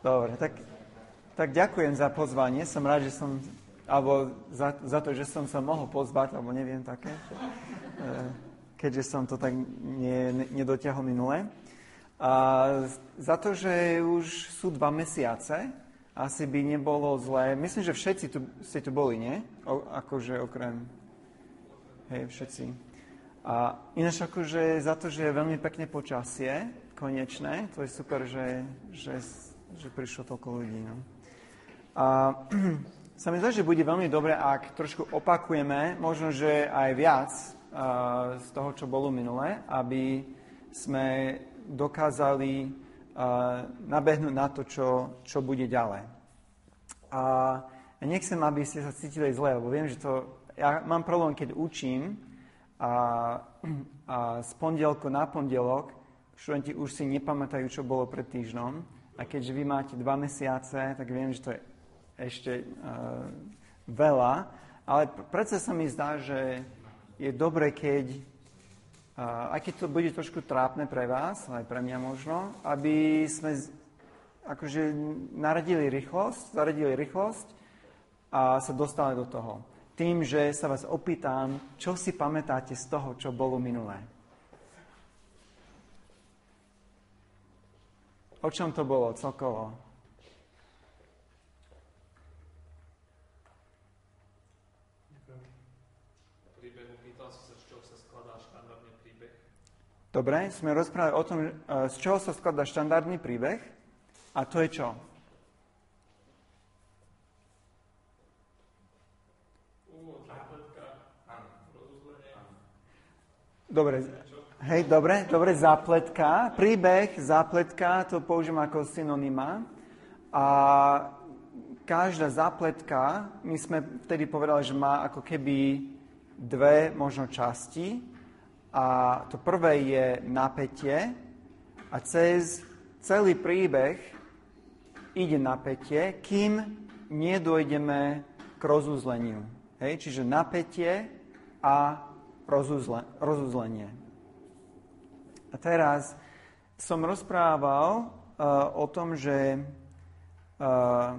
Dobre, tak, tak ďakujem za pozvanie. Som rád, že som, alebo za, za to, že som sa mohol pozvať, alebo neviem také, e, keďže som to tak ne, nedotiahol minule. A za to, že už sú dva mesiace, asi by nebolo zlé. Myslím, že všetci tu, ste tu boli, nie? O, akože okrem... Hej, všetci. A ináč akože za to, že je veľmi pekné počasie, konečné, to je super, že, že že prišlo toľko ľudí. No. A sa mi zdá, že bude veľmi dobre, ak trošku opakujeme, možno, že aj viac z toho, čo bolo minulé, aby sme dokázali nabehnúť na to, čo, čo bude ďalej. A nechcem, aby ste sa cítili zle, lebo viem, že to... Ja mám problém, keď učím a, a z pondelku na pondelok študenti už si nepamätajú, čo bolo pred týždňom a keďže vy máte dva mesiace, tak viem, že to je ešte uh, veľa, ale predsa sa mi zdá, že je dobre, keď, uh, aj keď to bude trošku trápne pre vás, aj pre mňa možno, aby sme akože naradili rýchlosť, zaradili rýchlosť a sa dostali do toho. Tým, že sa vás opýtam, čo si pamätáte z toho, čo bolo minulé. O čom to bolo celkovo? Dobre, sme rozprávali o tom, e, z čoho sa skladá štandardný príbeh. A to je čo? Dobre, Hej, dobre, dobre, zápletka. Príbeh, zápletka, to použijem ako synonyma. A každá zápletka, my sme vtedy povedali, že má ako keby dve možno časti. A to prvé je napätie a cez celý príbeh ide napätie, kým nedojdeme k rozuzleniu. Hej, čiže napätie a rozuzle, rozuzlenie. A teraz som rozprával uh, o tom, že, uh,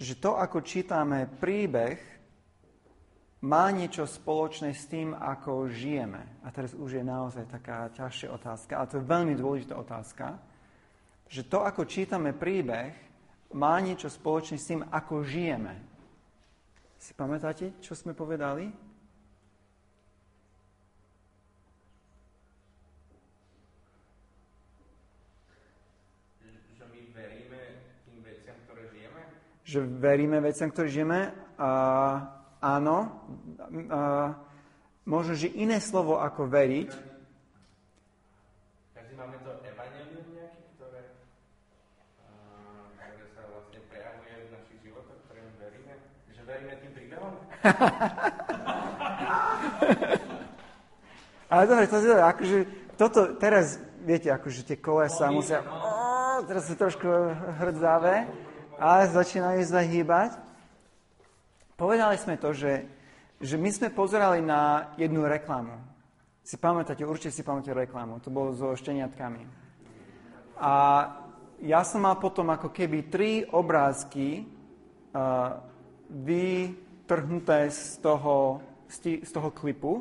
že to, ako čítame príbeh, má niečo spoločné s tým, ako žijeme. A teraz už je naozaj taká ťažšia otázka, ale to je veľmi dôležitá otázka, že to, ako čítame príbeh, má niečo spoločné s tým, ako žijeme. Si pamätáte, čo sme povedali? Že veríme veciam, ktoré žijeme. A, áno, a, možno, že iné slovo ako veriť. Takže máme to evanelium nejaké, ktoré, ktoré sa vlastne prejavuje v našich životoch, ktorým veríme. Že veríme tým príbehom? Ale dobre, to je akože, toto teraz, viete, akože tie kolesa musia, oh, teraz sú trošku hrdzavé ale začínajú zahýbať. Povedali sme to, že, že my sme pozerali na jednu reklamu. Si pamätáte, určite si pamätáte reklamu. To bolo so šteniatkami. A ja som mal potom ako keby tri obrázky uh, vytrhnuté z toho, z toho klipu.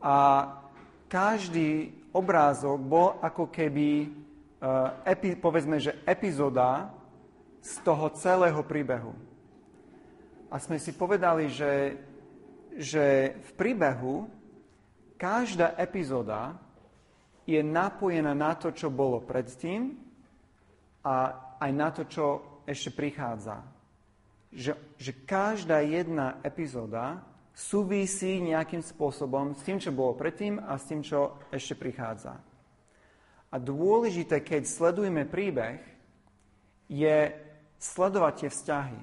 A každý obrázok bol ako keby, uh, epi, povedzme, že epizóda z toho celého príbehu. A sme si povedali, že, že v príbehu každá epizóda je napojená na to, čo bolo predtým a aj na to, čo ešte prichádza. Že, že každá jedna epizóda súvisí nejakým spôsobom s tým, čo bolo predtým a s tým, čo ešte prichádza. A dôležité, keď sledujeme príbeh, je sledovať tie vzťahy.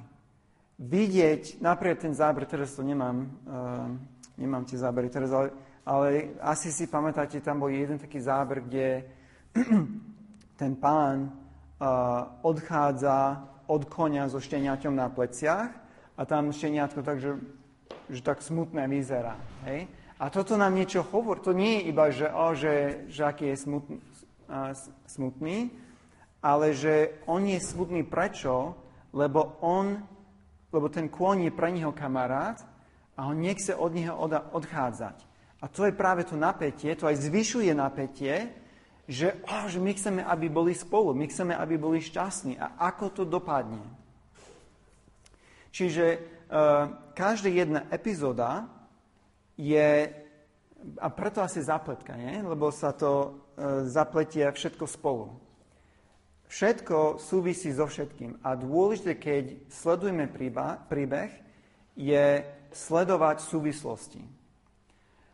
Vidieť, napríklad ten záber, teraz to nemám, uh, nemám tie zábery teraz, ale, ale asi si pamätáte, tam bol jeden taký záber, kde ten pán uh, odchádza od konia so šteniaťom na pleciach a tam šteniatko takže že tak smutné vyzerá. Hej? A toto nám niečo hovorí. To nie je iba, že, o, že, že aký je smutný, uh, smutný ale že on je smutný prečo, lebo on, lebo ten kôň je pre neho kamarát a on nechce od neho odchádzať. A to je práve to napätie, to aj zvyšuje napätie, že, oh, že my chceme, aby boli spolu, my chceme, aby boli šťastní. A ako to dopadne? Čiže uh, každá jedna epizóda je, a preto asi zapletka, nie? lebo sa to uh, zapletie všetko spolu. Všetko súvisí so všetkým. A dôležité, keď sledujeme príbeh, je sledovať súvislosti.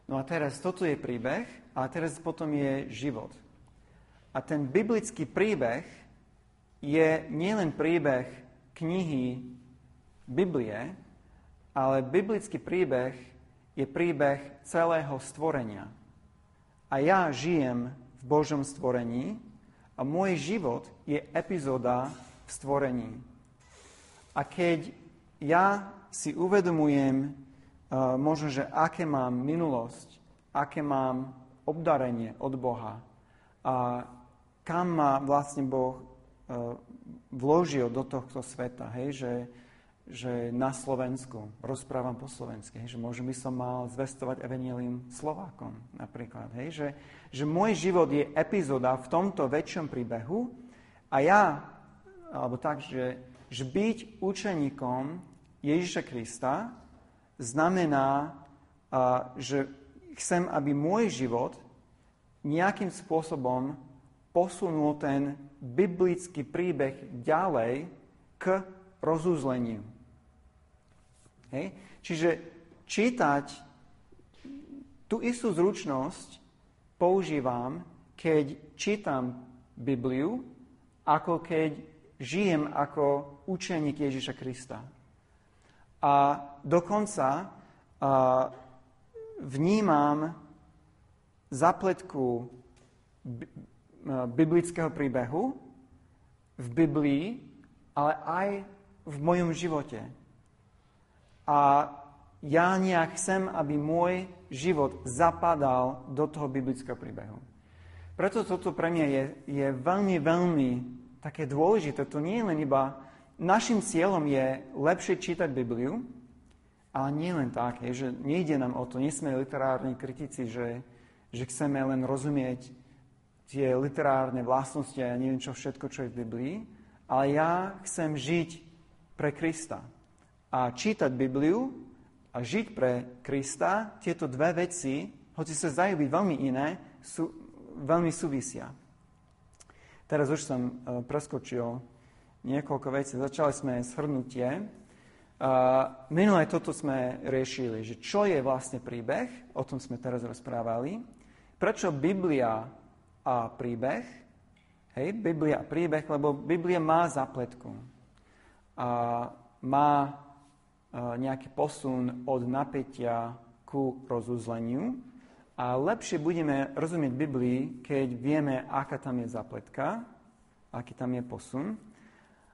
No a teraz toto je príbeh a teraz potom je život. A ten biblický príbeh je nielen príbeh knihy Biblie, ale biblický príbeh je príbeh celého stvorenia. A ja žijem v Božom stvorení a môj život je epizóda v stvorení. A keď ja si uvedomujem, možno, že aké mám minulosť, aké mám obdarenie od Boha a kam ma vlastne Boh e, vložil do tohto sveta, hej, že, že na Slovensku, rozprávam po slovensky, hej, že možno by som mal zvestovať evanelium Slovákom napríklad, hej, že, že môj život je epizóda v tomto väčšom príbehu a ja, alebo tak, že, že byť učeníkom Ježiša Krista znamená, že chcem, aby môj život nejakým spôsobom posunul ten biblický príbeh ďalej k rozúzleniu. Hej? Čiže čítať tú istú zručnosť používam, keď čítam Bibliu, ako keď žijem ako učeník Ježiša Krista. A dokonca a, vnímam zapletku biblického príbehu v Biblii, ale aj v mojom živote. A ja nejak chcem, aby môj život zapadal do toho biblického príbehu. Preto toto pre mňa je, je veľmi, veľmi také dôležité. To nie je len iba Našim cieľom je lepšie čítať Bibliu, ale nie len tak, je, že nejde nám o to, nie sme literárni kritici, že, že chceme len rozumieť tie literárne vlastnosti a ja neviem čo všetko, čo je v Biblii, ale ja chcem žiť pre Krista. A čítať Bibliu a žiť pre Krista, tieto dve veci, hoci sa zdajú byť veľmi iné, sú, veľmi súvisia. Teraz už som uh, preskočil niekoľko vecí. Začali sme shrnutie. Minulé toto sme riešili, že čo je vlastne príbeh, o tom sme teraz rozprávali. Prečo Biblia a príbeh? Hej, Biblia a príbeh, lebo Biblia má zapletku. A má nejaký posun od napätia ku rozuzleniu. A lepšie budeme rozumieť Biblii, keď vieme, aká tam je zapletka, aký tam je posun.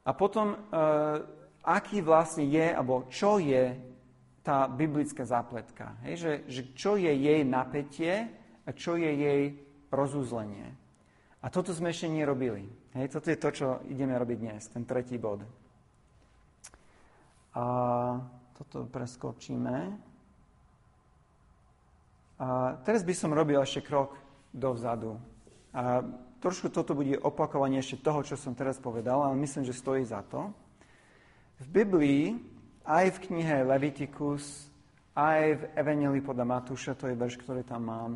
A potom, uh, aký vlastne je, alebo čo je tá biblická zápletka. Hej, že, že čo je jej napätie a čo je jej rozúzlenie. A toto sme ešte nerobili. Hej, toto je to, čo ideme robiť dnes, ten tretí bod. A toto preskočíme. A teraz by som robil ešte krok dovzadu. A trošku toto bude opakovanie ešte toho, čo som teraz povedal, ale myslím, že stojí za to. V Biblii, aj v knihe Leviticus, aj v Evangelii podľa Matúša, to je verš, ktorý tam mám,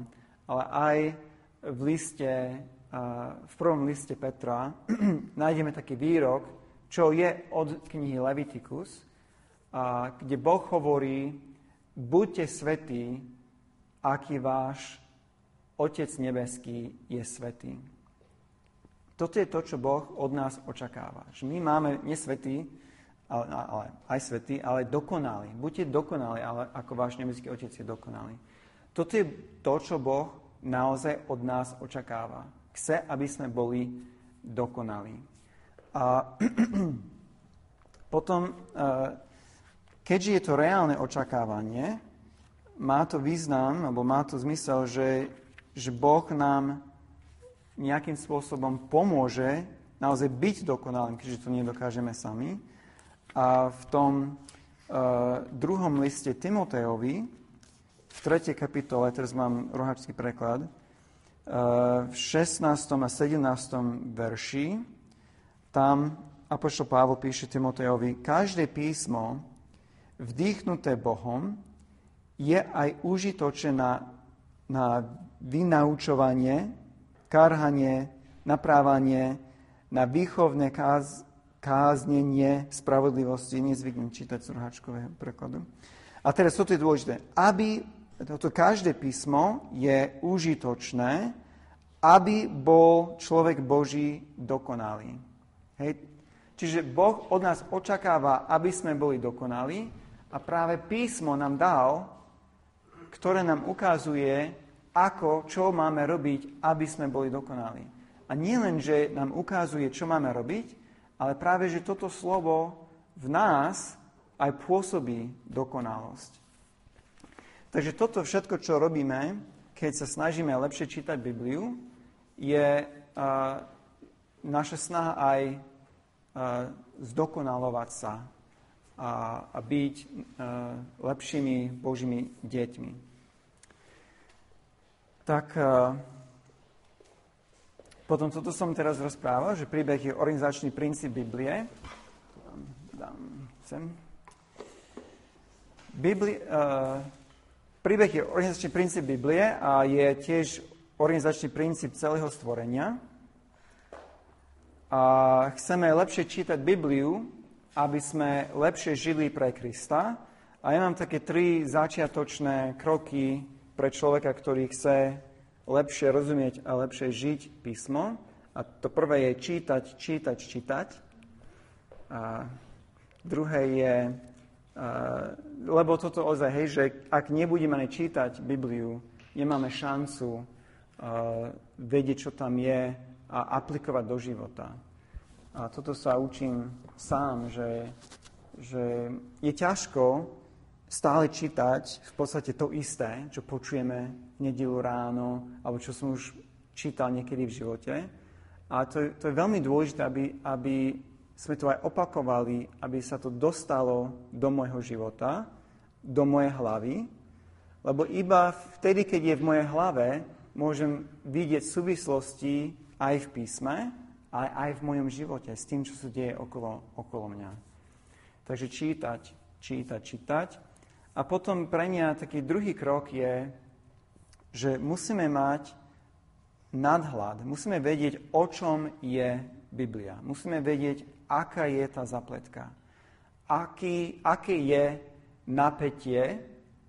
ale aj v liste, v prvom liste Petra nájdeme taký výrok, čo je od knihy Leviticus, kde Boh hovorí, buďte svetí, aký váš Otec nebeský je svetý. Toto je to, čo Boh od nás očakáva. Že my máme nesvetý, ale, ale, aj svetý, ale dokonalý. Buďte dokonalí, ale ako váš nebeský Otec je dokonalý. Toto je to, čo Boh naozaj od nás očakáva. Chce, aby sme boli dokonalí. A potom, e, keďže je to reálne očakávanie, má to význam, alebo má to zmysel, že, že Boh nám nejakým spôsobom pomôže naozaj byť dokonalým, keďže to nedokážeme sami. A v tom uh, druhom liste Timotejovi, v 3. kapitole, teraz mám rohačský preklad, uh, v 16. a 17. verši, tam Apoštol Pavol píše Timotejovi, každé písmo vdýchnuté Bohom je aj užitočné na, na vynaučovanie, karhanie, naprávanie, na výchovné káz, káznenie spravodlivosti. Nezvyknem čítať z roháčkového prekladu. A teraz toto je dôležité. Aby toto každé písmo je užitočné, aby bol človek Boží dokonalý. Hej. Čiže Boh od nás očakáva, aby sme boli dokonalí a práve písmo nám dal, ktoré nám ukazuje, ako, čo máme robiť, aby sme boli dokonalí. A nie len, že nám ukazuje, čo máme robiť, ale práve, že toto slovo v nás aj pôsobí dokonalosť. Takže toto všetko, čo robíme, keď sa snažíme lepšie čítať Bibliu, je uh, naša snaha aj uh, zdokonalovať sa a, a byť uh, lepšími Božími deťmi. Tak uh, potom toto som teraz rozprával, že príbeh je organizačný princíp Biblie. Dám sem. Bibli, uh, príbeh je organizačný princíp Biblie a je tiež organizačný princíp celého stvorenia. A chceme lepšie čítať Bibliu, aby sme lepšie žili pre Krista. A ja mám také tri začiatočné kroky pre človeka, ktorý chce lepšie rozumieť a lepšie žiť písmo. A to prvé je čítať, čítať, čítať. A druhé je, lebo toto ozaj, hej, že ak nebudeme čítať Bibliu, nemáme šancu vedieť, čo tam je a aplikovať do života. A toto sa učím sám, že, že je ťažko stále čítať v podstate to isté, čo počujeme v nedelu ráno, alebo čo som už čítal niekedy v živote. A to, je, to je veľmi dôležité, aby, aby sme to aj opakovali, aby sa to dostalo do môjho života, do mojej hlavy, lebo iba vtedy, keď je v mojej hlave, môžem vidieť súvislosti aj v písme, aj, aj v mojom živote, s tým, čo sa deje okolo, okolo mňa. Takže čítať, čítať, čítať a potom pre mňa taký druhý krok je, že musíme mať nadhľad, musíme vedieť, o čom je Biblia. Musíme vedieť, aká je tá zapletka. Aký, aké je napätie,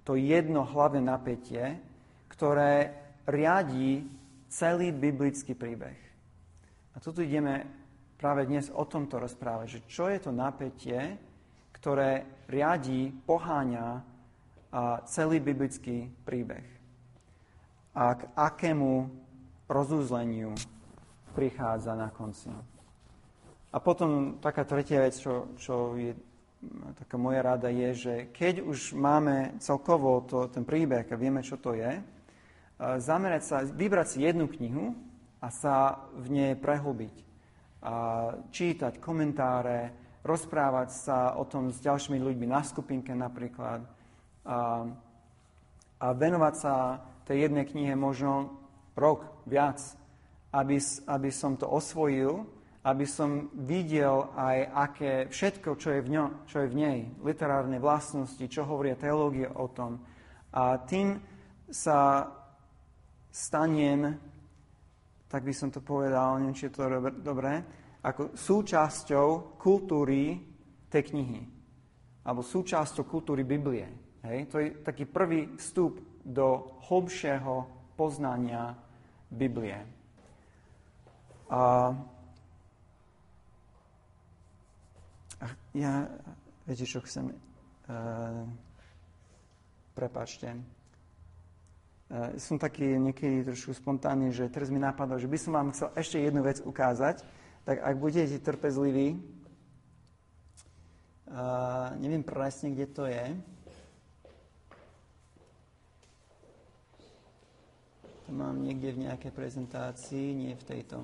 to jedno hlavné napätie, ktoré riadí celý biblický príbeh. A tu ideme práve dnes o tomto rozprávať, že čo je to napätie, ktoré riadí, poháňa celý biblický príbeh. A k akému rozúzleniu prichádza na konci. A potom taká tretia vec, čo, čo je taká moja rada, je, že keď už máme celkovo to, ten príbeh a vieme, čo to je, zamerať sa, vybrať si jednu knihu a sa v nej prehlbiť. A čítať komentáre, rozprávať sa o tom s ďalšími ľuďmi na skupinke napríklad, a, a venovať sa tej jednej knihe možno rok, viac, aby, aby som to osvojil, aby som videl aj aké všetko, čo je, v ňo, čo je v nej, literárne vlastnosti, čo hovoria teológie o tom. A tým sa stanem, tak by som to povedal, neviem, či je to dobré, ako súčasťou kultúry tej knihy. Alebo súčasťou kultúry Biblie. Hej? To je taký prvý vstup do hlbšieho poznania Biblie. A, ja, viete, čo chcem... Uh, prepačte. Uh, som taký niekedy trošku spontánny, že teraz mi napadlo, že by som vám chcel ešte jednu vec ukázať, tak ak budete trpezliví, uh, neviem presne, kde to je, To mám niekde v nejakej prezentácii, nie v tejto.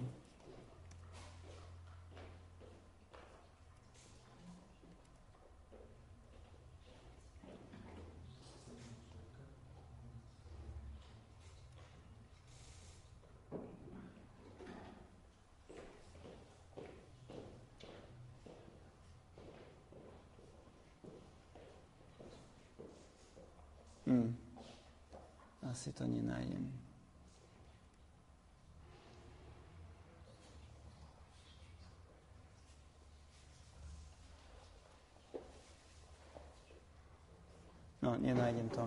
Hm. Asi to nenájdem. No, nenájdem to.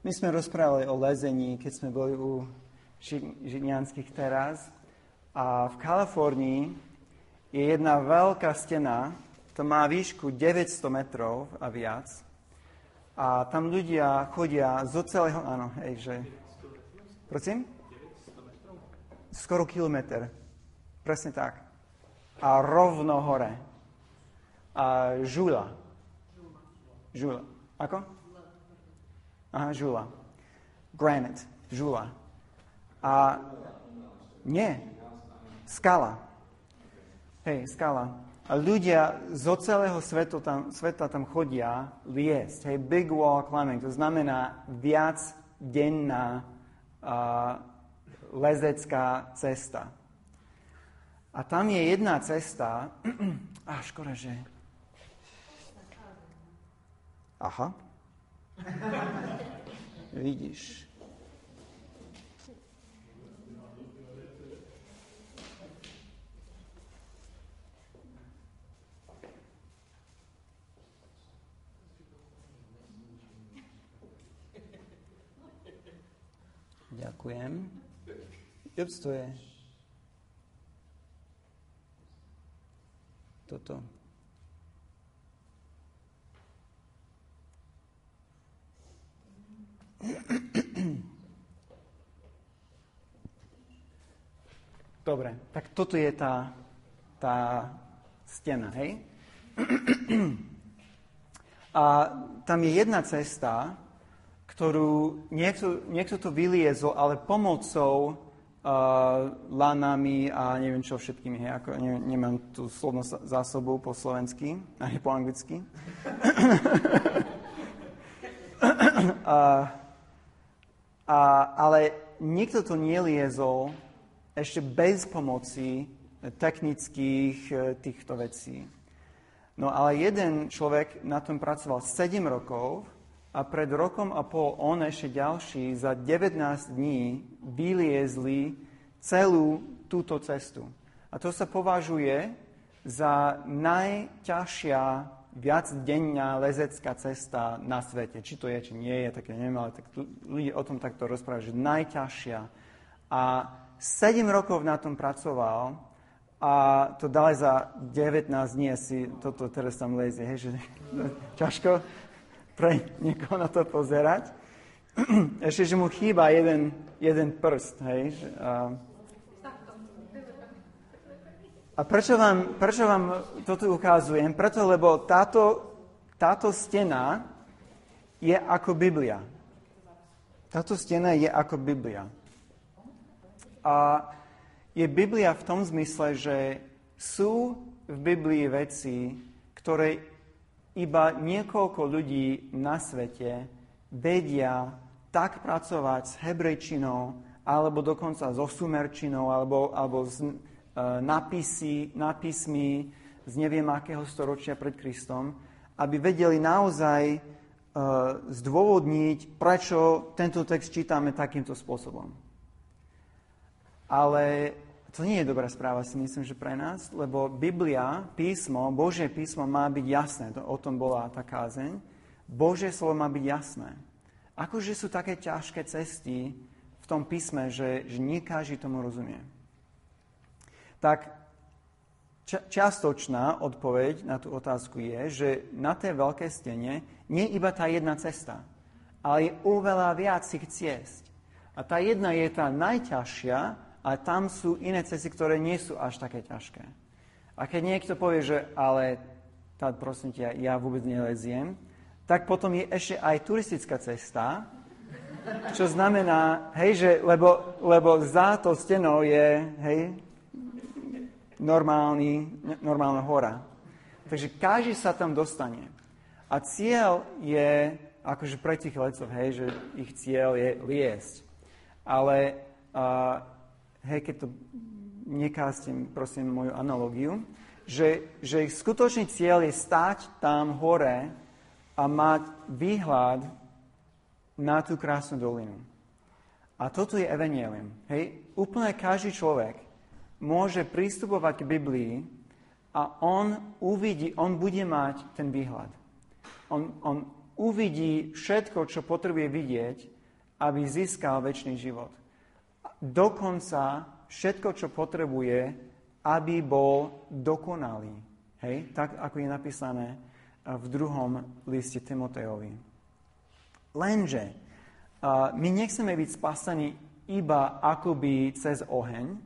My sme rozprávali o lezení, keď sme boli u Židňanských teraz. A v Kalifornii je jedna veľká stena, to má výšku 900 metrov a viac. A tam ľudia chodia zo celého, áno, hej, že... Prosím? Skoro kilometr. Presne tak. A rovno hore. A žula. Žula. Ako? Aha, žula. Granite. Žula. A nie. Skala. Hej, skala. A ľudia zo celého sveta tam, sveta tam chodia liesť. Hej, big wall climbing. To znamená viac denná uh, lezecká cesta. A tam je jedna cesta, a škoda, že Aha. Vidíš. Ďakujem. Jups, to je toto. Dobre, tak toto je tá, tá stena, hej? A tam je jedna cesta, ktorú niekto, niekto to vyliezol, ale pomocou uh, lanami a neviem čo všetkými, hej, ako, ne, nemám tú slovnú zásobu po slovensky, ani po anglicky. uh, a, ale nikto to neliezol ešte bez pomoci technických e, týchto vecí. No ale jeden človek na tom pracoval 7 rokov a pred rokom a pol on ešte ďalší za 19 dní vyliezli celú túto cestu. A to sa považuje za najťažšia viacdenná lezecká cesta na svete. Či to je, či nie je, tak ja neviem, ale tak ľudia o tom takto rozprávajú, že najťažšia. A 7 rokov na tom pracoval a to dali za 19 dní si toto teraz tam lezie. Hej, že ťažko pre niekoho na to pozerať. Ešte, že mu chýba jeden, jeden prst. Hej, a prečo vám, prečo vám toto ukazujem? Preto, lebo táto, táto stena je ako Biblia. Táto stena je ako Biblia. A je Biblia v tom zmysle, že sú v Biblii veci, ktoré iba niekoľko ľudí na svete vedia tak pracovať s hebrejčinou, alebo dokonca so sumerčinou, alebo, alebo s, E, napisy, napismy z neviem akého storočia pred Kristom, aby vedeli naozaj e, zdôvodniť, prečo tento text čítame takýmto spôsobom. Ale to nie je dobrá správa, si myslím, že pre nás, lebo Biblia, písmo, Božie písmo má byť jasné. To, o tom bola tá kázeň. Božie slovo má byť jasné. Akože sú také ťažké cesty v tom písme, že, že nie každý tomu rozumie tak čiastočná odpoveď na tú otázku je, že na tej veľkej stene nie iba tá jedna cesta, ale je oveľa viac ich ciest. A tá jedna je tá najťažšia, a tam sú iné cesty, ktoré nie sú až také ťažké. A keď niekto povie, že ale tá, prosím ťa, ja vôbec neleziem, tak potom je ešte aj turistická cesta, čo znamená, hej, že, lebo, lebo za to stenou je, hej, normálny, normálna hora. Takže každý sa tam dostane. A cieľ je, akože pre tých lecov, hej, že ich cieľ je liesť. Ale, uh, hej, keď to nekástim, prosím, moju analogiu, že, že ich skutočný cieľ je stáť tam hore a mať výhľad na tú krásnu dolinu. A toto je evangelium. Hej, úplne každý človek môže pristupovať k Biblii a on uvidí, on bude mať ten výhľad. On, on uvidí všetko, čo potrebuje vidieť, aby získal väčší život. Dokonca všetko, čo potrebuje, aby bol dokonalý. Hej, tak ako je napísané v druhom liste Timotejovi. Lenže my nechceme byť spasení iba akoby cez oheň,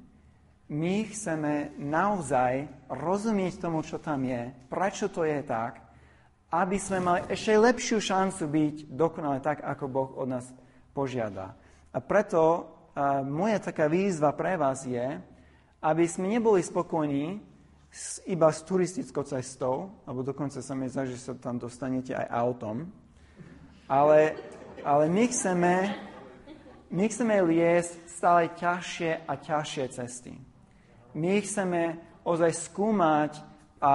my chceme naozaj rozumieť tomu, čo tam je, prečo to je tak, aby sme mali ešte lepšiu šancu byť dokonale tak, ako Boh od nás požiada. A preto a moja taká výzva pre vás je, aby sme neboli spokojní iba s turistickou cestou, alebo dokonca sa mi zdá, že sa tam dostanete aj autom, ale ale my chceme, my chceme liesť stále ťažšie a ťažšie cesty. My chceme ozaj skúmať a,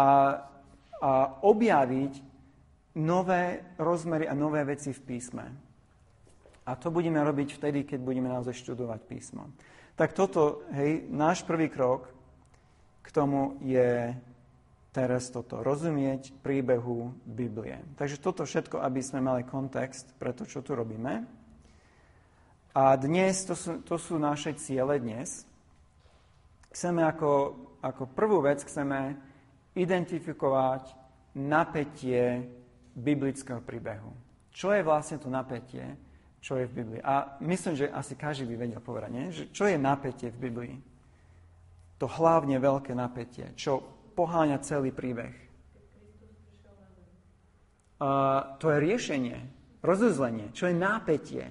a objaviť nové rozmery a nové veci v písme. A to budeme robiť vtedy, keď budeme naozaj študovať písmo. Tak toto, hej, náš prvý krok k tomu je teraz toto rozumieť príbehu Biblie. Takže toto všetko, aby sme mali kontext pre to, čo tu robíme. A dnes, to sú, to sú naše ciele dnes. Chceme ako, ako prvú vec, chceme identifikovať napätie biblického príbehu. Čo je vlastne to napätie, čo je v Biblii? A myslím, že asi každý by vedel povedať, nie? Že čo je napätie v Biblii? To hlavne veľké napätie, čo poháňa celý príbeh. A to je riešenie, rozuzlenie, čo je nápetie.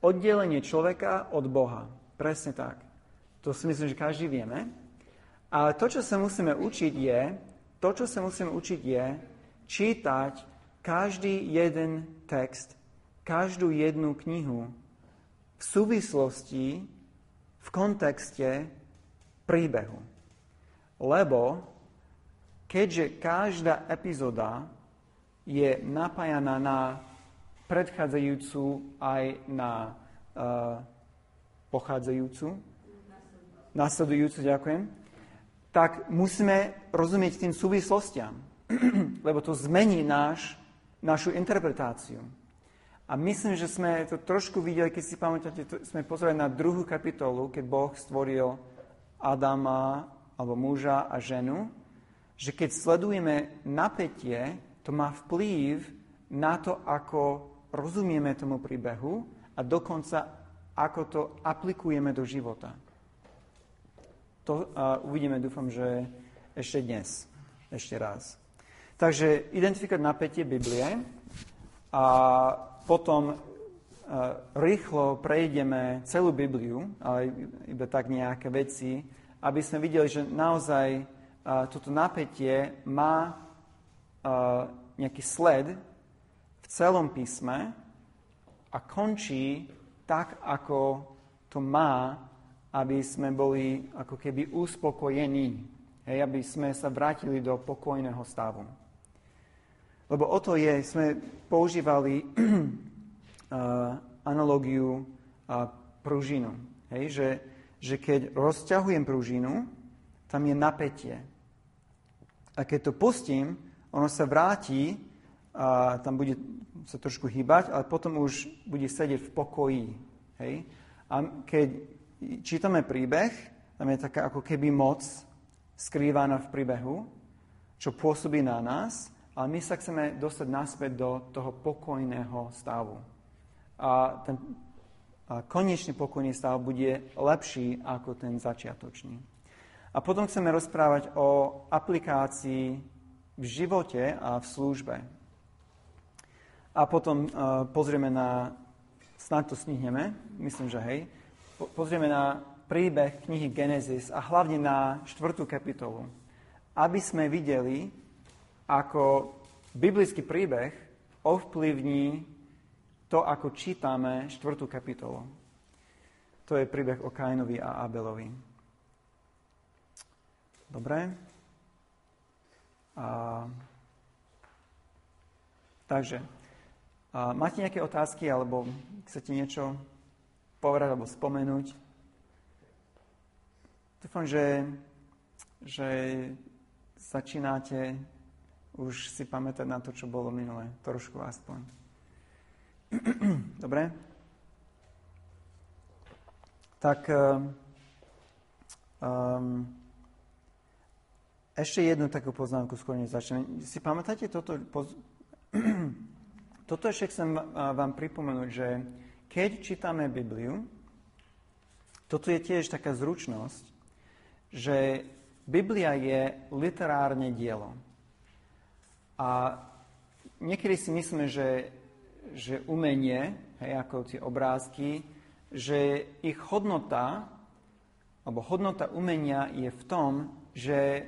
Oddelenie človeka od Boha. Presne tak. To si myslím, že každý vieme. Ale to, čo sa musíme učiť je, to, čo sa musíme učiť je čítať každý jeden text, každú jednu knihu v súvislosti, v kontexte príbehu. Lebo keďže každá epizóda je napájaná na predchádzajúcu aj na uh, pochádzajúcu, nasledujúcu, ďakujem, tak musíme rozumieť tým súvislostiam, lebo to zmení náš, našu interpretáciu. A myslím, že sme to trošku videli, keď si pamätáte, sme pozreli na druhú kapitolu, keď Boh stvoril Adama alebo muža a ženu, že keď sledujeme napätie, to má vplyv na to, ako rozumieme tomu príbehu a dokonca ako to aplikujeme do života. To uh, uvidíme, dúfam, že ešte dnes, ešte raz. Takže identifikovať napätie Biblie a potom uh, rýchlo prejdeme celú Bibliu, ale iba tak nejaké veci, aby sme videli, že naozaj uh, toto napätie má uh, nejaký sled v celom písme a končí tak, ako to má, aby sme boli ako keby uspokojení. Hej, aby sme sa vrátili do pokojného stavu. Lebo o to je, sme používali uh, analogiu pružinu. Hej, že že keď rozťahujem pružinu, tam je napätie. A keď to pustím, ono sa vráti a tam bude sa trošku hýbať, ale potom už bude sedieť v pokoji. Hej? A keď čítame príbeh, tam je taká ako keby moc skrývaná v príbehu, čo pôsobí na nás, ale my sa chceme dostať naspäť do toho pokojného stavu. A ten a konečný pokojný stav bude lepší ako ten začiatočný. A potom chceme rozprávať o aplikácii v živote a v službe. A potom uh, pozrieme na, snad to snihneme, myslím, že hej, po, pozrieme na príbeh knihy Genesis a hlavne na štvrtú kapitolu, aby sme videli, ako biblický príbeh ovplyvní to, ako čítame štvrtú kapitolu. To je príbeh o Kainovi a Abelovi. Dobre? A Takže, a máte nejaké otázky, alebo chcete niečo povedať alebo spomenúť? Dúfam, že, že začínate už si pamätať na to, čo bolo minulé. Trošku aspoň. Dobre? Tak um, ešte jednu takú poznámku skôr než začneme. Si pamätáte toto? Poz... toto ešte chcem vám pripomenúť, že keď čítame Bibliu, toto je tiež taká zručnosť, že Biblia je literárne dielo. A niekedy si myslíme, že, že umenie, hej, ako tie obrázky, že ich hodnota, alebo hodnota umenia je v tom, že,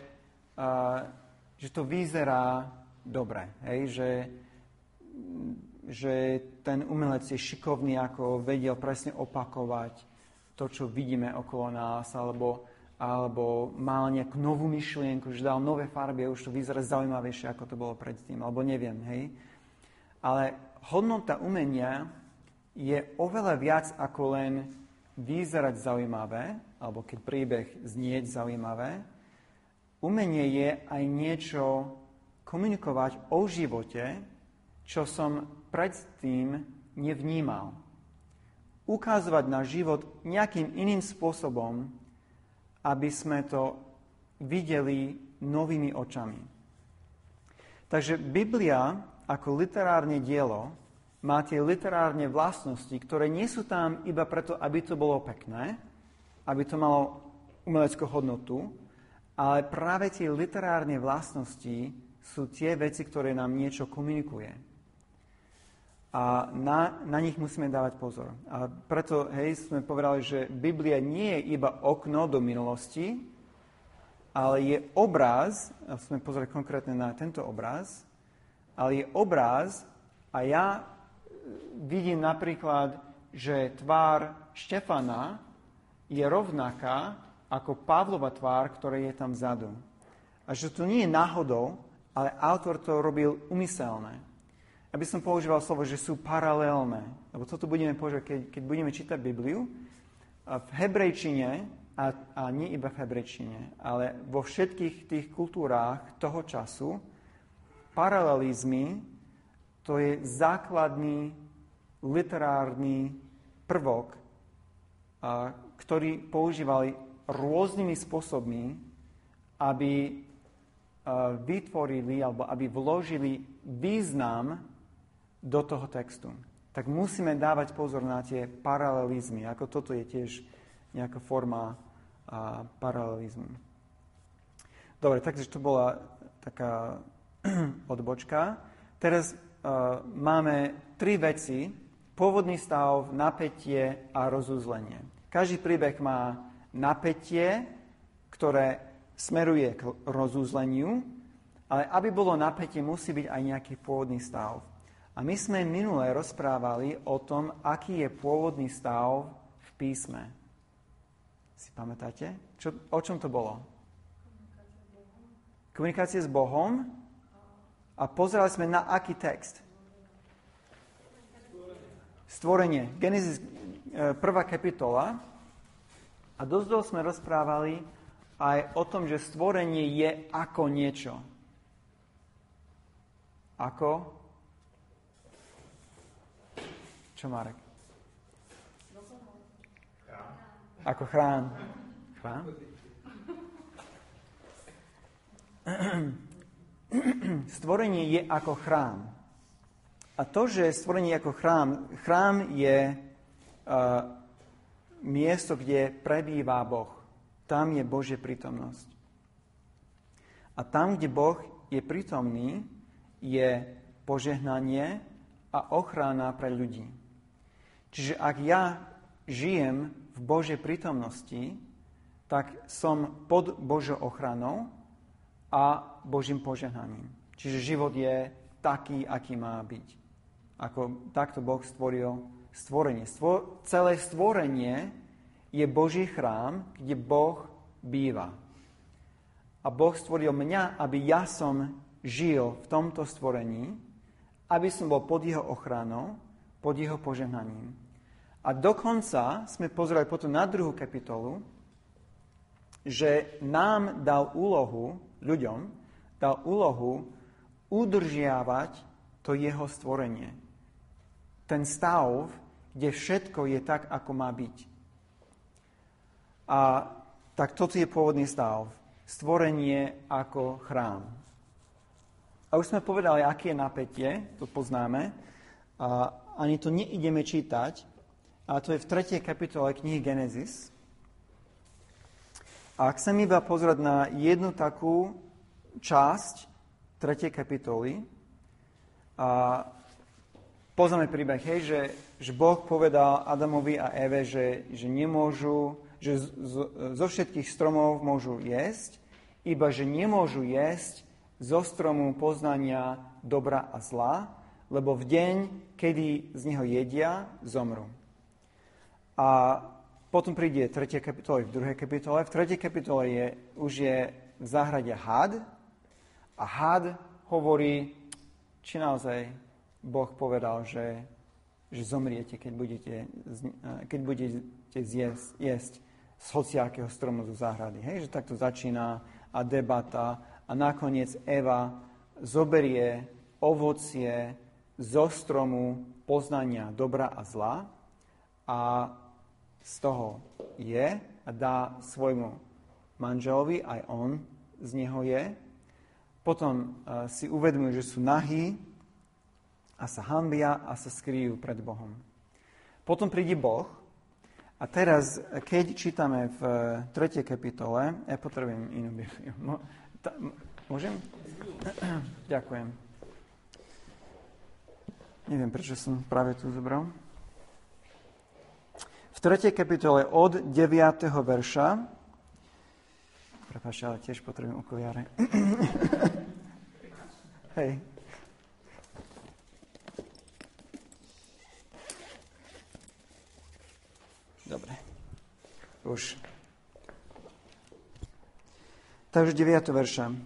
a, že to vyzerá dobre. Hej, že, že ten umelec je šikovný, ako vedel presne opakovať to, čo vidíme okolo nás, alebo alebo mal nejakú novú myšlienku, že dal nové farby a už to vyzerá zaujímavejšie, ako to bolo predtým, alebo neviem, hej. Ale hodnota umenia je oveľa viac ako len vyzerať zaujímavé, alebo keď príbeh znieť zaujímavé. Umenie je aj niečo komunikovať o živote, čo som predtým nevnímal. Ukazovať na život nejakým iným spôsobom, aby sme to videli novými očami. Takže Biblia ako literárne dielo má tie literárne vlastnosti, ktoré nie sú tam iba preto, aby to bolo pekné, aby to malo umeleckú hodnotu, ale práve tie literárne vlastnosti sú tie veci, ktoré nám niečo komunikuje a na, na nich musíme dávať pozor. A preto, hej, sme povedali, že Biblia nie je iba okno do minulosti, ale je obraz, a sme pozreli konkrétne na tento obraz, ale je obraz a ja e, vidím napríklad, že tvár Štefana je rovnaká ako Pavlova tvár, ktorá je tam vzadu. A že to nie je náhodou, ale autor to robil umyselné aby som používal slovo, že sú paralelné. Lebo toto budeme používať, keď, keď budeme čítať Bibliu. V hebrejčine, a, a nie iba v hebrejčine, ale vo všetkých tých kultúrách toho času, paralelizmy to je základný literárny prvok, a, ktorý používali rôznymi spôsobmi, aby vytvorili alebo aby vložili význam do toho textu, tak musíme dávať pozor na tie paralelizmy, ako toto je tiež nejaká forma a, paralelizmu. Dobre, takže to bola taká odbočka. Teraz uh, máme tri veci. Pôvodný stav, napätie a rozuzlenie. Každý príbeh má napätie, ktoré smeruje k rozuzleniu, ale aby bolo napätie, musí byť aj nejaký pôvodný stav. A my sme minule rozprávali o tom, aký je pôvodný stav v písme. Si pamätáte? Čo, o čom to bolo? Komunikácie s Bohom. A pozerali sme na aký text? Stvorenie. Genesis, e, prvá kapitola. A dosť dlho sme rozprávali aj o tom, že stvorenie je ako niečo. Ako čo, Marek? Ako chrán. Chrán? Stvorenie je ako chrám. A to, že stvorenie je ako chrám, chrám je uh, miesto, kde prebýva Boh. Tam je Božia prítomnosť. A tam, kde Boh je prítomný, je požehnanie a ochrana pre ľudí. Čiže ak ja žijem v Božej prítomnosti, tak som pod Božou ochranou a Božím požehnaním. Čiže život je taký, aký má byť. Ako takto Boh stvoril stvorenie. Stvo, celé stvorenie je Boží chrám, kde Boh býva. A Boh stvoril mňa, aby ja som žil v tomto stvorení aby som bol pod jeho ochranou, pod jeho požehnaním. A dokonca sme pozreli potom na druhú kapitolu, že nám dal úlohu, ľuďom, dal úlohu udržiavať to jeho stvorenie. Ten stav, kde všetko je tak, ako má byť. A tak toto je pôvodný stav. Stvorenie ako chrám. A už sme povedali, aké je napätie, to poznáme. A ani to neideme čítať, a to je v 3. kapitole knihy Genesis. A chcem iba pozrieť na jednu takú časť 3. kapitoly, a poznáme príbeh, hej, že, že Boh povedal Adamovi a Eve, že, že nemôžu, že z, z, zo všetkých stromov môžu jesť, iba že nemôžu jesť zo stromu poznania dobra a zla, lebo v deň, kedy z neho jedia, zomru. A potom príde 3. kapitola v 2. kapitole. V 3. kapitole je, už je v záhrade had a had hovorí, či naozaj Boh povedal, že, že zomriete, keď budete, keď budete zjesť, jesť z hociakého stromu zo záhrady. Hej, že takto začína a debata a nakoniec Eva zoberie ovocie zo stromu poznania dobra a zla a z toho je a dá svojmu manželovi, aj on z neho je potom uh, si uvedomujú, že sú nahí a sa hambia a sa skrývajú pred Bohom. Potom príde Boh a teraz, keď čítame v 3. kapitole, ja potrebujem inú Bibliu. Môžem? Ďakujem. Neviem, prečo som práve tu zobral. V 3. kapitole od 9. verša Prepačte, ale tiež potrebujem okuliare. Hej. Dobre. Už. Takže 9. verša. Uh,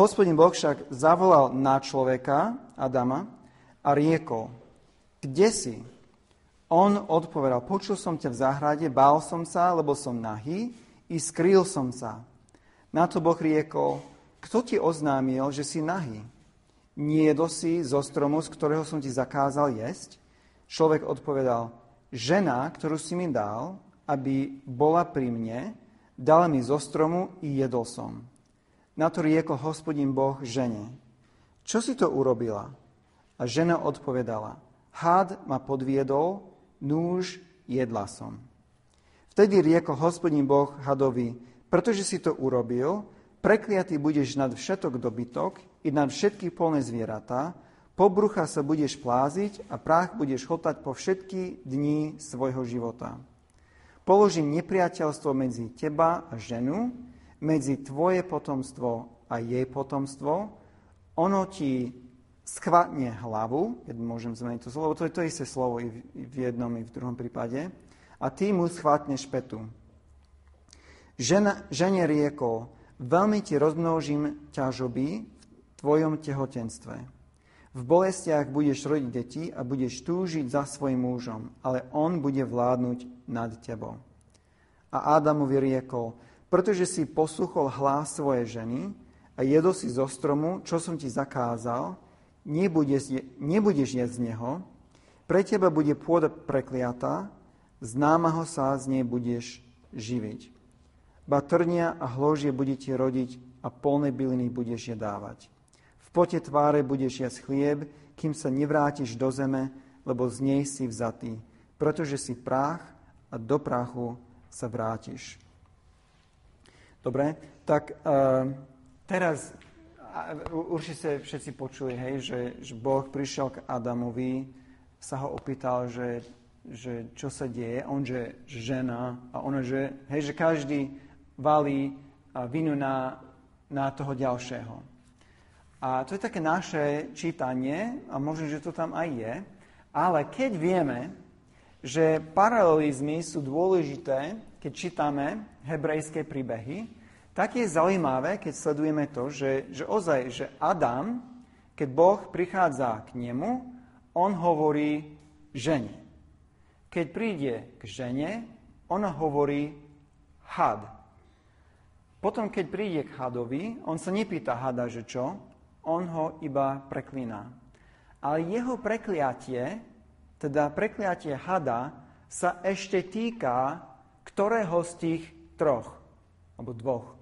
hospodin Boh však zavolal na človeka, Adama, a riekol, kde si? On odpovedal, počul som ťa v záhrade, bál som sa, lebo som nahý i skrýl som sa. Na to Boh riekol, kto ti oznámil, že si nahý? Niedo si zo stromu, z ktorého som ti zakázal jesť? Človek odpovedal, žena, ktorú si mi dal, aby bola pri mne, dala mi zo stromu i jedol som. Na to riekol hospodin Boh žene, čo si to urobila? A žena odpovedala, had ma podviedol, núž jedla som. Vtedy riekol hospodín Boh hadovi, pretože si to urobil, prekliatý budeš nad všetok dobytok i nad všetky polné zvieratá, po brucha sa budeš pláziť a prach budeš chotať po všetky dní svojho života. Položím nepriateľstvo medzi teba a ženu, medzi tvoje potomstvo a jej potomstvo, ono ti schvatne hlavu, môžem zmeniť to slovo, to je to isté slovo i v jednom, i v druhom prípade, a ty mu schvátneš petu. Žena, žene riekol, veľmi ti rozmnožím ťažoby v tvojom tehotenstve. V bolestiach budeš rodiť deti a budeš túžiť za svojim mužom, ale on bude vládnuť nad tebou. A Ádamovi riekol, pretože si posluchol hlas svojej ženy a jedol si zo stromu, čo som ti zakázal, nebudeš, nebudeš jesť z neho, pre teba bude pôda prekliatá z námaho sa z nej budeš živiť. Ba trnia a hložie budete rodiť a polné byliny budeš je dávať. V pote tváre budeš jesť chlieb, kým sa nevrátiš do zeme, lebo z nej si vzatý, pretože si prách a do prachu sa vrátiš. Dobre, tak uh, teraz určite všetci počuli, hej, že, že Boh prišiel k Adamovi, sa ho opýtal, že že čo sa deje, on, že žena. A ona, že, hej, že každý valí vinu na, na toho ďalšieho. A to je také naše čítanie, a možno, že to tam aj je, ale keď vieme, že paralelizmy sú dôležité, keď čítame hebrejské príbehy, tak je zaujímavé, keď sledujeme to, že, že ozaj, že Adam, keď Boh prichádza k nemu, on hovorí žene. Keď príde k žene, ona hovorí had. Potom, keď príde k hadovi, on sa nepýta hada, že čo, on ho iba preklína. Ale jeho prekliatie, teda prekliatie hada, sa ešte týka ktorého z tých troch, alebo dvoch?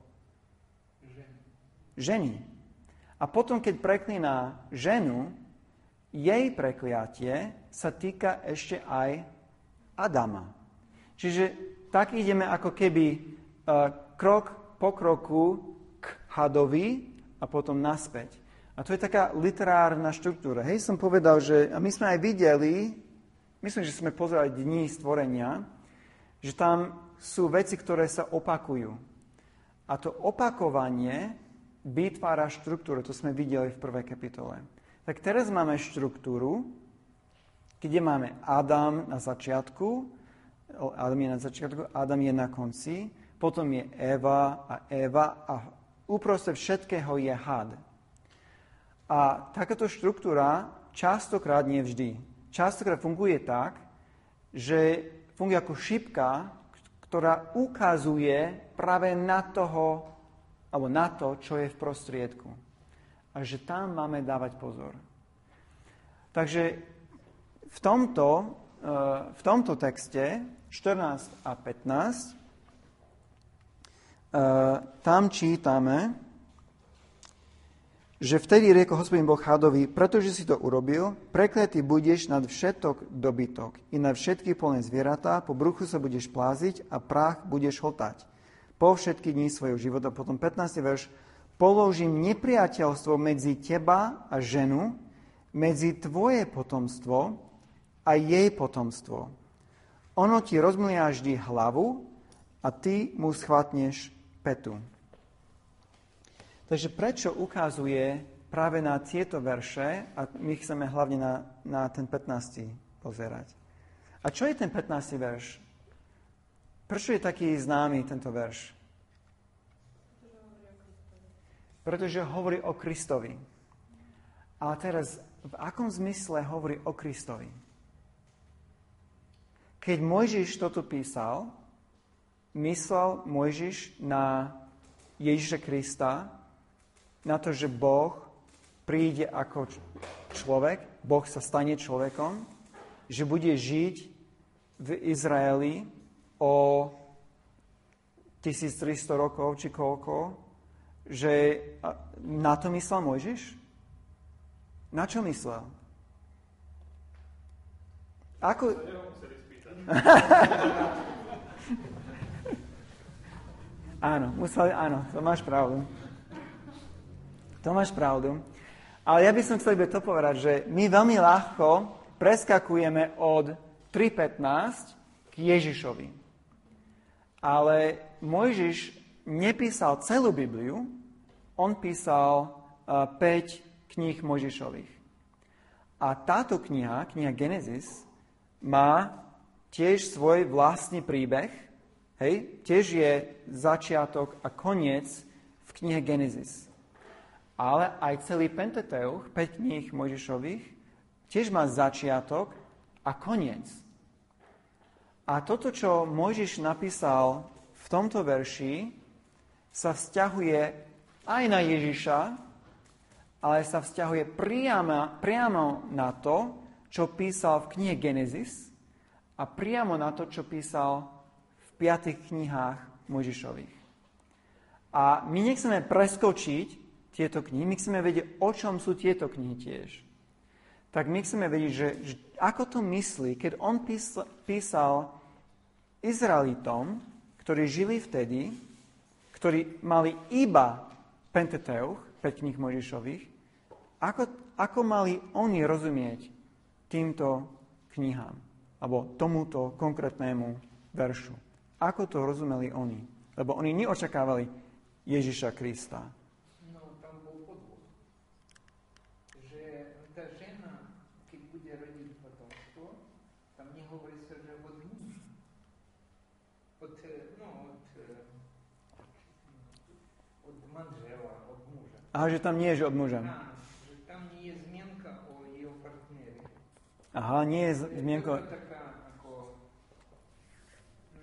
Ženy. A potom, keď preklína ženu, jej prekliatie sa týka ešte aj Adama. Čiže tak ideme ako keby uh, krok po kroku k hadovi a potom naspäť. A to je taká literárna štruktúra. Hej, som povedal, že a my sme aj videli, myslím, že sme pozerali dní stvorenia, že tam sú veci, ktoré sa opakujú. A to opakovanie vytvára štruktúru, to sme videli v prvej kapitole. Tak teraz máme štruktúru, kde máme Adam na začiatku, Adam je na začiatku, Adam je na konci, potom je Eva a Eva a uprostred všetkého je had. A takáto štruktúra častokrát nevždy. Častokrát funguje tak, že funguje ako šipka, ktorá ukazuje práve na toho, alebo na to, čo je v prostriedku. A že tam máme dávať pozor. Takže v tomto, eh, v tomto texte 14 a 15 eh, tam čítame, že vtedy rieko hospodin Boh Chadovi, pretože si to urobil, prekletý budeš nad všetok dobytok i nad všetky polné zvieratá, po bruchu sa budeš pláziť a prach budeš hltať. Po všetky dní svojho života, potom 15. verš, položím nepriateľstvo medzi teba a ženu, medzi tvoje potomstvo a jej potomstvo. Ono ti rozmlia vždy hlavu a ty mu schvatneš petu. Takže prečo ukazuje práve na tieto verše, a my chceme hlavne na, na ten 15. pozerať. A čo je ten 15. verš? Prečo je taký známy tento verš? Pretože hovorí o Kristovi. A teraz, v akom zmysle hovorí o Kristovi? Keď Mojžiš toto písal, myslel Mojžiš na Ježiša Krista, na to, že Boh príde ako človek, Boh sa stane človekom, že bude žiť v Izraeli o 1300 rokov či koľko, že na to myslel Mojžiš? Na čo myslel? Ako... áno, musel, áno, to máš pravdu. To máš pravdu. Ale ja by som chcel to povedať, že my veľmi ľahko preskakujeme od 3.15 k Ježišovi. Ale Mojžiš nepísal celú Bibliu, on písal uh, 5 kníh Mojžišových. A táto kniha, kniha Genesis, má tiež svoj vlastný príbeh, hej, tiež je začiatok a koniec v knihe Genesis ale aj celý Pentateuch, 5 kníh Mojžišových, tiež má začiatok a koniec. A toto, čo Mojžiš napísal v tomto verši, sa vzťahuje aj na Ježiša, ale sa vzťahuje priamo, priamo na to, čo písal v knihe Genesis a priamo na to, čo písal v piatých knihách Mojžišových. A my nechceme preskočiť tieto knihy, my chceme vedieť, o čom sú tieto knihy tiež. Tak my chceme vedieť, že, že ako to myslí, keď on písal, písal Izraelitom, ktorí žili vtedy, ktorí mali iba Pentateuch, 5 kníh Mojžišových, ako, ako mali oni rozumieť týmto knihám, alebo tomuto konkrétnemu veršu. Ako to rozumeli oni? Lebo oni neočakávali Ježiša Krista. Od manžela, od muža. A že tam nie je, že od muža. Tam nie je Aha, nie je zmienko... Je to taká ako,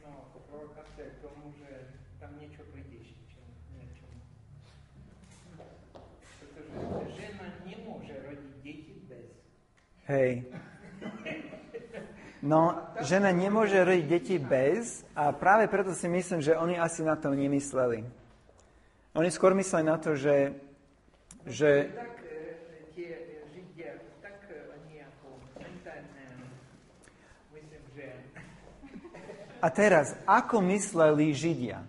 no, provokácia k tomu, že tam niečo prídeš niečomu. Pretože žena nemôže rodiť deti bez. Hej. No, žena nemôže rodiť deti bez a práve preto si myslím, že oni asi na to nemysleli. Oni skôr mysleli na to, že, že A teraz, ako mysleli Židia?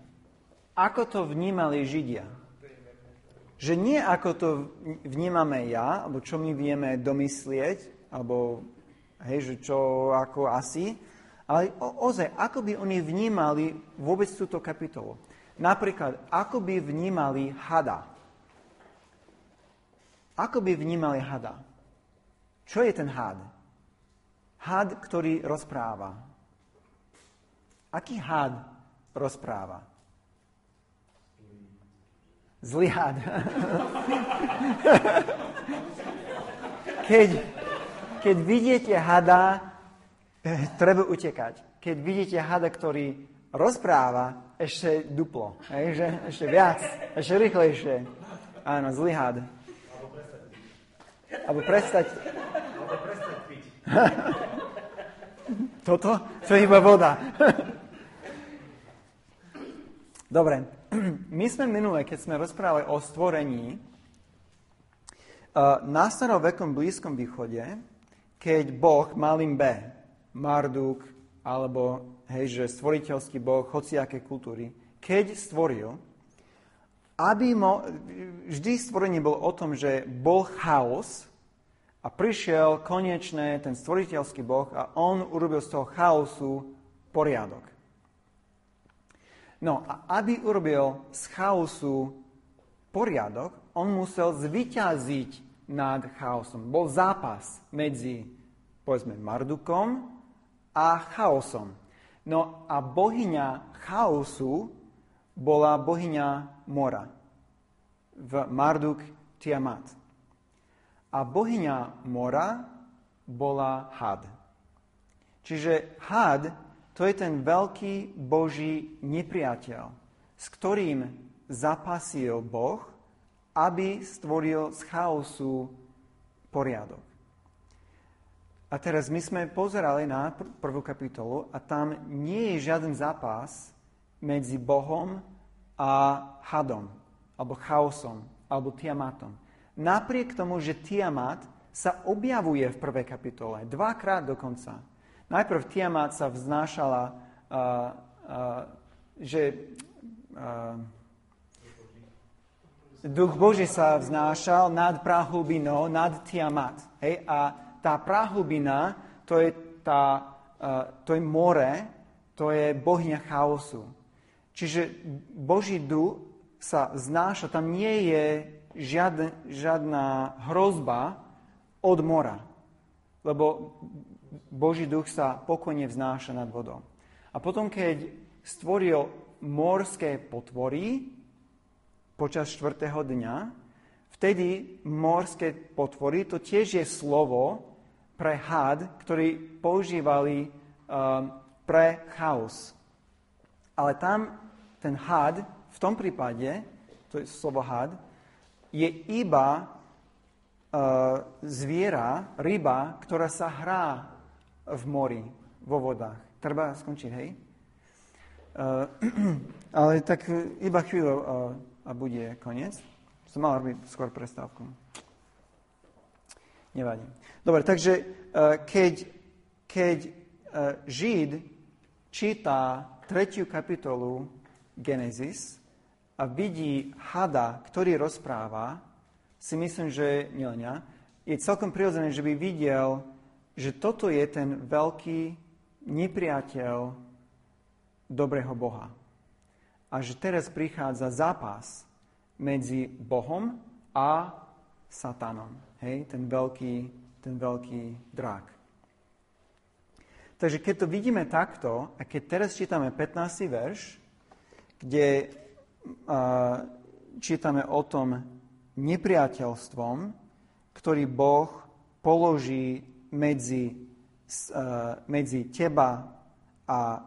Ako to vnímali Židia? Že nie ako to vnímame ja, alebo čo my vieme domyslieť, alebo hej, že čo, ako asi, ale o, ozaj, ako by oni vnímali vôbec túto kapitolu. Napríklad, ako by vnímali hada. Ako by vnímali hada? Čo je ten had? Had, ktorý rozpráva. Aký had rozpráva? Zlý had. keď, keď vidíte hada, eh, treba utekať. Keď vidíte hada, ktorý rozpráva, ešte duplo. Hej, že ešte viac, ešte rýchlejšie. Áno, zlý had. Alebo prestať. Alebo prestať piť. Toto? To je iba voda. Dobre, my sme minule, keď sme rozprávali o stvorení, na starovekom Blízkom východe, keď Boh malým B, Marduk, alebo hej, že stvoriteľský Boh hociaké kultúry, keď stvoril, aby mo, vždy stvorenie bolo o tom, že bol chaos a prišiel konečne ten stvoriteľský Boh a on urobil z toho chaosu poriadok. No a aby urobil z chaosu poriadok, on musel zvyťaziť nad chaosom. Bol zápas medzi, povedzme, Mardukom a chaosom. No a bohyňa chaosu bola bohyňa mora. V Marduk Tiamat. A bohyňa mora bola had. Čiže had to je ten veľký Boží nepriateľ, s ktorým zapasil Boh, aby stvoril z chaosu poriadok. A teraz my sme pozerali na prvú kapitolu a tam nie je žiaden zápas medzi Bohom a hadom, alebo chaosom, alebo tiamatom. Napriek tomu, že tiamat sa objavuje v prvej kapitole, dvakrát dokonca. Najprv Tiamat sa vznášala, uh, uh, že uh, Duch Boží sa vznášal nad prahubinou, nad Tiamat. Hej? A tá prahubina, to je, tá, uh, to je more, to je bohňa chaosu. Čiže Boží duch sa vznáša, tam nie je žiadna, žiadna hrozba od mora. Lebo Boží duch sa pokojne vznáša nad vodou. A potom, keď stvoril morské potvory počas čtvrtého dňa, vtedy morské potvory, to tiež je slovo pre had, ktorý používali um, pre chaos. Ale tam ten had, v tom prípade, to je slovo had, je iba uh, zviera, ryba, ktorá sa hrá v mori, vo vodách. Treba skončiť, hej? Uh, ale tak iba chvíľu uh, a bude koniec. Som mal robiť skôr prestávku. Nevadí. Dobre, takže uh, keď, keď uh, Žid číta tretiu kapitolu Genesis a vidí hada, ktorý rozpráva, si myslím, že nielen ja, je celkom prirodzené, že by videl že toto je ten veľký nepriateľ dobrého Boha. A že teraz prichádza zápas medzi Bohom a Satanom. Hej, ten veľký, ten veľký drak. Takže keď to vidíme takto, a keď teraz čítame 15. verš, kde čítame o tom nepriateľstvom, ktorý Boh položí medzi medzi teba a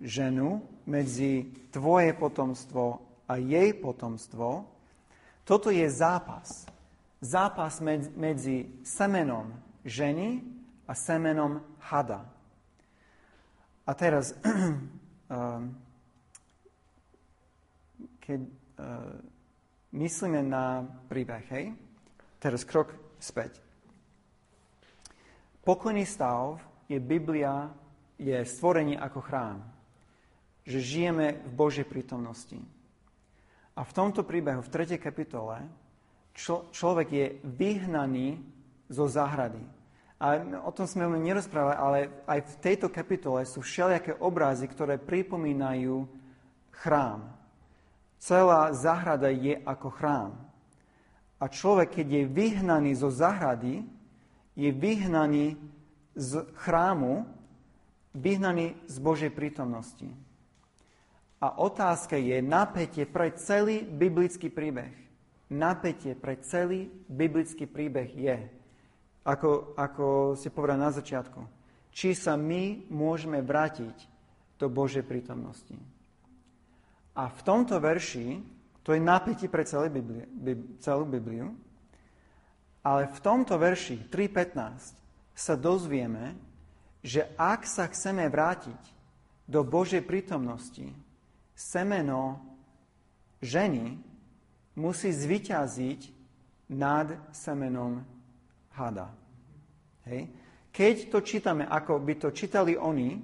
ženu, medzi tvoje potomstvo a jej potomstvo, toto je zápas. Zápas medzi semenom ženy a semenom hada. A teraz, keď uh, myslíme na príbeh, hej, teraz krok späť. Pokojný stav je Biblia, je stvorenie ako chrám. Že žijeme v Božej prítomnosti. A v tomto príbehu, v 3. kapitole, člo, človek je vyhnaný zo záhrady. A o tom sme veľmi nerozprávali, ale aj v tejto kapitole sú všelijaké obrazy, ktoré pripomínajú chrám. Celá záhrada je ako chrám. A človek, keď je vyhnaný zo záhrady, je vyhnaný z chrámu, vyhnaný z Božej prítomnosti. A otázka je napätie pre celý biblický príbeh. Napätie pre celý biblický príbeh je, ako, ako si povedal na začiatku, či sa my môžeme vrátiť do Božej prítomnosti. A v tomto verši, to je napätie pre celú Bibliu, celú Bibliu, ale v tomto verši 3.15 sa dozvieme, že ak sa chceme vrátiť do Božej prítomnosti, semeno ženy musí zvyťaziť nad semenom hada. Hej. Keď to čítame, ako by to čítali oni,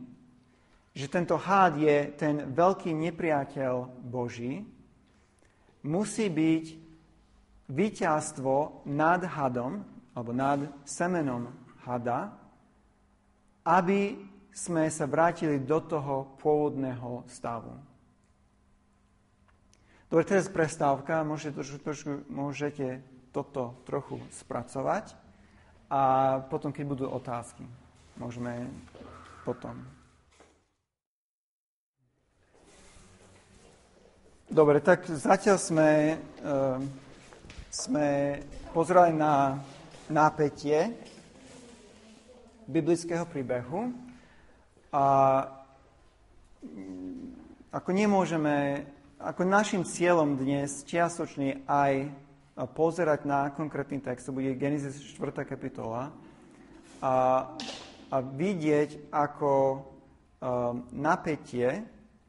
že tento hád je ten veľký nepriateľ Boží, musí byť víťazstvo nad hadom, alebo nad semenom hada, aby sme sa vrátili do toho pôvodného stavu. Dobre, teraz prestávka, môžete, trošku, môžete toto trochu spracovať a potom, keď budú otázky, môžeme potom. Dobre, tak zatiaľ sme, uh, sme pozerali na nápetie biblického príbehu a mm, ako nemôžeme ako našim cieľom dnes čiastočne aj pozerať na konkrétny text, to bude Genesis 4. kapitola, a, a vidieť ako um, napätie,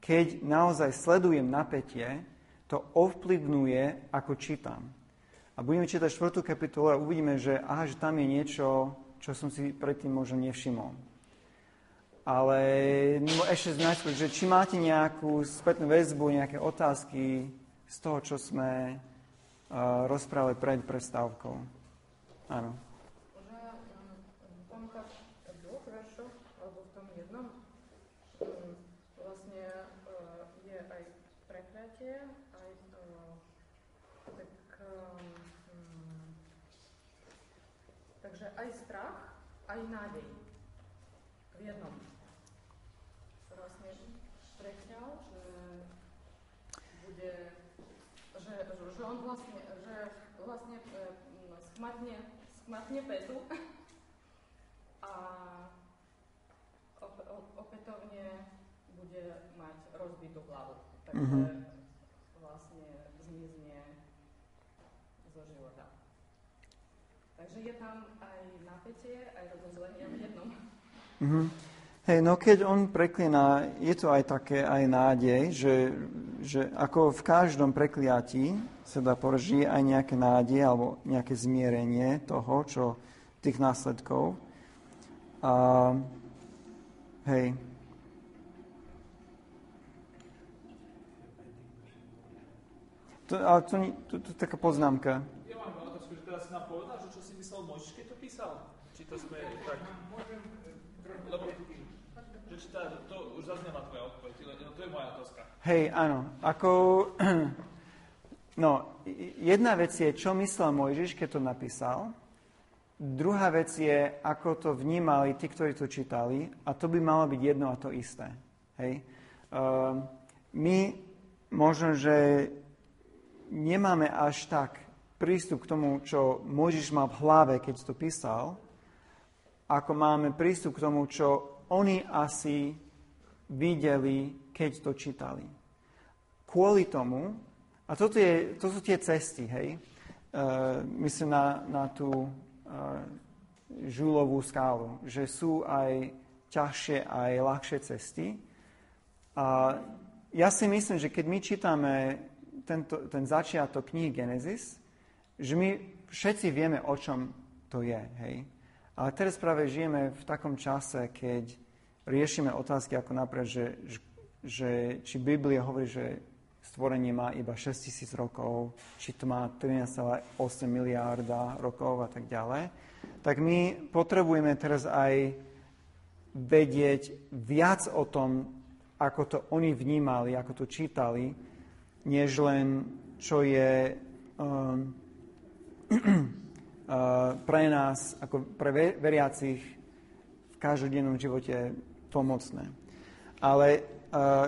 keď naozaj sledujem napätie, to ovplyvňuje, ako čítam. A budeme čítať 4. kapitolu a uvidíme, že, aha, že tam je niečo, čo som si predtým možno nevšimol. Ale no, ešte najskôr, že či máte nejakú spätnú väzbu, nejaké otázky z toho, čo sme uh, rozprávali pred prestávkou. Áno. Aj nádej v jednom. že on vlastne, že vlastne schmatne, schmatne petu a opätovne bude mať rozbitú hlavu. Takže mm-hmm. vlastne zmizne zo života. Takže je tam aj napätie, aj rozozlenie v jednom. Mm-hmm. Hej, no keď on preklína, je to aj také aj nádej, že, že ako v každom prekliatí sa dá je aj nejaké nádej alebo nejaké zmierenie toho, čo tých následkov. A, hej. To, ale to, to, to, to taká poznámka. Ja mám otázku, že teraz si nám povedal, že čo si myslel Mojžiš, keď to písal? Či to sme tak... Lebo tá, to už zaznela tvoja odpoveď, no to je moja otázka. Hej, áno. Ako, no, jedna vec je, čo myslel Mojžiš, keď to napísal. Druhá vec je, ako to vnímali tí, ktorí to čítali. A to by malo byť jedno a to isté. Hej. Uh, my možno, že nemáme až tak prístup k tomu, čo Mojžiš mal v hlave, keď to písal, ako máme prístup k tomu, čo oni asi videli, keď to čítali. Kvôli tomu, a toto je, to sú tie cesty, hej, uh, myslím na, na tú uh, žúlovú skálu, že sú aj ťažšie, aj ľahšie cesty. A ja si myslím, že keď my čítame tento, ten začiatok knihy Genesis, že my všetci vieme, o čom to je, hej. Ale teraz práve žijeme v takom čase, keď riešime otázky ako napríklad, že, že či Biblia hovorí, že stvorenie má iba 6 tisíc rokov, či to má 13,8 miliárda rokov a tak ďalej, tak my potrebujeme teraz aj vedieť viac o tom, ako to oni vnímali, ako to čítali, než len čo je um, pre nás, ako pre veriacich v každodennom živote pomocné. Ale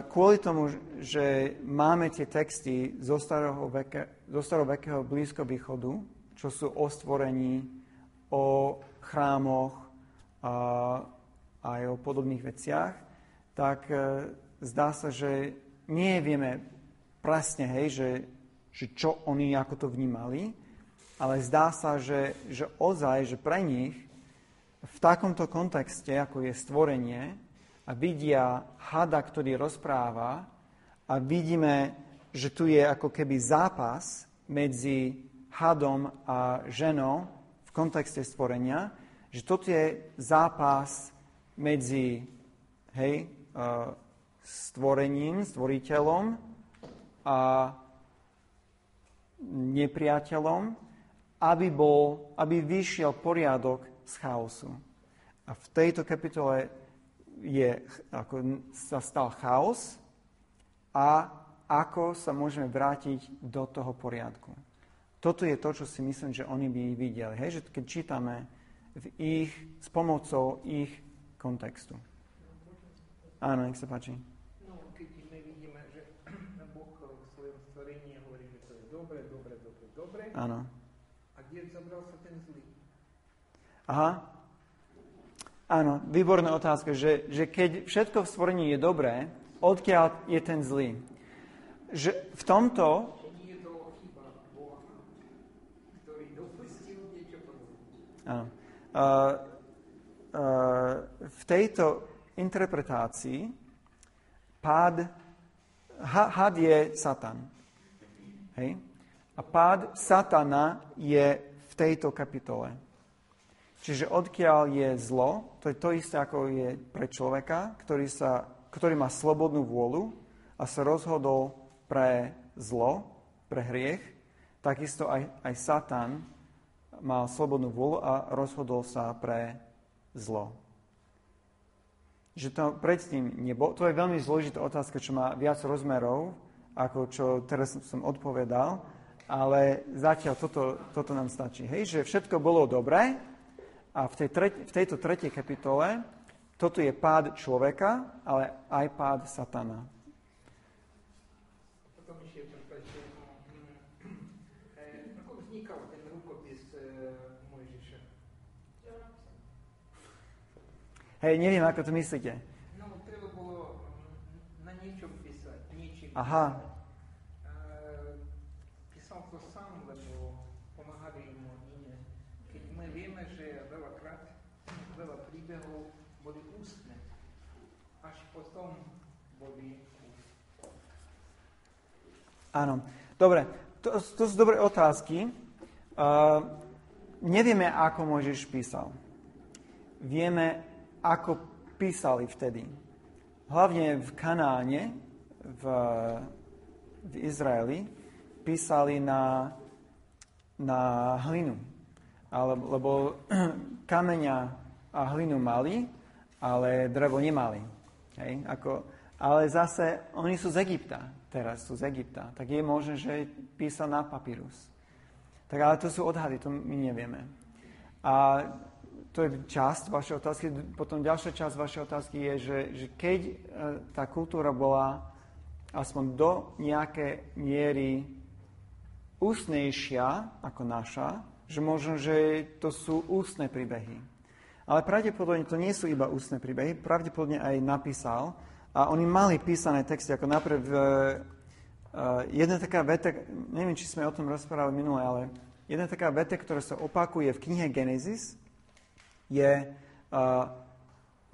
kvôli tomu, že máme tie texty zo, veke, zo starovekého Blízko východu, čo sú o stvorení, o chrámoch a aj o podobných veciach, tak e, zdá sa, že nie vieme presne, hej, že, že čo oni ako to vnímali, ale zdá sa, že, že ozaj, že pre nich v takomto kontexte, ako je stvorenie, a vidia hada, ktorý rozpráva a vidíme, že tu je ako keby zápas medzi hadom a ženou v kontexte stvorenia, že toto je zápas medzi hej, stvorením, stvoriteľom a nepriateľom aby, bol, aby vyšiel poriadok z chaosu. A v tejto kapitole je, ako sa stal chaos a ako sa môžeme vrátiť do toho poriadku. Toto je to, čo si myslím, že oni by videli. Hej, že keď čítame v ich, s pomocou ich kontextu. Áno, nech sa páči. No, keď my vidíme, že Boh v svojom stvorení hovorí, že to je dobre, dobre, dobre, dobre. Áno kde zobral sa ten zlý? Aha. Áno, výborná otázka, že, že keď všetko v stvorení je dobré, odkiaľ je ten zlý? Že v tomto... Áno. Uh, uh, v tejto interpretácii pád, had je Satan. Hej? A pád satana je v tejto kapitole. Čiže odkiaľ je zlo, to je to isté, ako je pre človeka, ktorý, sa, ktorý má slobodnú vôľu a sa rozhodol pre zlo, pre hriech, takisto aj, aj Satan mal slobodnú vôľu a rozhodol sa pre zlo. Že to predtým nebolo, to je veľmi zložitá otázka, čo má viac rozmerov, ako čo teraz som odpovedal, ale zatiaľ toto, toto nám stačí. Hej, že všetko bolo dobré a v, tej treti, v tejto tretej kapitole toto je pád človeka, ale aj pád satana. Prepáčte, e? Hej, neviem, ako to myslíte. No, treba bolo na niečom písať, niečím Aha, písať. Písal to sám, lebo pomáhali mu iné. Keď my vieme, že veľakrát, veľa príbehov boli ústne, až potom boli áno. Dobre, to, to sú dobré otázky. Uh, nevieme, ako Mojžiš písal. Vieme, ako písali vtedy. Hlavne v Kanáne, v, v Izraeli, písali na, na hlinu. Ale, lebo kameňa a hlinu mali, ale drevo nemali. Hej? Ako, ale zase oni sú z Egypta, teraz sú z Egypta, tak je možné, že písal na papírus. Tak ale to sú odhady, to my nevieme. A to je časť vašej otázky. Potom ďalšia časť vašej otázky je, že, že keď e, tá kultúra bola aspoň do nejakej miery ústnejšia ako naša, že možno, že to sú ústne príbehy. Ale pravdepodobne to nie sú iba ústne príbehy, pravdepodobne aj napísal. A oni mali písané texty, ako napríklad uh, jedna taká veta, neviem, či sme o tom rozprávali minule, ale jedna taká veta, ktorá sa opakuje v knihe Genesis, je uh,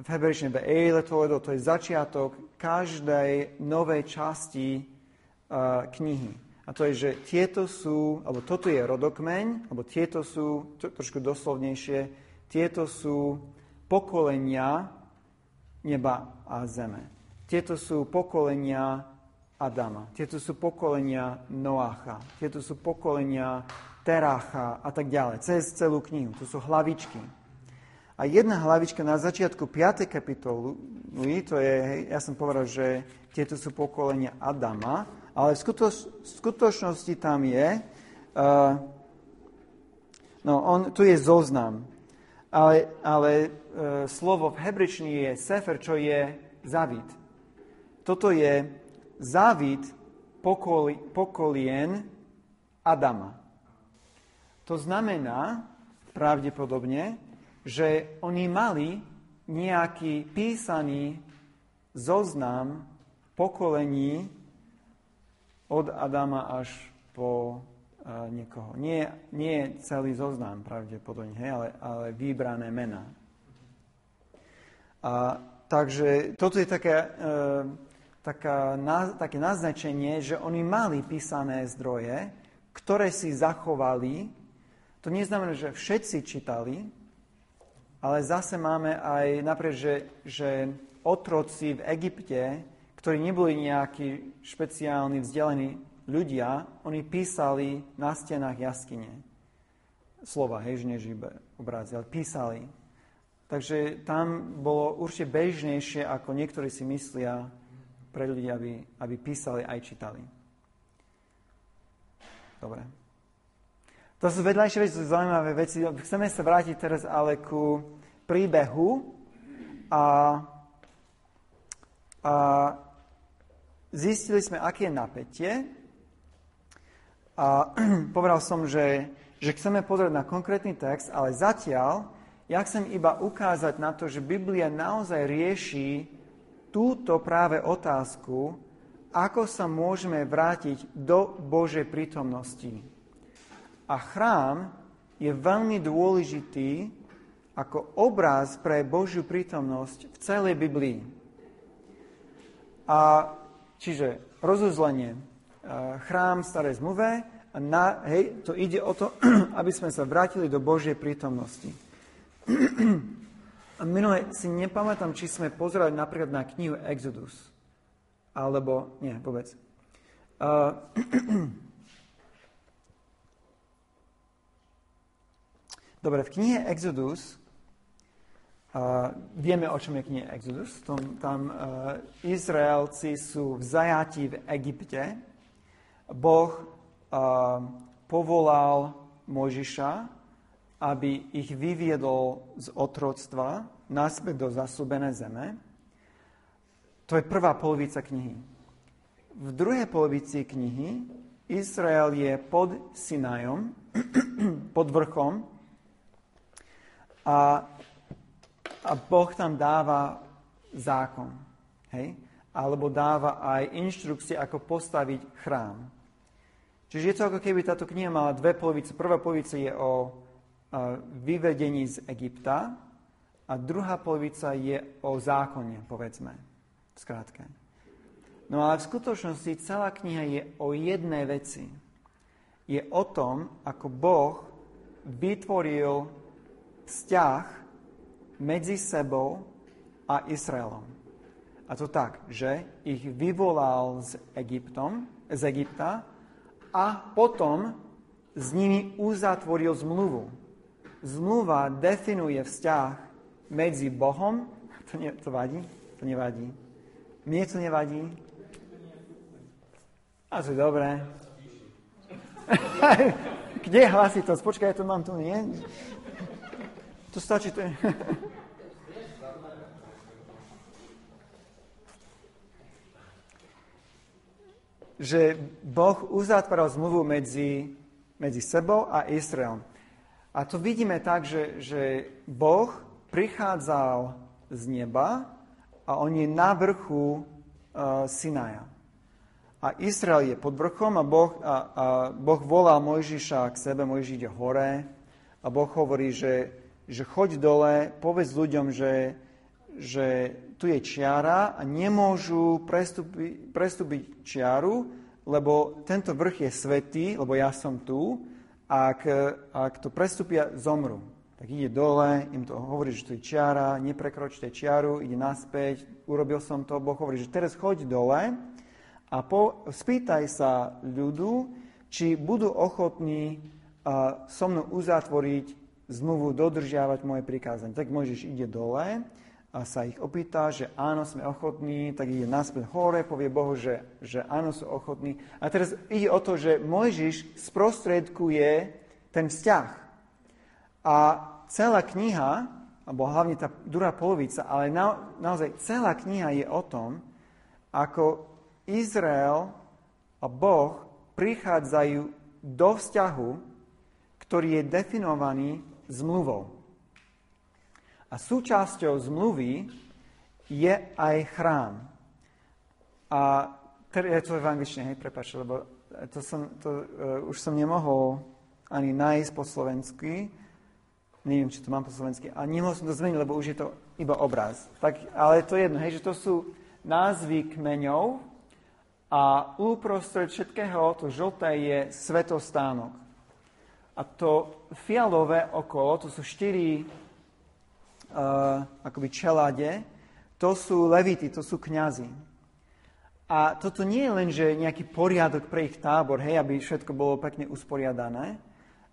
v hebrejčine Be'ele Toledo, to je začiatok každej novej časti uh, knihy. A to je, že tieto sú, alebo toto je rodokmeň, alebo tieto sú, to, trošku doslovnejšie, tieto sú pokolenia neba a zeme. Tieto sú pokolenia Adama. Tieto sú pokolenia Noacha. Tieto sú pokolenia Terácha a tak ďalej. Cez celú knihu. To sú hlavičky. A jedna hlavička na začiatku 5. kapitoly, to je, ja som povedal, že tieto sú pokolenia Adama, ale v, skutoč, v skutočnosti tam je, uh, no on, tu je zoznam, ale, ale uh, slovo v hebrični je sefer, čo je zavid. Toto je závid pokoli, pokolien Adama. To znamená pravdepodobne, že oni mali nejaký písaný zoznam pokolení od Adama až po uh, niekoho. Nie, nie celý zoznam pravdepodobne, hej, ale, ale vybrané mená. A, takže toto je také, uh, taká, na, také naznačenie, že oni mali písané zdroje, ktoré si zachovali. To neznamená, že všetci čítali, ale zase máme aj napríklad, že, že otroci v Egypte ktorí neboli nejakí špeciálni, vzdelení ľudia, oni písali na stenách jaskyne. Slova, hej, než iba obrazy, ale písali. Takže tam bolo určite bežnejšie, ako niektorí si myslia pre ľudí, aby, aby písali aj čítali. Dobre. To sú vedľajšie veci, zaujímavé veci. Chceme sa vrátiť teraz ale ku príbehu a, a zistili sme, aké je napätie a povedal som, že, že chceme pozrieť na konkrétny text, ale zatiaľ ja chcem iba ukázať na to, že Biblia naozaj rieši túto práve otázku, ako sa môžeme vrátiť do Božej prítomnosti. A chrám je veľmi dôležitý ako obraz pre Božiu prítomnosť v celej Biblii. A Čiže rozuzlenie, e, chrám starej zmluve, na, hej, to ide o to, aby sme sa vrátili do Božej prítomnosti. A minule si nepamätám, či sme pozerali napríklad na knihu Exodus. Alebo, nie, povedz. Uh, Dobre, v knihe Exodus Uh, vieme, o čom je kniha Exodus. Tom, tam uh, Izraelci sú v zajatí v Egypte. Boh uh, povolal Možiša, aby ich vyviedol z otroctva naspäť do zasúbené zeme. To je prvá polovica knihy. V druhej polovici knihy Izrael je pod Sinajom, pod vrchom a a Boh tam dáva zákon. Hej? Alebo dáva aj inštrukcie, ako postaviť chrám. Čiže je to ako keby táto kniha mala dve polovice. Prvá polovica je o vyvedení z Egypta a druhá polovica je o zákone, povedzme. Skrátke. No ale v skutočnosti celá kniha je o jednej veci. Je o tom, ako Boh vytvoril vzťah medzi sebou a Izraelom. A to tak, že ich vyvolal z, Egyptom, z Egypta a potom s nimi uzatvoril zmluvu. Zmluva definuje vzťah medzi Bohom, to, ne, to vadí? To nevadí. Mne to nevadí? A to je dobré. Kde je hlasitosť? Počkaj, to mám tu, nie? To stačí, to že Boh uzatváral zmluvu medzi, medzi sebou a Izraelom. A to vidíme tak, že, že Boh prichádzal z neba a on je na vrchu uh, Sinaja. A Izrael je pod vrchom a Boh, a, a boh volá Mojžiša k sebe, Mojžiš ide hore a Boh hovorí, že, že choď dole, povedz ľuďom, že, že tu je čiara a nemôžu prestúpiť, prestúpiť čiaru, lebo tento vrch je svetý, lebo ja som tu, ak, ak to prestúpia, zomru. Tak ide dole, im to hovorí, že tu je čiara, neprekročte čiaru, ide naspäť, urobil som to, Boh hovorí, že teraz choď dole a po, spýtaj sa ľudu, či budú ochotní uh, so mnou uzatvoriť zmluvu, dodržiavať moje prikázanie. Tak Mojžiš ide dole a sa ich opýta, že áno, sme ochotní, tak ide naspäť hore, povie Bohu, že, že áno, sú ochotní. A teraz ide o to, že Mojžiš sprostredkuje ten vzťah. A celá kniha, alebo hlavne tá druhá polovica, ale na, naozaj celá kniha je o tom, ako Izrael a Boh prichádzajú do vzťahu, ktorý je definovaný zmluvou. A súčasťou zmluvy je aj chrám. A je to v angličtine, hej, prepáč, lebo to som, to, uh, už som nemohol ani nájsť po slovensky, neviem, či to mám po slovensky, a nemohol som to zmeniť, lebo už je to iba obraz. Tak, ale to je jedno, hej, že to sú názvy kmeňov, a uprostred všetkého to žlté je svetostánok. A to fialové okolo, to sú štyri akoby čelade, to sú levity, to sú kňazi. A toto nie je len, že nejaký poriadok pre ich tábor, hej, aby všetko bolo pekne usporiadané,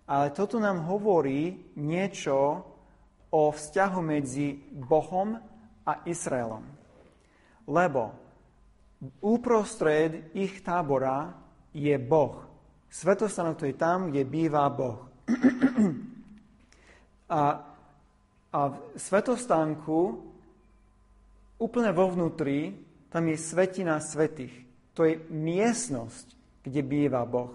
ale toto nám hovorí niečo o vzťahu medzi Bohom a Izraelom. Lebo uprostred ich tábora je Boh. Svetostanok to je tam, kde býva Boh. a, a v svetostánku úplne vo vnútri tam je svetina svetých. To je miestnosť, kde býva Boh.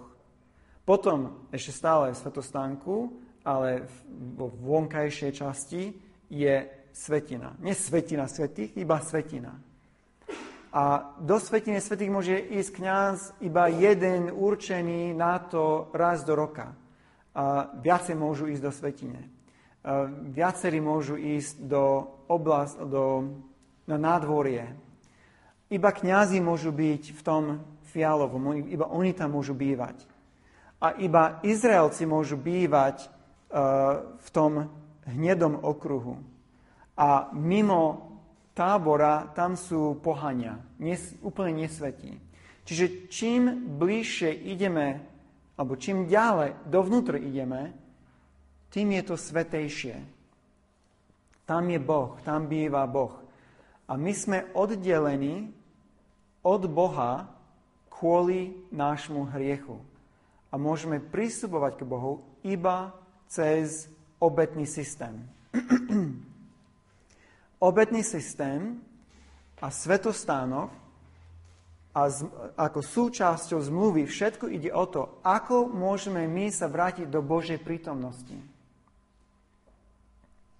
Potom ešte stále v svetostánku, ale vo vonkajšej časti je svetina. Nie svetina svetých, iba svetina. A do Svetiny Svetých môže ísť kňaz iba jeden určený na to raz do roka. A viacej môžu ísť do Svetine. Viacerí môžu ísť do oblast, do, na nádvorie. Iba kňazi môžu byť v tom fialovom, iba oni tam môžu bývať. A iba Izraelci môžu bývať uh, v tom hnedom okruhu. A mimo tábora, tam sú pohania, nes, úplne nesvetí. Čiže čím bližšie ideme, alebo čím ďalej dovnútri ideme, tým je to svetejšie. Tam je Boh, tam býva Boh. A my sme oddelení od Boha kvôli nášmu hriechu. A môžeme pristupovať k Bohu iba cez obetný systém. obetný systém a svetostánok a z, ako súčasťou zmluvy všetko ide o to, ako môžeme my sa vrátiť do Božej prítomnosti.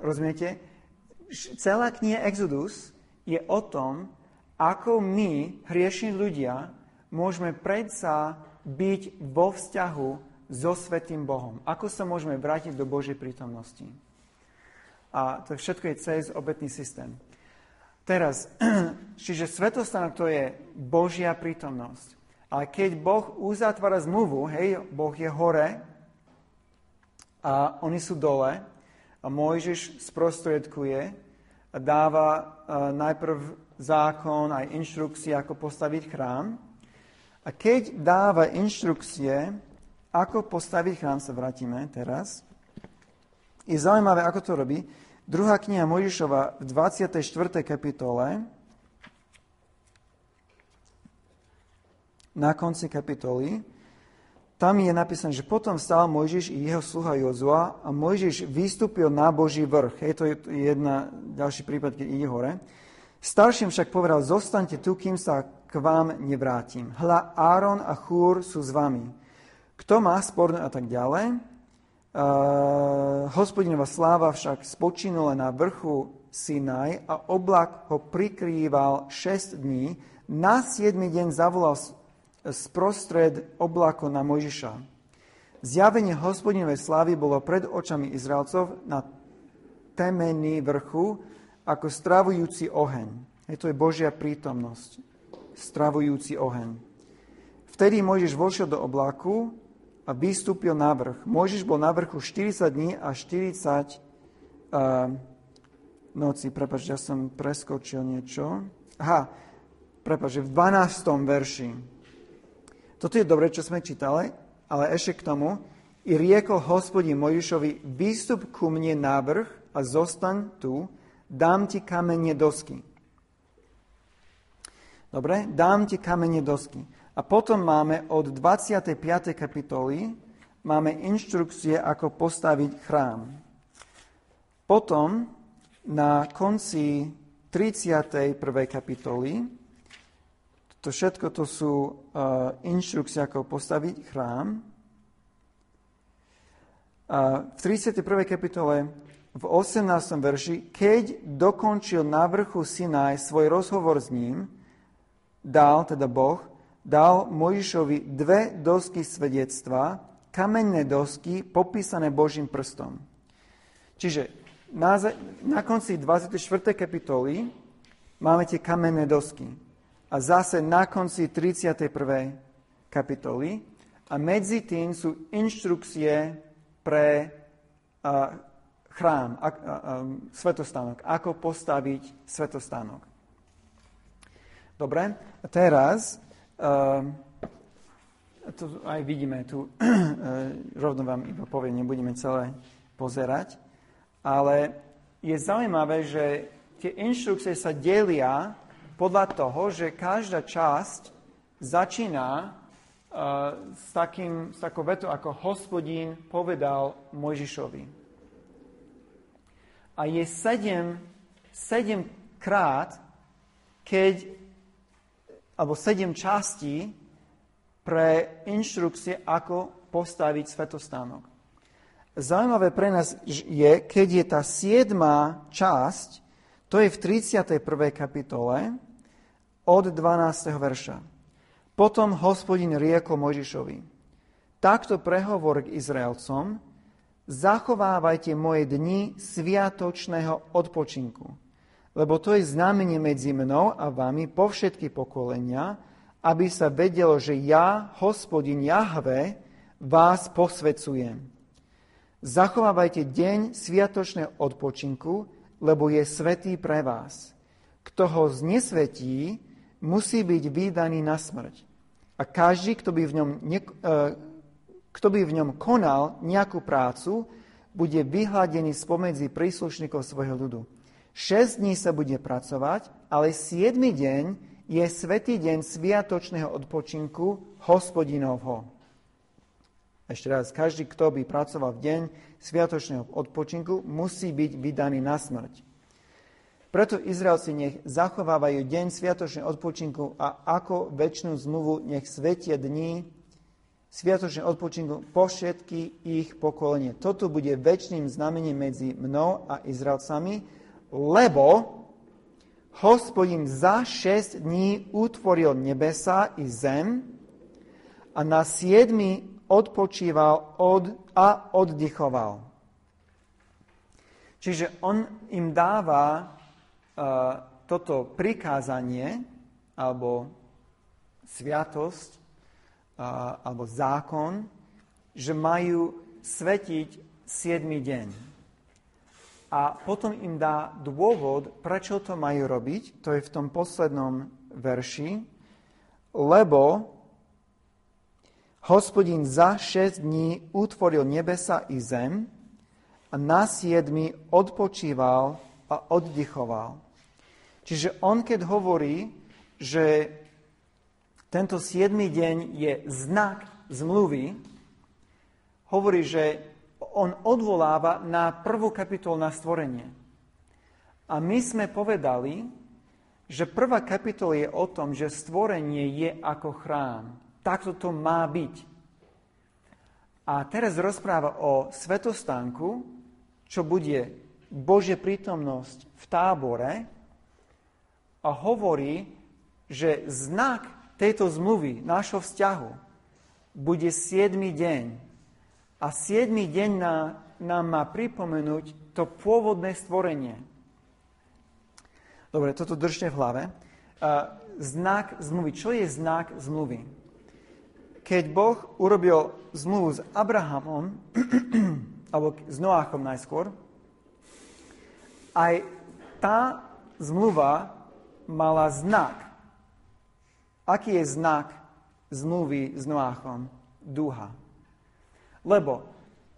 Rozumiete? Celá kniha Exodus je o tom, ako my, hriešní ľudia, môžeme predsa byť vo vzťahu so Svetým Bohom. Ako sa môžeme vrátiť do Božej prítomnosti. A to všetko je cez obetný systém. Teraz, čiže svetostánok to je Božia prítomnosť. Ale keď Boh uzatvára zmluvu, hej, Boh je hore a oni sú dole a Mojžiš sprostredkuje a dáva uh, najprv zákon aj inštrukcie, ako postaviť chrám. A keď dáva inštrukcie, ako postaviť chrám, sa vrátime teraz, je zaujímavé, ako to robí. Druhá kniha Mojžišova v 24. kapitole, na konci kapitoly, tam je napísané, že potom stal Mojžiš i jeho sluha Jozua a Mojžiš vystúpil na Boží vrch. Hej, to je jedna, ďalší prípad, keď ide hore. Starším však povedal, zostaňte tu, kým sa k vám nevrátim. Hľa, Áron a Chúr sú s vami. Kto má sporné a tak ďalej. Uh, hospodinova sláva však spočinula na vrchu Sinaj a oblak ho prikrýval 6 dní. Na 7 deň zavolal sprostred oblaku na Mojžiša. Zjavenie hospodinovej slávy bolo pred očami Izraelcov na temení vrchu ako stravujúci oheň. Je to je Božia prítomnosť. Stravujúci oheň. Vtedy Mojžiš vošiel do oblaku a vystúpil na vrch. Mojžiš bol na vrchu 40 dní a 40 uh, noci. Prepač, ja som preskočil niečo. Aha, prepač, v 12. verši. Toto je dobre, čo sme čítali, ale ešte k tomu. I riekol hospodin Mojžišovi, výstup ku mne na vrch a zostan tu, dám ti kamene dosky. Dobre, dám ti kamene dosky. A potom máme od 25. kapitoly máme inštrukcie, ako postaviť chrám. Potom na konci 31. kapitoly, to všetko to sú uh, inštrukcie, ako postaviť chrám. Uh, v 31. kapitole v 18. verši, keď dokončil na vrchu Sinaj svoj rozhovor s ním, dal, teda Boh, dal Mojžišovi dve dosky svedectva, kamenné dosky popísané Božím prstom. Čiže na, na konci 24. kapitoly máme tie kamenné dosky. A zase na konci 31. kapitoly. A medzi tým sú inštrukcie pre a, chrám, a, a, a, svetostánok. Ako postaviť svetostánok. Dobre, a teraz Uh, to aj vidíme tu, uh, rovno vám iba poviem, nebudeme celé pozerať, ale je zaujímavé, že tie inštrukcie sa delia podľa toho, že každá časť začína uh, s, takým, s takou vetou, ako hospodín povedal Mojžišovi. A je sedem, sedem krát, keď alebo sedem častí pre inštrukcie, ako postaviť svetostánok. Zaujímavé pre nás je, keď je tá siedma časť, to je v 31. kapitole od 12. verša. Potom hospodin riekol Mojžišovi, takto prehovor k Izraelcom, zachovávajte moje dni sviatočného odpočinku lebo to je znamenie medzi mnou a vami po všetky pokolenia, aby sa vedelo, že ja, hospodin Jahve, vás posvecujem. Zachovávajte deň sviatočného odpočinku, lebo je svetý pre vás. Kto ho znesvetí, musí byť vydaný na smrť. A každý, kto by v ňom, e, kto by v ňom konal nejakú prácu, bude vyhladený spomedzi príslušníkov svojho ľudu. 6 dní sa bude pracovať, ale 7 deň je svetý deň sviatočného odpočinku hospodinovho. Ešte raz, každý, kto by pracoval v deň sviatočného odpočinku, musí byť vydaný na smrť. Preto Izraelci nech zachovávajú deň sviatočného odpočinku a ako väčšinu zmluvu nech svetia dní sviatočného odpočinku po všetky ich pokolenie. Toto bude väčšným znamením medzi mnou a Izraelcami, lebo hospodin za šest dní utvoril nebesa i zem a na siedmi odpočíval od, a oddychoval. Čiže on im dáva toto prikázanie alebo sviatosť alebo zákon, že majú svetiť siedmy deň. A potom im dá dôvod, prečo to majú robiť. To je v tom poslednom verši. Lebo hospodin za 6 dní utvoril nebesa i zem a na 7 odpočíval a oddychoval. Čiže on, keď hovorí, že tento 7 deň je znak zmluvy, hovorí, že on odvoláva na prvú kapitolu na stvorenie. A my sme povedali, že prvá kapitola je o tom, že stvorenie je ako chrám. Takto to má byť. A teraz rozpráva o svetostánku, čo bude Bože prítomnosť v tábore a hovorí, že znak tejto zmluvy, nášho vzťahu, bude 7. deň. A 7. deň nám má pripomenúť to pôvodné stvorenie. Dobre, toto držte v hlave. Znak zmluvy. Čo je znak zmluvy? Keď Boh urobil zmluvu s Abrahamom, alebo s Noáchom najskôr, aj tá zmluva mala znak. Aký je znak zmluvy s Noáchom? Duha. Lebo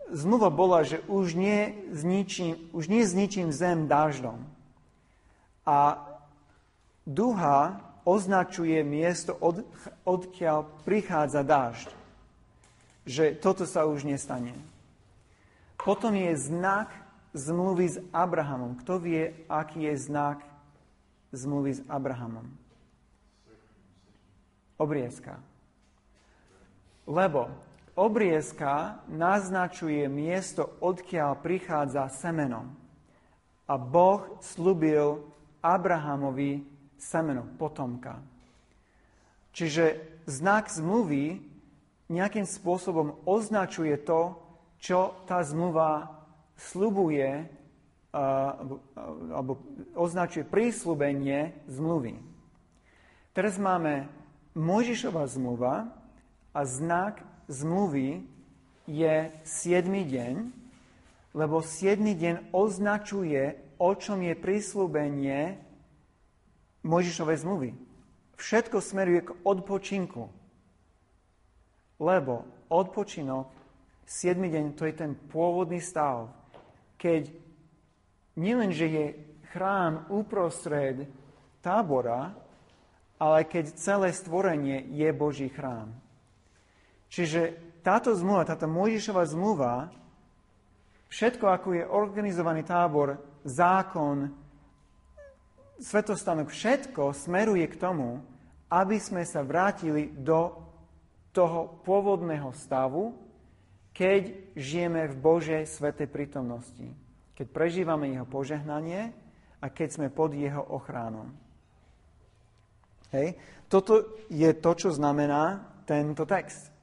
zmluva bola, že už nie, zničím, už nie zničím zem dáždom. A duha označuje miesto, od, odkiaľ prichádza dážď. Že toto sa už nestane. Potom je znak zmluvy s Abrahamom. Kto vie, aký je znak zmluvy s Abrahamom? Obriezka. Lebo obriezka naznačuje miesto, odkiaľ prichádza semeno. A Boh slúbil Abrahamovi semeno, potomka. Čiže znak zmluvy nejakým spôsobom označuje to, čo tá zmluva slubuje alebo označuje prísľubenie zmluvy. Teraz máme Mojžišová zmluva a znak zmluvy je 7. deň, lebo 7. deň označuje, o čom je prísľubenie Mojžišovej zmluvy. Všetko smeruje k odpočinku. Lebo odpočinok 7. deň to je ten pôvodný stav, keď nielen, že je chrám uprostred tábora, ale keď celé stvorenie je Boží chrám. Čiže táto zmluva, táto Mojžišová zmluva, všetko, ako je organizovaný tábor, zákon, svetostanok, všetko smeruje k tomu, aby sme sa vrátili do toho pôvodného stavu, keď žijeme v Božej svetej prítomnosti. Keď prežívame jeho požehnanie a keď sme pod jeho ochránom. Hej. Toto je to, čo znamená tento text.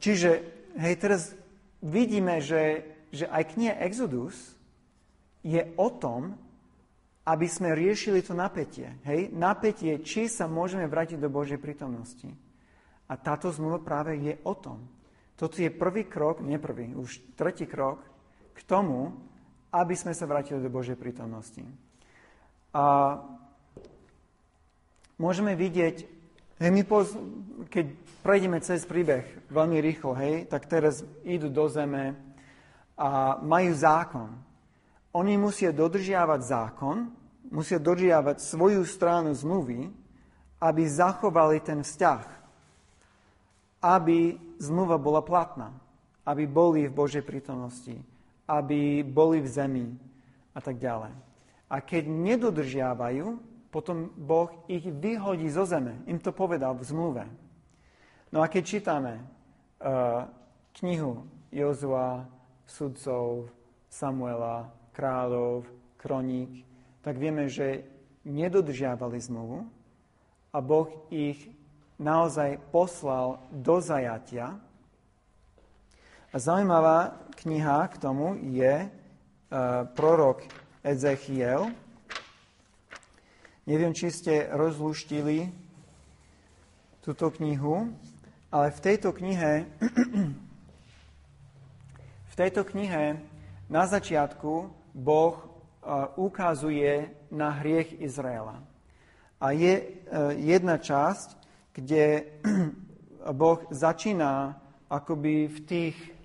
čiže, hej, teraz vidíme, že, že aj kniha Exodus je o tom, aby sme riešili to napätie. Hej? Napätie, či sa môžeme vrátiť do Božej prítomnosti. A táto zmluva práve je o tom. Toto je prvý krok, nie už tretí krok k tomu, aby sme sa vrátili do Božej prítomnosti. A môžeme vidieť, hej, my poz, keď prejdeme cez príbeh veľmi rýchlo, hej, tak teraz idú do zeme a majú zákon. Oni musia dodržiavať zákon, musia dodržiavať svoju stranu zmluvy, aby zachovali ten vzťah aby zmluva bola platná, aby boli v Božej prítomnosti, aby boli v zemi a tak ďalej. A keď nedodržiavajú, potom Boh ich vyhodí zo zeme. Im to povedal v zmluve. No a keď čítame uh, knihu Jozua, sudcov, Samuela, kráľov, kroník, tak vieme, že nedodržiavali zmluvu a Boh ich naozaj poslal do zajatia. A zaujímavá kniha k tomu je uh, prorok Ezechiel. Neviem, či ste rozluštili túto knihu, ale v tejto knihe v tejto knihe na začiatku Boh uh, ukazuje na hriech Izraela. A je uh, jedna časť, kde Boh začína akoby v tých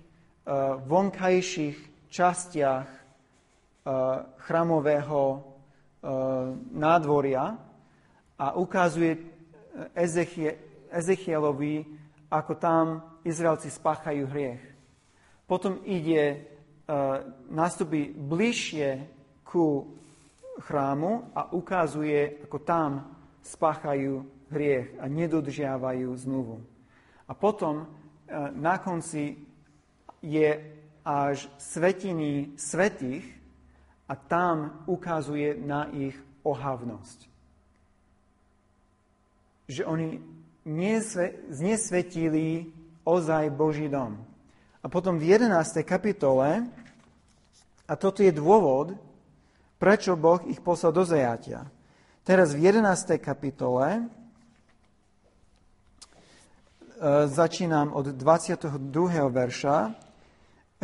vonkajších častiach uh, chramového uh, nádvoria a ukazuje Ezechie, Ezechielovi, ako tam Izraelci spáchajú hriech. Potom ide, nastupí bližšie ku chrámu a ukazuje, ako tam spáchajú hriech a nedodržiavajú zmluvu. A potom na konci je až svetiny svetých a tam ukazuje na ich ohavnosť. Že oni znesvetili ozaj Boží dom. A potom v 11. kapitole, a toto je dôvod, prečo Boh ich poslal do zajatia. Teraz v 11. kapitole e, začínam od 22. verša.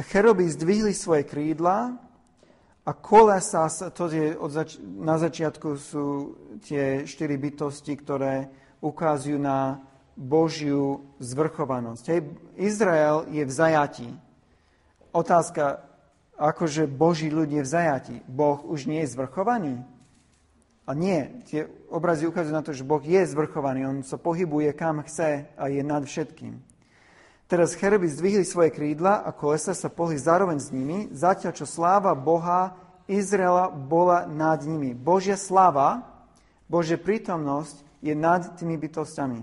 Cheroby zdvihli svoje krídla a kolesa, to je od zač- na začiatku sú tie štyri bytosti, ktoré ukazujú na Božiu zvrchovanosť. Hej, Izrael je v zajatí. Otázka, akože Boží ľud je v zajatí. Boh už nie je zvrchovaný? A nie, tie obrazy ukazujú na to, že Boh je zvrchovaný, on sa pohybuje kam chce a je nad všetkým. Teraz cheruby zdvihli svoje krídla a kolesa sa pohli zároveň s nimi, zatiaľ čo sláva Boha Izraela bola nad nimi. Božia sláva, Božia prítomnosť je nad tými bytostiami.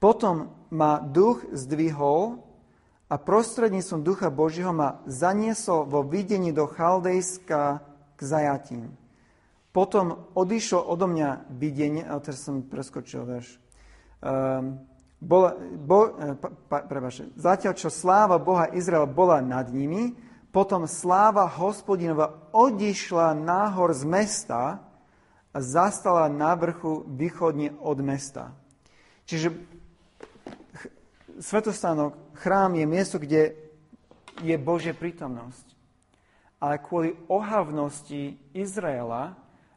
Potom ma duch zdvihol a prostredníctvom ducha Božího ma zaniesol vo videní do Chaldejska k zajatím. Potom odišlo odo mňa videnie, a teraz som preskočil, vieš. Um, bola, bo, e, pa, pa, zatiaľ, čo sláva Boha Izrael bola nad nimi, potom sláva hospodinova odišla náhor z mesta a zastala na vrchu východne od mesta. Čiže svetostánok, chrám je miesto, kde je Božia prítomnosť. Ale kvôli ohavnosti Izraela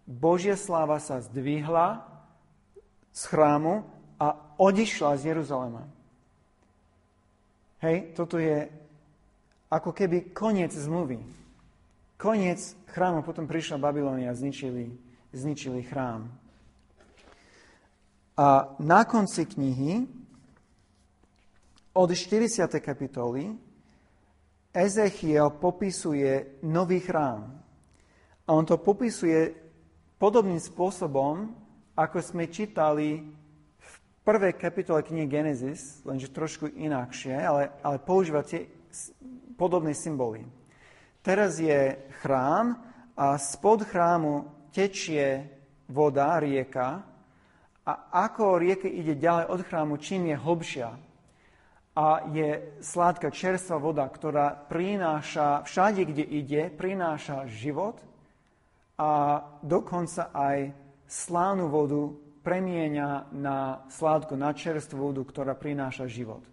Božia sláva sa zdvihla z chrámu a odišla z Jeruzalema. Hej, toto je ako keby koniec zmluvy. Koniec chrámu, potom prišla Babylonia zničili, zničili chrám. A na konci knihy, od 40. kapitoly, Ezechiel popisuje nový chrám. A on to popisuje podobným spôsobom, ako sme čítali prvej kapitole knihy Genesis, lenže trošku inakšie, ale, ale používate podobné symboly. Teraz je chrám a spod chrámu tečie voda, rieka a ako rieka ide ďalej od chrámu, čím je hlbšia a je sladká čerstvá voda, ktorá prináša, všade, kde ide, prináša život a dokonca aj slávnu vodu premieňa na sládku, na čerstvú vodu, ktorá prináša život.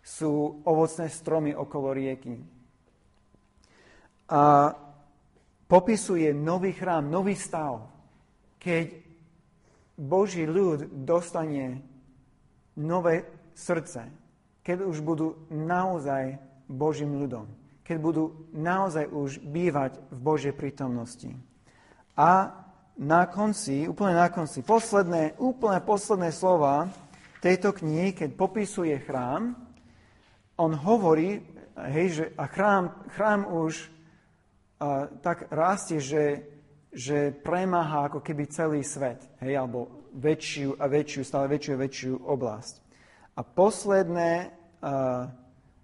Sú ovocné stromy okolo rieky. A popisuje nový chrám, nový stav, keď Boží ľud dostane nové srdce, keď už budú naozaj Božím ľudom, keď budú naozaj už bývať v Božej prítomnosti. A na konci, úplne na konci, posledné, úplne posledné slova tejto knihy, keď popisuje chrám, on hovorí, hej, že a chrám, chrám už a, tak rastie, že, že premáha ako keby celý svet, hej, alebo väčšiu a väčšiu, stále väčšiu a väčšiu oblasť. A posledné, a,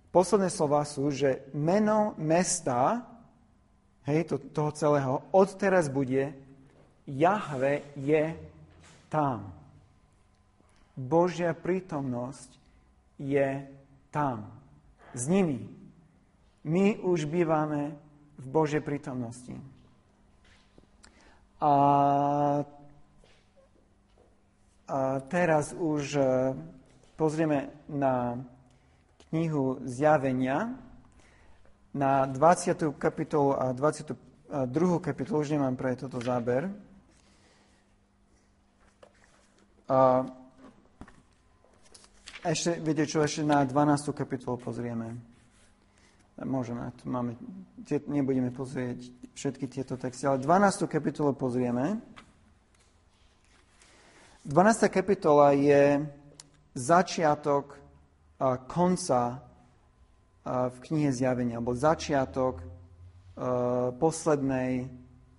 posledné slova sú, že meno mesta, hej, to, toho celého, odteraz bude Jahve je tam. Božia prítomnosť je tam. S nimi. My už bývame v Božej prítomnosti. A, a teraz už e, pozrieme na knihu Zjavenia, na 20. kapitolu a 22. kapitolu, už nemám pre toto záber. A ešte, viete čo, ešte na 12. kapitolu pozrieme. Môžeme, tu máme, tie, nebudeme pozrieť všetky tieto texty, ale 12. kapitolu pozrieme. 12. kapitola je začiatok a, konca v knihe Zjavenia, alebo začiatok uh, poslednej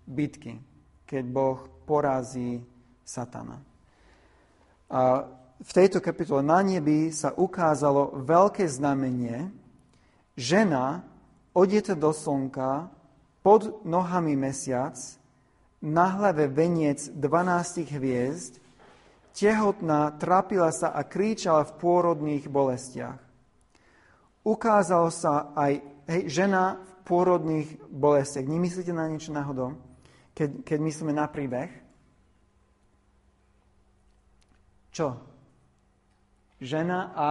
bitky, keď Boh porazí Satana. A v tejto kapitole na nebi sa ukázalo veľké znamenie. Žena odjeta do slnka, pod nohami mesiac, na hlave veniec 12 hviezd, tehotná, trápila sa a kríčala v pôrodných bolestiach. Ukázalo sa aj hej, žena v pôrodných bolestiach. Nemyslíte na niečo náhodou, keď, keď myslíme na príbeh? Čo? Žena a...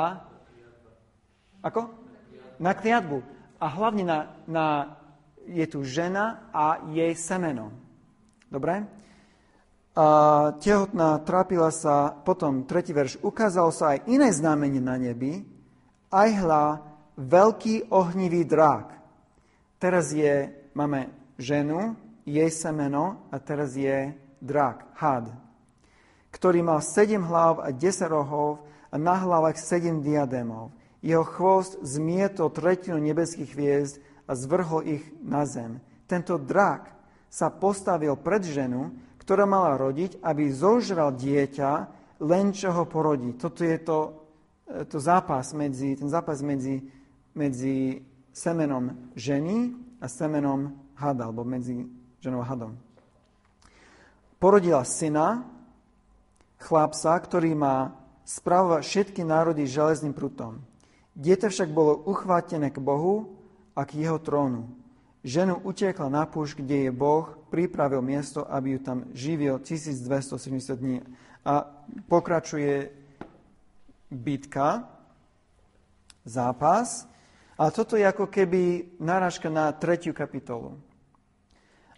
Ako? Na kliatbu. A hlavne na, na je tu žena a jej semeno. Dobre? A tehotná trápila sa, potom tretí verš, ukázalo sa aj iné znamenie na nebi, aj hľa veľký ohnivý drák. Teraz je, máme ženu, jej semeno a teraz je drak, had, ktorý mal sedem hlav a desať rohov a na hlavách sedem diadémov. Jeho chvost zmietol tretinu nebeských hviezd a zvrhol ich na zem. Tento drak sa postavil pred ženu, ktorá mala rodiť, aby zožral dieťa, len čo ho porodí. Toto je to, e, to zápas medzi, ten zápas medzi, medzi semenom ženy a semenom hada, alebo medzi ženou a hadom. Porodila syna, chlapca, ktorý má spravovať všetky národy železným prutom. Dieťa však bolo uchvátené k Bohu a k jeho trónu. Ženu utiekla na púšť, kde je Boh, pripravil miesto, aby ju tam živil 1270 dní. A pokračuje bitka, zápas. A toto je ako keby narážka na tretiu kapitolu.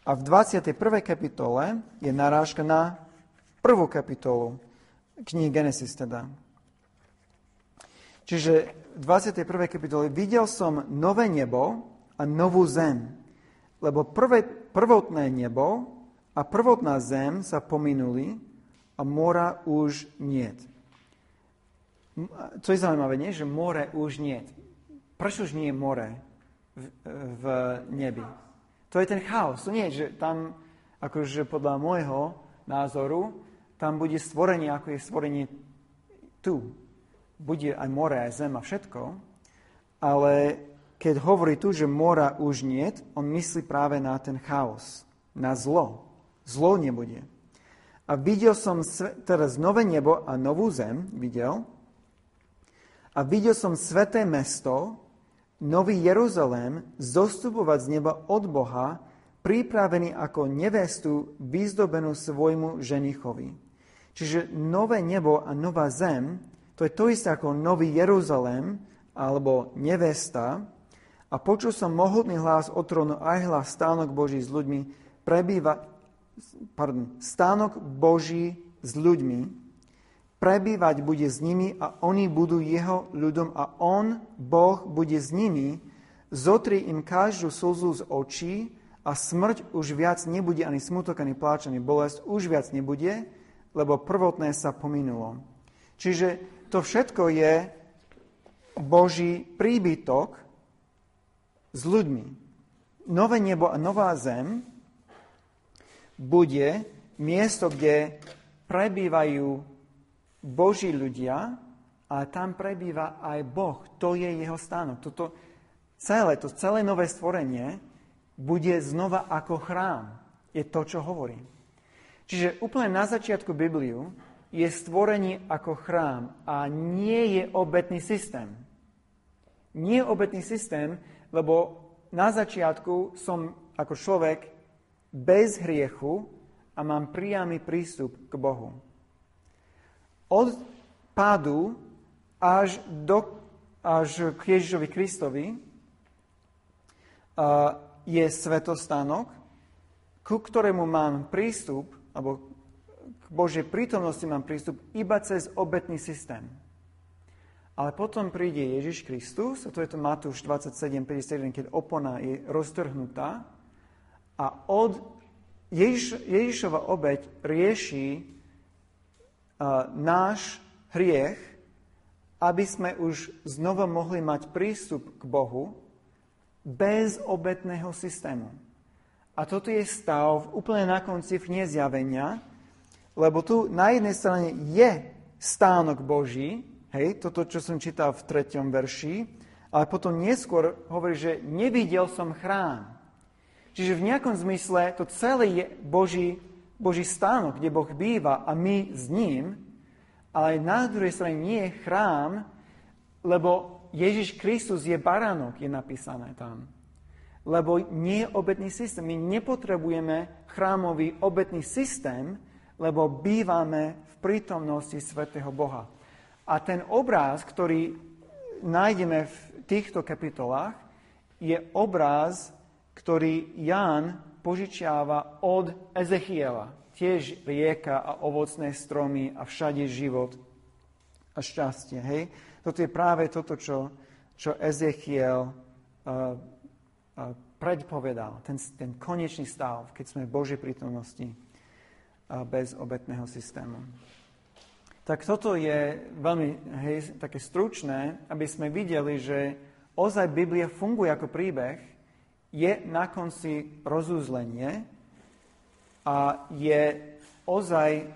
A v 21. kapitole je narážka na prvú kapitolu knihy Genesis teda. Čiže v 21. kapitole videl som nové nebo a novú zem, lebo prvé, prvotné nebo a prvotná zem sa pominuli a mora už niet. Co je zaujímavé, nie? že more už niet. Prečo už nie je more v, v nebi? To je ten chaos. To nie je, že tam, akože podľa môjho názoru, tam bude stvorenie, ako je stvorenie tu, bude aj more, aj zem a všetko, ale keď hovorí tu, že mora už nie, on myslí práve na ten chaos, na zlo. Zlo nebude. A videl som teraz nové nebo a novú zem, videl. A videl som sveté mesto, nový Jeruzalém, zostupovať z neba od Boha, pripravený ako nevestu, vyzdobenú svojmu ženichovi. Čiže nové nebo a nová zem to je to isté ako Nový Jeruzalém alebo nevesta. A počul som mohutný hlas od trónu aj hlas stánok Boží s ľuďmi prebýva, pardon, stánok Boží s ľuďmi. Prebývať bude s nimi a oni budú jeho ľudom a on, Boh, bude s nimi, zotri im každú slzu z očí a smrť už viac nebude, ani smutok, ani pláč, ani bolesť už viac nebude, lebo prvotné sa pominulo. Čiže to všetko je Boží príbytok s ľuďmi. Nové nebo a nová zem bude miesto, kde prebývajú Boží ľudia, a tam prebýva aj Boh. To je jeho stánok. Toto celé, to celé nové stvorenie bude znova ako chrám. Je to, čo hovorí. Čiže úplne na začiatku Bibliu je stvorenie ako chrám a nie je obetný systém. Nie je obetný systém, lebo na začiatku som ako človek bez hriechu a mám priamy prístup k Bohu. Od pádu až, do, až k Ježišovi Kristovi je svetostánok, ku ktorému mám prístup, alebo Božej prítomnosti mám prístup iba cez obetný systém. Ale potom príde Ježiš Kristus, a to je to Matúš 27, 51, keď opona je roztrhnutá a od Ježiš, Ježišova obeď rieši uh, náš hriech, aby sme už znova mohli mať prístup k Bohu bez obetného systému. A toto je stav úplne na konci v nezjavenia, lebo tu na jednej strane je stánok Boží, hej, toto, čo som čítal v treťom verši, ale potom neskôr hovorí, že nevidel som chrám. Čiže v nejakom zmysle to celé je Boží, Boží stánok, kde Boh býva a my s ním, ale na druhej strane nie je chrám, lebo Ježiš Kristus je baránok, je napísané tam. Lebo nie je obetný systém. My nepotrebujeme chrámový obetný systém, lebo bývame v prítomnosti svätého Boha. A ten obraz, ktorý nájdeme v týchto kapitolách, je obraz, ktorý Ján požičiava od Ezechiela. Tiež rieka a ovocné stromy a všade život a šťastie. Hej? Toto je práve toto, čo, čo Ezechiel uh, predpovedal. Ten, ten konečný stav, keď sme v Božej prítomnosti bez obetného systému. Tak toto je veľmi hej, také stručné, aby sme videli, že ozaj Biblia funguje ako príbeh, je na konci rozúzlenie a je ozaj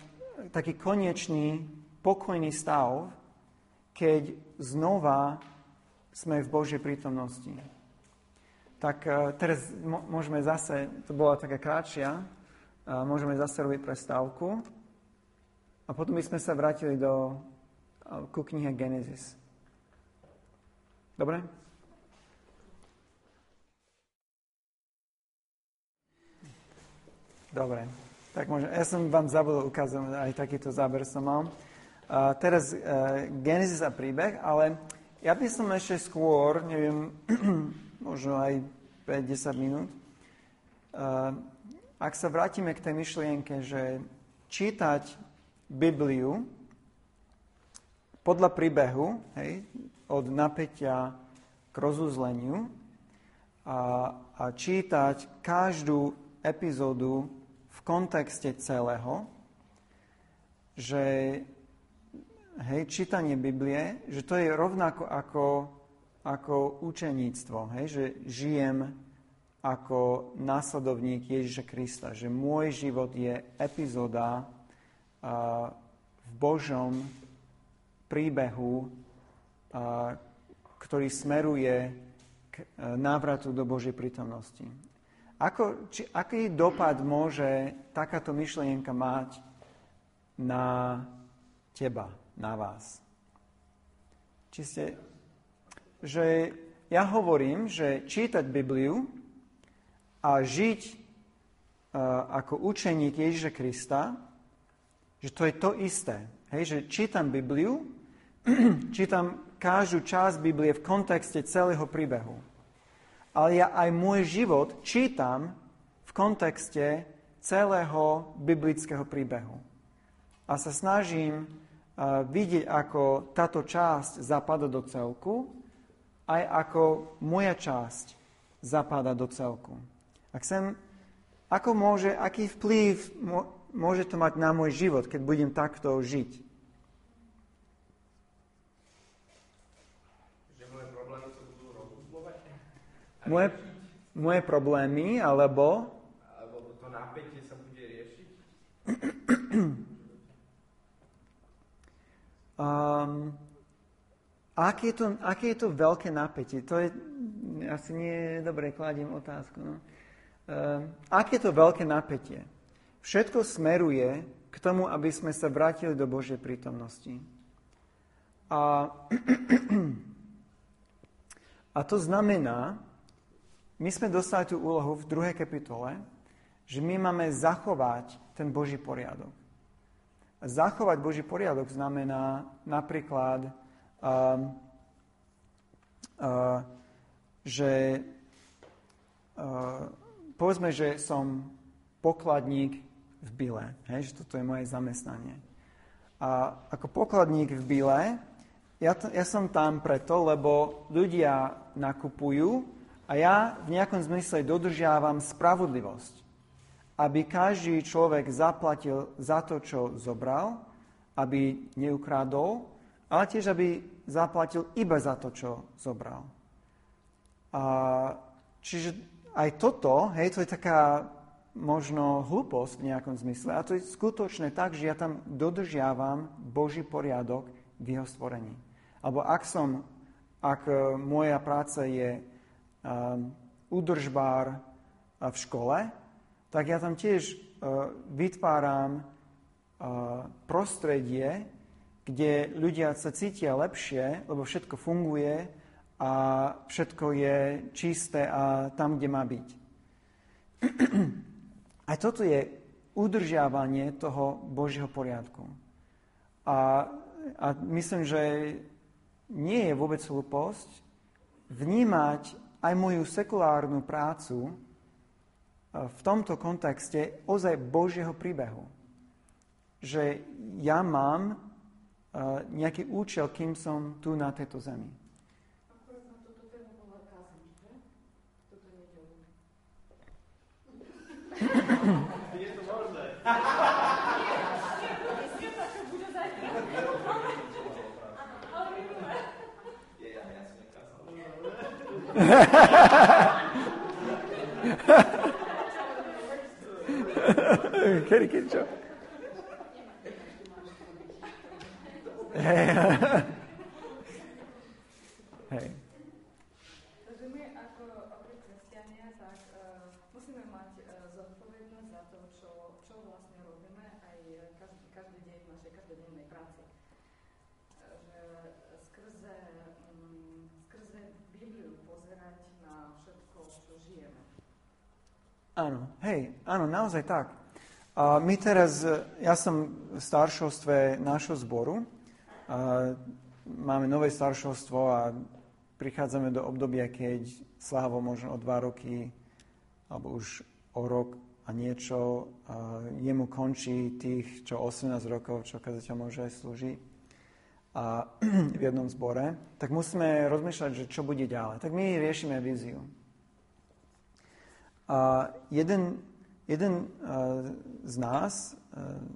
taký konečný, pokojný stav, keď znova sme v Božej prítomnosti. Tak uh, teraz môžeme zase, to bola taká kratšia, uh, môžeme zase robiť prestávku a potom by sme sa vrátili do, uh, ku knihe Genesis. Dobre? Dobre, tak môžem. Ja som vám zabudol ukázať, aj takýto záber som mal. Uh, teraz uh, Genesis a príbeh, ale ja by som ešte skôr, neviem, možno aj 5-10 minút, ak sa vrátime k tej myšlienke, že čítať Bibliu podľa príbehu, hej, od napätia k rozuzleniu a, a čítať každú epizódu kontexte celého, že hej, čítanie Biblie, že to je rovnako ako, ako učeníctvo, hej, že žijem ako následovník Ježiša Krista, že môj život je epizóda uh, v Božom príbehu, uh, ktorý smeruje k uh, návratu do Božej prítomnosti. Ako, či, aký dopad môže takáto myšlienka mať na teba, na vás? Či ste, že ja hovorím, že čítať Bibliu a žiť uh, ako učeník Ježiša Krista, že to je to isté. Hej, že čítam Bibliu, čítam každú časť Biblie v kontexte celého príbehu ale ja aj môj život čítam v kontexte celého biblického príbehu. A sa snažím uh, vidieť, ako táto časť zapada do celku, aj ako moja časť zapada do celku. Ak sem, ako môže, aký vplyv môže to mať na môj život, keď budem takto žiť? moje, moje problémy, alebo... Alebo to napätie sa bude riešiť? um, aké, je to, aké je to veľké napätie? To je, asi nie dobre, kladím otázku. No. Um, aké je to veľké napätie? Všetko smeruje k tomu, aby sme sa vrátili do Božej prítomnosti. A, a to znamená, my sme dostali tú úlohu v druhej kapitole, že my máme zachovať ten Boží poriadok. Zachovať Boží poriadok znamená napríklad, uh, uh, že uh, povedzme, že som pokladník v Bile, hej, že toto je moje zamestnanie. A ako pokladník v Bile, ja, to, ja som tam preto, lebo ľudia nakupujú a ja v nejakom zmysle dodržiavam spravodlivosť, aby každý človek zaplatil za to, čo zobral, aby neukrádol, ale tiež, aby zaplatil iba za to, čo zobral. A, čiže aj toto, hej, to je taká možno hlúposť v nejakom zmysle. A to je skutočne tak, že ja tam dodržiavam Boží poriadok v jeho stvorení. Alebo ak som, ak e, moja práca je um, udržbár v škole, tak ja tam tiež uh, vytváram uh, prostredie, kde ľudia sa cítia lepšie, lebo všetko funguje a všetko je čisté a tam, kde má byť. A toto je udržiavanie toho Božieho poriadku. A, a myslím, že nie je vôbec hlúposť vnímať aj moju sekulárnu prácu v tomto kontexte ozaj Božieho príbehu. Že ja mám nejaký účel, kým som tu na tejto zemi. Je to možné. kedy, kedy, čo? Hej. Hej. Takže my ako kresťania, tak uh, musíme mať uh, zodpovednosť za to, čo, čo vlastne robíme aj každý, každý deň v našej každodennej práci. Že skrze, um, skrze Bibliu pozerať na všetko, čo žijeme. Áno, hej, áno, naozaj tak. A my teraz, ja som v staršovstve nášho zboru, máme nové staršovstvo a prichádzame do obdobia, keď Slavo možno o dva roky, alebo už o rok a niečo, a jemu končí tých, čo 18 rokov, čo kazateľ môže slúžiť a v jednom zbore, tak musíme rozmýšľať, že čo bude ďalej. Tak my riešime víziu. A jeden, jeden z nás,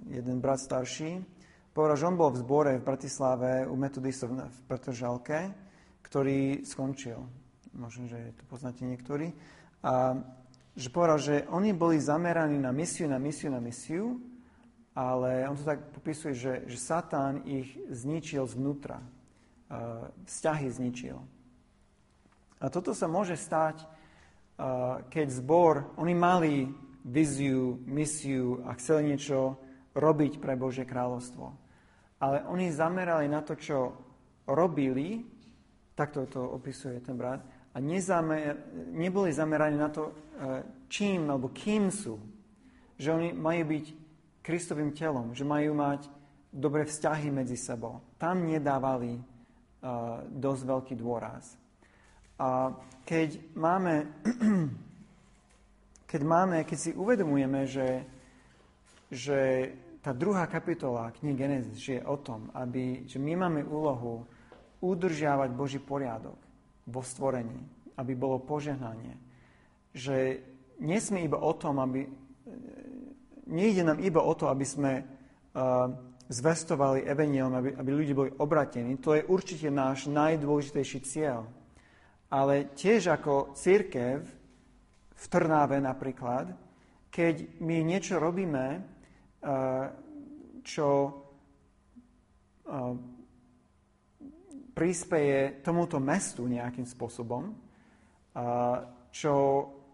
jeden brat starší, povedal, že on bol v zbore v Bratislave u metodistov v Petržalke, ktorý skončil. Možno, že to poznáte niektorí. A že povedal, že oni boli zameraní na misiu, na misiu, na misiu, ale on to tak popisuje, že, že Satán ich zničil zvnútra. Vzťahy zničil. A toto sa môže stať keď zbor, oni mali viziu, misiu a chceli niečo robiť pre Božie kráľovstvo. Ale oni zamerali na to, čo robili, takto to opisuje ten brat, a nezamer, neboli zameraní na to, e, čím alebo kým sú. Že oni majú byť Kristovým telom, že majú mať dobré vzťahy medzi sebou. Tam nedávali uh, dosť veľký dôraz. A keď máme, keď máme, keď si uvedomujeme, že, že tá druhá kapitola knihy Genesis je o tom, aby, že my máme úlohu udržiavať Boží poriadok vo stvorení, aby bolo požehnanie. Že nesmie iba o tom, aby... Nejde nám iba o to, aby sme uh, zvestovali evenielom, aby, aby ľudia boli obratení. To je určite náš najdôležitejší cieľ ale tiež ako církev v Trnáve napríklad, keď my niečo robíme, čo eh, príspeje tomuto mestu nejakým spôsobom, čo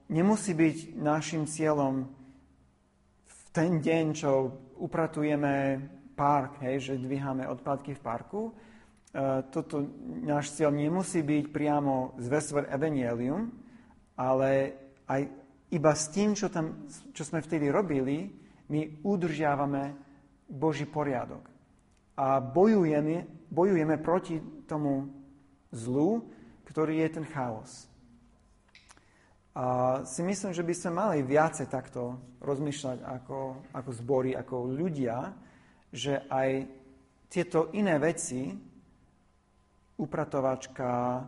nemusí byť našim cieľom v ten deň, čo upratujeme park, hej, že dvíhame odpadky v parku, toto náš cieľ nemusí byť priamo zvestovať evanielium, ale aj iba s tým, čo, tam, čo sme vtedy robili, my udržiavame Boží poriadok. A bojujeme, bojujeme proti tomu zlu, ktorý je ten chaos. A si myslím, že by sme mali viacej takto rozmýšľať ako, ako zbory, ako ľudia, že aj tieto iné veci, upratovačka, e,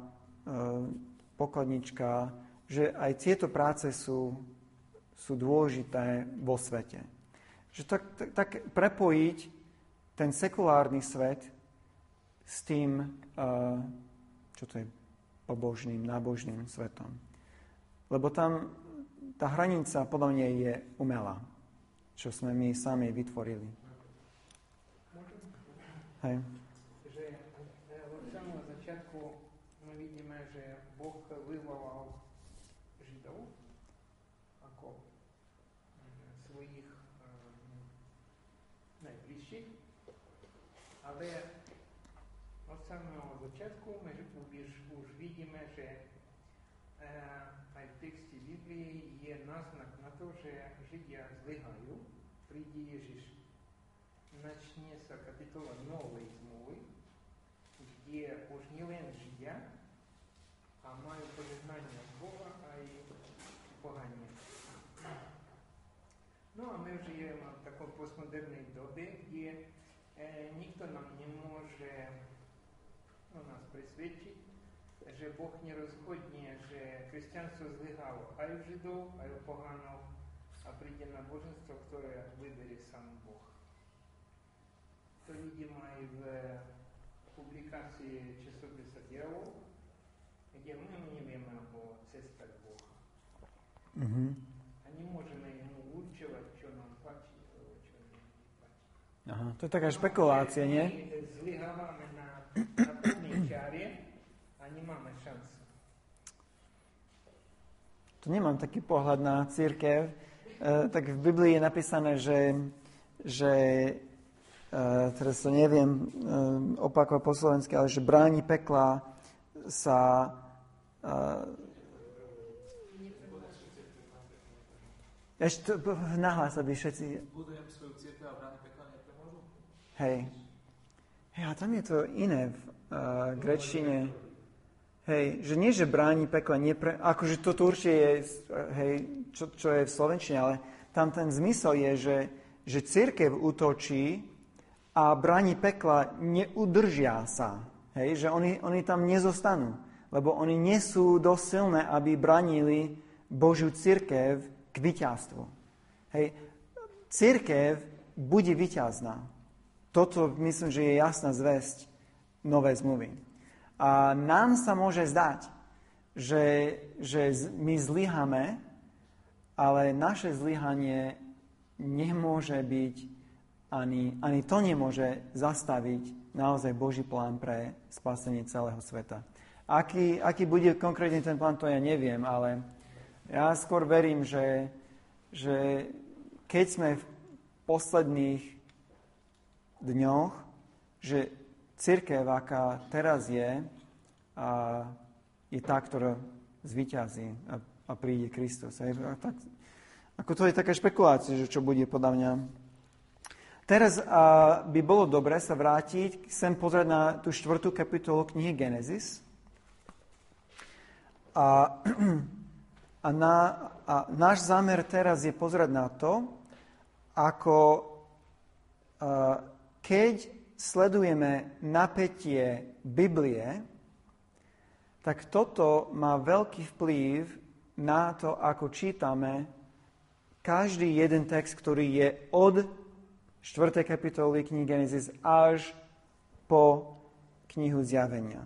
pokladnička, že aj tieto práce sú, sú dôležité vo svete. Že tak, tak, tak prepojiť ten sekulárny svet s tým, e, čo to je, pobožným, nábožným svetom. Lebo tam, tá hranica podľa mňa je umelá, čo sme my sami vytvorili. Hej. że е, а в тексті Біблії є назнак на те, що життя злигаю. Лигаю приїжджиш начнеться капітола нової змови, де уж не лен життя, а маю поєднання Бога, а й погані. Ну, а ми живемо в такому постмодерній добі, де е, ніхто нам не може ну, нас присвідчити, presvedčiť, že Boh nerozhodne, že kresťanstvo zlyhalo aj u Židov, aj u pohanov a príde na boženstvo, ktoré vyberie sám Boh. To publikácii časopisa Dialog, kde my nevieme o cestách Boha. Mm-hmm. A nemôžeme mu určovať, čo nám páči, alebo čo nám nepáči. Aha, to je taká špekulácia, nie? Zlyhávame na, na čiare a nemáme šancu. Tu nemám taký pohľad na církev. E, tak v Biblii je napísané, že, že e, teraz to neviem e, opakovať po slovensky, ale že bráni pekla sa ešte nahlas, aby všetci... Budujem svoju církev a brány pekla nepremôžu? Hej. Hej, a tam je to iné v uh, grečtine. Hej, že nie, že bráni pekla, nepre, akože toto určite je, hej, čo, čo je v Slovenčine, ale tam ten zmysel je, že, že církev útočí a bráni pekla neudržia sa. Hej, že oni, oni tam nezostanú, lebo oni nie sú dosť silné, aby bránili Božiu církev k víťazstvu. Hej, církev bude víťazná. Toto myslím, že je jasná zväzť nové zmluvy. A nám sa môže zdať, že, že my zlyhame, ale naše zlyhanie nemôže byť, ani, ani to nemôže zastaviť naozaj Boží plán pre spasenie celého sveta. Aký, aký bude konkrétne ten plán, to ja neviem, ale ja skôr verím, že, že keď sme v posledných dňoch, že církev, aká teraz je, a je tá, ktorá zvyťazí a, a príde Kristus. A tak, ako to je taká špekulácia, že čo bude podľa mňa. Teraz a, by bolo dobre sa vrátiť, sem pozrieť na tú štvrtú kapitolu knihy Genesis. A, a, na, a náš zámer teraz je pozrieť na to, ako a, keď sledujeme napätie Biblie, tak toto má veľký vplyv na to, ako čítame každý jeden text, ktorý je od 4. kapitoly knihy Genesis až po knihu Zjavenia.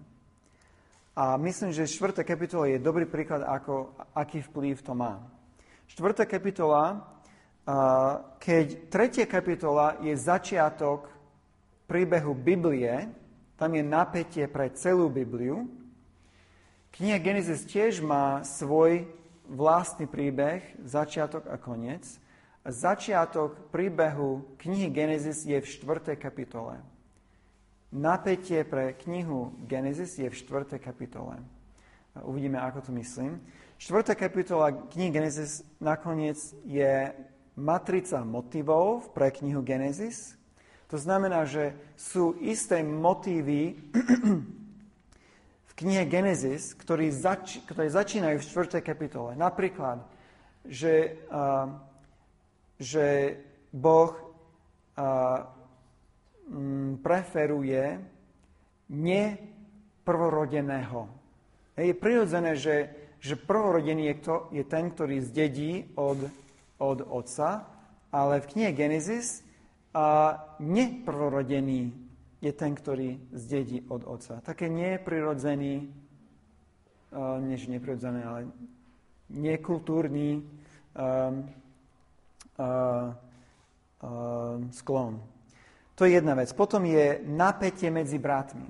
A myslím, že 4. kapitola je dobrý príklad, ako, aký vplyv to má. 4. kapitola, keď 3. kapitola je začiatok príbehu Biblie, tam je napätie pre celú Bibliu. Kniha Genesis tiež má svoj vlastný príbeh, začiatok a koniec. Začiatok príbehu knihy Genesis je v 4. kapitole. Napätie pre knihu Genesis je v 4. kapitole. Uvidíme, ako to myslím. 4. kapitola knihy Genesis nakoniec je matrica motivov pre knihu Genesis, to znamená, že sú isté motívy v knihe Genesis, ktoré, zač- ktoré začínajú v 4. kapitole. Napríklad, že, uh, že Boh uh, preferuje neprvorodeného. Je prirodzené, že, že prvorodený je, kto, je ten, ktorý zdedí od, od otca, ale v knihe Genesis a neprorodený je ten, ktorý zdedí od otca. Také neprirodzený, než neprirodzené, ale nekultúrny um, uh, uh, sklon. To je jedna vec. Potom je napätie medzi bratmi.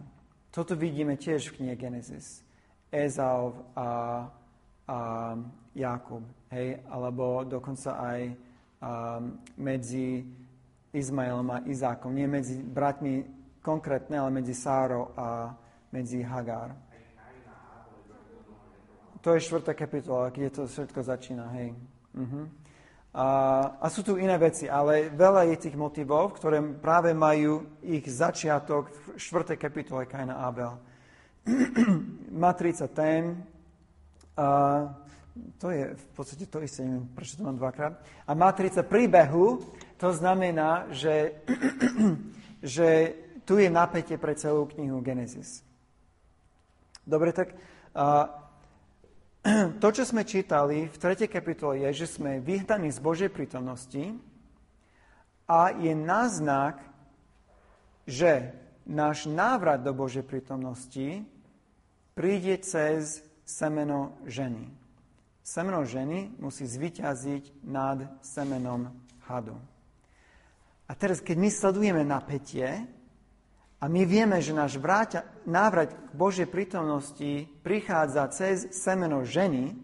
Toto vidíme tiež v knihe Genesis. Ezau a, a Jakub. Hej? Alebo dokonca aj um, medzi Izmaelom a Izákom. Nie medzi bratmi konkrétne, ale medzi Sárou a medzi Hagar. To je štvrtá kapitola, kde to všetko začína, hej. Uh-huh. A, a sú tu iné veci, ale veľa je tých motivov, ktoré práve majú ich začiatok v štvrtej kapitole Kaina Abel. Matrica tém, a to je v podstate to isté, neviem, prečo to mám dvakrát. A matrica príbehu, to znamená, že, že tu je napätie pre celú knihu Genesis. Dobre, tak a, to, čo sme čítali v 3. kapitole, je, že sme vyhnaní z Božej prítomnosti a je náznak, že náš návrat do Božej prítomnosti príde cez semeno ženy. Semeno ženy musí zvyťaziť nad semenom hadu. A teraz, keď my sledujeme napätie, a my vieme, že náš vráťa, návrat k Božej prítomnosti prichádza cez semeno ženy.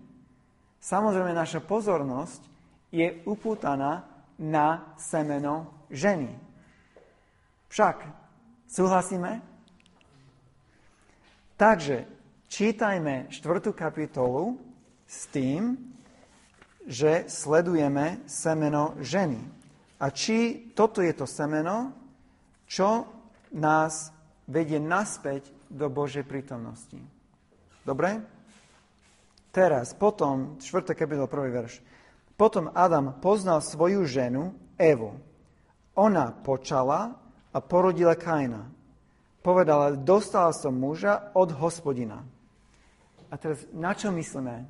Samozrejme, naša pozornosť je upútaná na semeno ženy. Však, súhlasíme? Takže, čítajme štvrtú kapitolu s tým, že sledujeme semeno ženy. A či toto je to semeno, čo nás vedie naspäť do Božej prítomnosti. Dobre? Teraz, potom, 4. kapitol, 1. verš. Potom Adam poznal svoju ženu, Evu. Ona počala a porodila Kaina. Povedala, dostala som muža od hospodina. A teraz, na čo myslíme,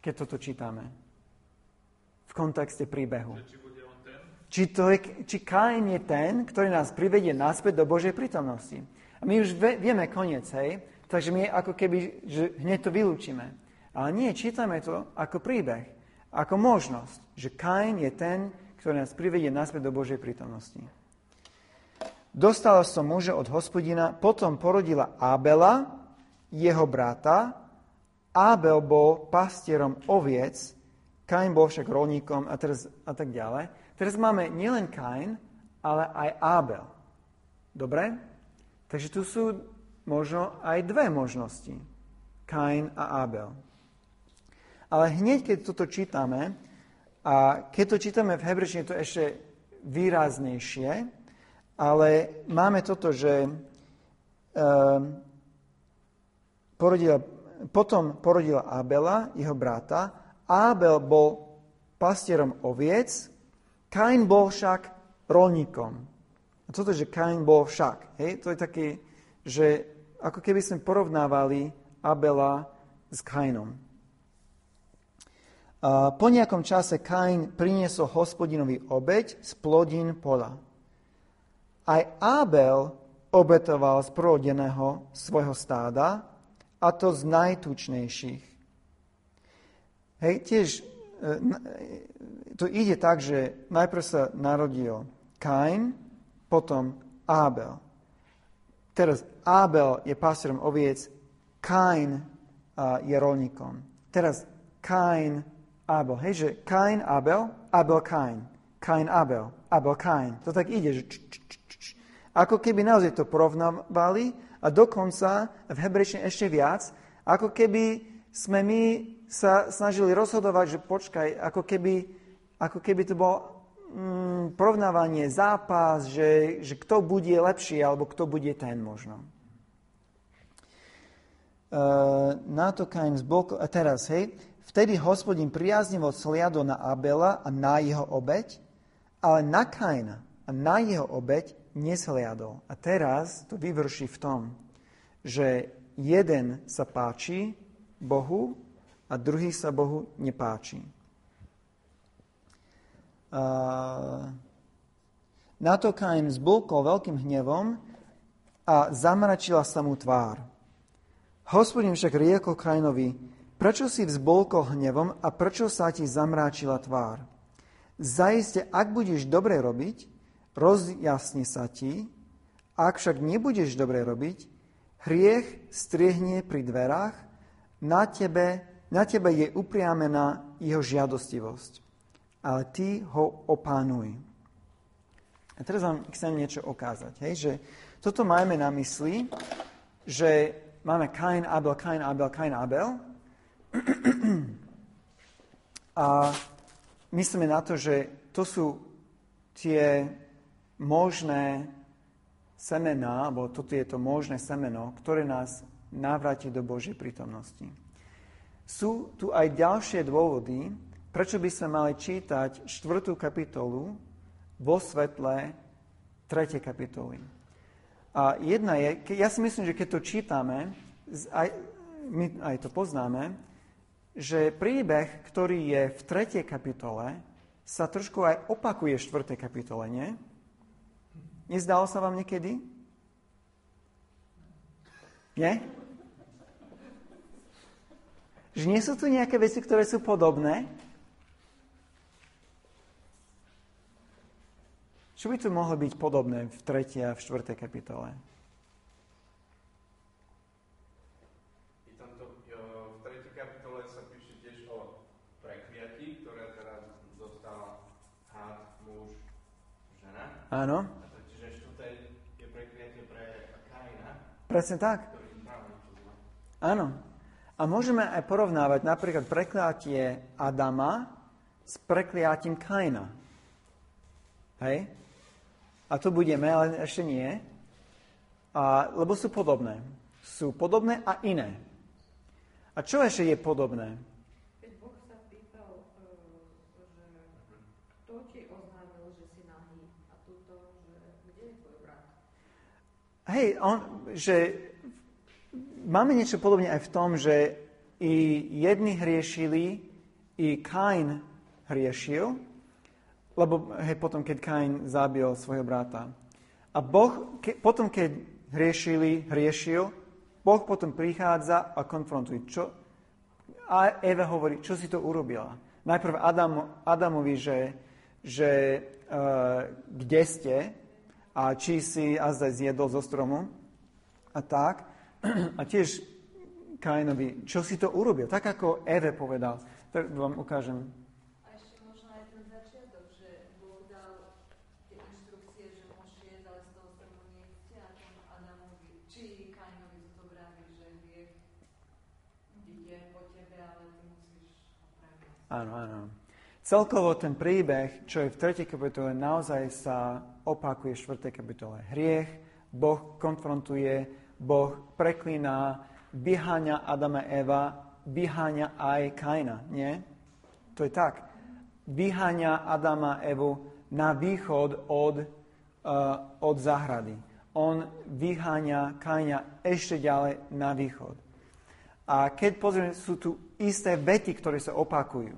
keď toto čítame? V kontexte príbehu. Či, to je, či Kain je ten, ktorý nás privedie naspäť do Božej prítomnosti. A my už vieme koniec, hej? Takže my ako keby že hneď to vylúčime. Ale nie, čítame to ako príbeh, ako možnosť, že Kain je ten, ktorý nás privedie naspäť do Božej prítomnosti. Dostala som muža od hospodina, potom porodila Abela, jeho brata. Abel bol pastierom oviec, Kain bol však rolníkom a, teraz, a tak ďalej. Teraz máme nielen Kain, ale aj Abel. Dobre? Takže tu sú možno aj dve možnosti. Kain a Abel. Ale hneď, keď toto čítame, a keď to čítame v hebrečine, to je ešte výraznejšie, ale máme toto, že um, porodila, potom porodila Abela, jeho brata. Abel bol pastierom oviec, Kain bol však rolníkom. A toto, že Kain bol však, hej, to je také, že ako keby sme porovnávali Abela s Kainom. A po nejakom čase Kain priniesol hospodinovi obeď z plodín pola. Aj Abel obetoval z prvodeného svojho stáda, a to z najtučnejších. Hej, tiež to ide tak, že najprv sa narodil Kain, potom Abel. Teraz Abel je pastierom oviec, Kain je rolníkom. Teraz Kain, Abel. Hej, že Kain, Abel, Abel, Kain. Kain, Abel, Abel, Kain. To tak ide, že. Ako keby naozaj to porovnávali a dokonca v hebrejčine ešte viac, ako keby sme my sa snažili rozhodovať, že počkaj, ako keby, ako keby to bolo mm, porovnávanie, zápas, že, že kto bude lepší, alebo kto bude ten možno. Uh, na to Kain zbol, a teraz, hej, vtedy hospodin priaznivo sliado na Abela a na jeho obeď, ale na Kaina a na jeho obeď nesliadol. A teraz to vyvrší v tom, že jeden sa páči Bohu a druhý sa Bohu nepáči. A na to Kain zbulkol veľkým hnevom a zamračila sa mu tvár. Hospodin však riekol Kainovi, Prečo si vzbolkol hnevom a prečo sa ti zamráčila tvár? Zajiste, ak budeš dobre robiť, rozjasni sa ti, ak však nebudeš dobre robiť, hriech striehne pri dverách, na tebe, na tebe je upriamená jeho žiadostivosť, ale ty ho opánuj. A teraz vám chcem niečo okázať, hej, že toto máme na mysli, že máme Kain, Abel, Kain, Abel, Kain, Abel, a myslíme na to, že to sú tie možné semená, alebo toto je to možné semeno, ktoré nás navráti do Božej prítomnosti. Sú tu aj ďalšie dôvody, prečo by sme mali čítať štvrtú kapitolu vo svetle tretej kapitoly. A jedna je, ja si myslím, že keď to čítame, aj, my aj to poznáme, že príbeh, ktorý je v 3. kapitole, sa trošku aj opakuje v 4. kapitole, nie? Nezdalo sa vám niekedy? Nie? Že nie sú tu nejaké veci, ktoré sú podobné? Čo by tu mohlo byť podobné v 3. a v 4. kapitole? Áno. Čiže je prekliatie pre Kaina. Presne tak. Áno. A môžeme aj porovnávať napríklad prekliatie Adama s prekliatím Kaina. Hej? A to budeme, ale ešte nie. A, lebo sú podobné. Sú podobné a iné. A čo ešte je podobné? Hej, on, že máme niečo podobne aj v tom, že i jedni hriešili, i Kain hriešil, lebo hej, potom, keď Kain zabil svojho brata. A Boh, ke, potom, keď hriešili, hriešil, Boh potom prichádza a konfrontuje. Čo? A Eva hovorí, čo si to urobila? Najprv Adam, Adamovi, že, že uh, kde ste, a či si azda zjedol zo stromu a tak. A tiež Kainovi, čo si to urobil? Tak ako Eve povedal. Tak vám ukážem. A ešte možno aj ten začiatok, že Boh dal tie inštrukcie, že môžeš jesť, ale z toho stromu nechce a tom Adamovi, či Kainovi to vraví, že hriech ide po tebe, ale ty musíš opraviť. Áno, áno. Celkovo ten príbeh, čo je v 3. kapitole, naozaj sa opakuje v 4. kapitole. Hriech, Boh konfrontuje, Boh preklína, vyháňa Adama Eva, vyháňa aj Kaina, nie? To je tak. Vyháňa Adama Evu na východ od, uh, od záhrady. On vyháňa Kaina ešte ďalej na východ. A keď pozrieme, sú tu isté vety, ktoré sa opakujú.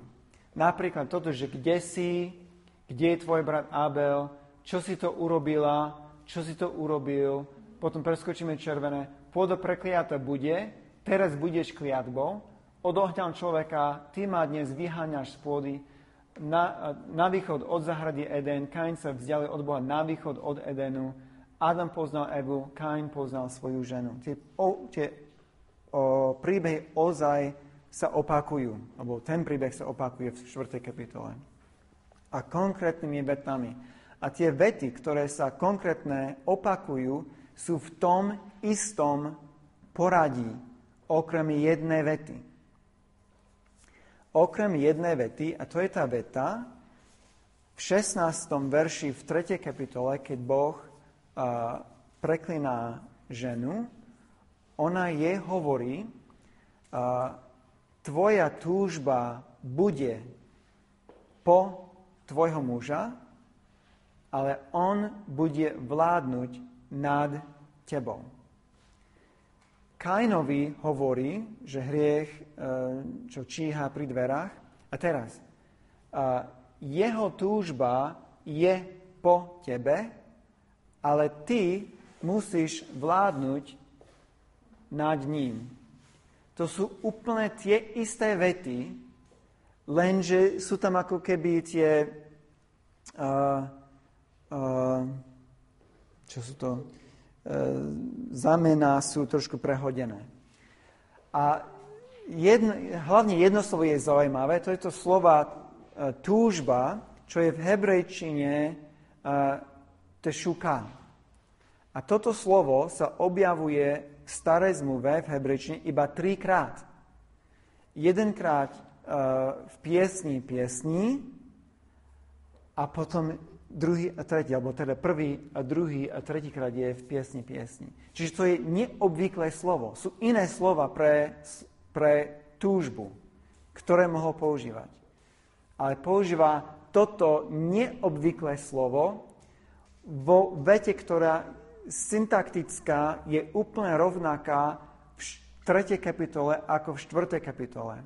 Napríklad toto, že kde si, kde je tvoj brat Abel, čo si to urobila, čo si to urobil, potom preskočíme červené, pôda prekliata bude, teraz budeš kliatbou, odohňam človeka, ty ma dnes vyháňaš z pôdy, na, na východ od zahrady Eden, Kain sa vzdialil od Boha na východ od Edenu, Adam poznal Evu, Kain poznal svoju ženu. Tie, o, tie o, príbehy ozaj sa opakujú, alebo ten príbeh sa opakuje v 4. kapitole. A konkrétnymi vetami. A tie vety, ktoré sa konkrétne opakujú, sú v tom istom poradí, okrem jednej vety. Okrem jednej vety, a to je tá veta, v 16. verši v 3. kapitole, keď Boh uh, prekliná ženu, ona jej hovorí, uh, tvoja túžba bude po tvojho muža, ale on bude vládnuť nad tebou. Kainovi hovorí, že hriech, e, čo číha pri dverách, a teraz, jeho túžba je po tebe, ale ty musíš vládnuť nad ním. To sú úplne tie isté vety, lenže sú tam ako keby tie... Uh, uh, čo sú to? Uh, zamená sú trošku prehodené. A jedno, hlavne jedno slovo je zaujímavé, to je to slova uh, túžba, čo je v hebrejčine uh, tešuka. A toto slovo sa objavuje v starej zmluve v hebrejčine iba trikrát. Jedenkrát v piesni piesni a potom druhý a tretí, alebo teda prvý a druhý a tretíkrát je v piesni piesni. Čiže to je neobvyklé slovo. Sú iné slova pre, pre túžbu, ktoré mohol používať. Ale používa toto neobvyklé slovo vo vete, ktorá syntaktická je úplne rovnaká v 3. kapitole ako v 4. kapitole.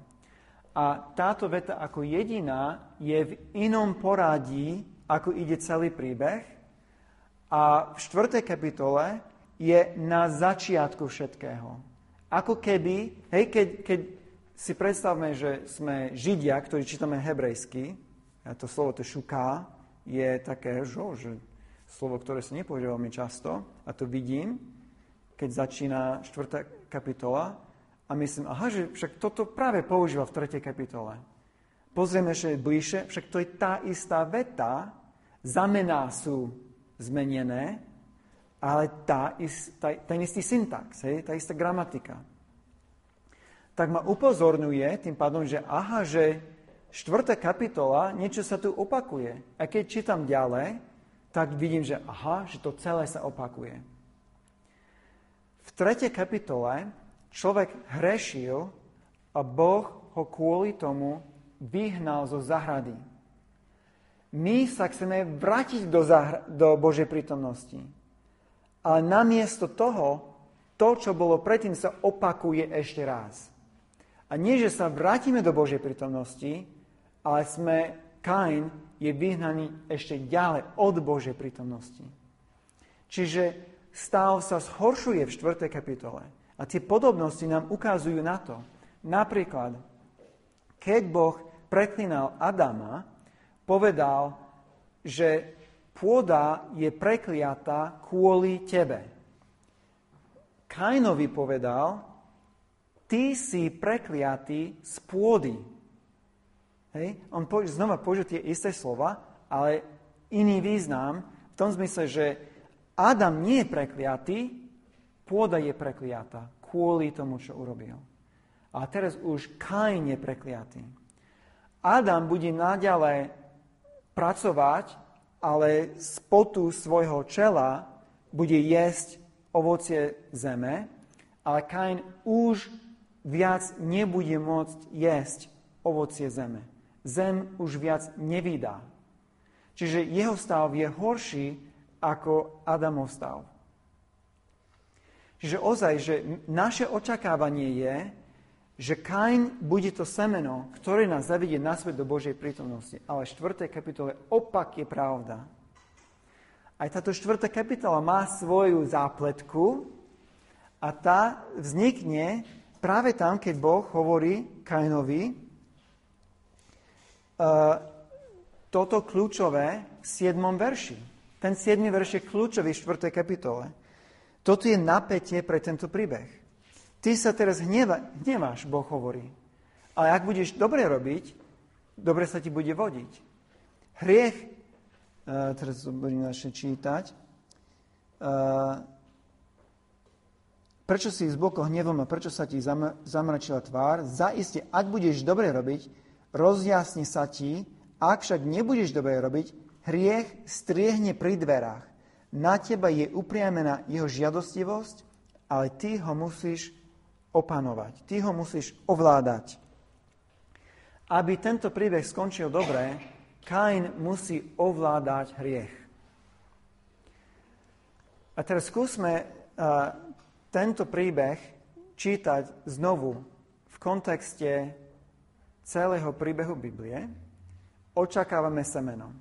A táto veta ako jediná je v inom poradí, ako ide celý príbeh. A v 4. kapitole je na začiatku všetkého. Ako keby, hej, keď, keď si predstavme, že sme Židia, ktorí čítame hebrejsky, a to slovo to šuká, je také, že slovo, ktoré sa nepoužíva veľmi často, a to vidím, keď začína 4. kapitola a myslím, aha, že však toto práve používa v 3. kapitole. Pozrieme ešte bližšie, však to je tá istá veta, zamená sú zmenené, ale tá, tá, ten istý syntax, hej, tá istá gramatika. Tak ma upozorňuje tým pádom, že aha, že 4. kapitola, niečo sa tu opakuje. A keď čítam ďalej, tak vidím, že aha, že to celé sa opakuje. V 3. kapitole človek hrešil a Boh ho kvôli tomu vyhnal zo zahrady. My sa chceme vrátiť do, zahr- do Božej prítomnosti. Ale namiesto toho, to, čo bolo predtým, sa opakuje ešte raz. A nie, že sa vrátime do Božej prítomnosti, ale sme Kain je vyhnaný ešte ďalej od Božej prítomnosti. Čiže stav sa zhoršuje v 4. kapitole. A tie podobnosti nám ukazujú na to. Napríklad, keď Boh preklinal Adama, povedal, že pôda je prekliatá kvôli tebe. Kainovi povedal, ty si prekliatý z pôdy, Hej? On po, znova použil tie isté slova, ale iný význam v tom zmysle, že Adam nie je prekliatý, pôda je prekliatá kvôli tomu, čo urobil. A teraz už Kain je prekliatý. Adam bude naďalej pracovať, ale z potu svojho čela bude jesť ovocie zeme, ale Kain už viac nebude môcť jesť ovocie zeme zem už viac nevydá. Čiže jeho stav je horší ako Adamov stav. Čiže ozaj, že naše očakávanie je, že Kain bude to semeno, ktoré nás zavedie na svet do Božej prítomnosti. Ale v 4. kapitole opak je pravda. Aj táto 4. kapitola má svoju zápletku a tá vznikne práve tam, keď Boh hovorí Kainovi, toto kľúčové v 7. verši. Ten 7. verš je kľúčový v 4. kapitole. Toto je napätie pre tento príbeh. Ty sa teraz hneva, hneváš, Boh hovorí. Ale ak budeš dobre robiť, dobre sa ti bude vodiť. Hriech, uh, teraz budem začne čítať, uh, prečo si z boku hnevom a prečo sa ti zamračila tvár, zaiste, ak budeš dobre robiť, rozjasni sa ti, ak však nebudeš dobre robiť, hriech striehne pri dverách. Na teba je upriamená jeho žiadostivosť, ale ty ho musíš opanovať. Ty ho musíš ovládať. Aby tento príbeh skončil dobre, Kain musí ovládať hriech. A teraz skúsme uh, tento príbeh čítať znovu v kontexte celého príbehu Biblie, očakávame semeno.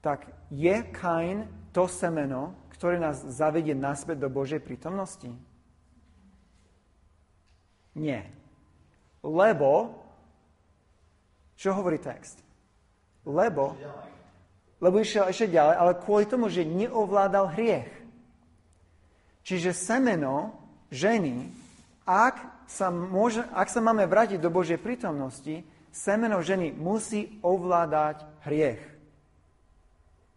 Tak je Kain to semeno, ktoré nás zavedie naspäť do Božej prítomnosti? Nie. Lebo, čo hovorí text? Lebo, lebo išiel ešte ďalej, ale kvôli tomu, že neovládal hriech. Čiže semeno ženy, ak sa, môže, ak sa máme vrátiť do Božej prítomnosti, semeno ženy musí ovládať hriech.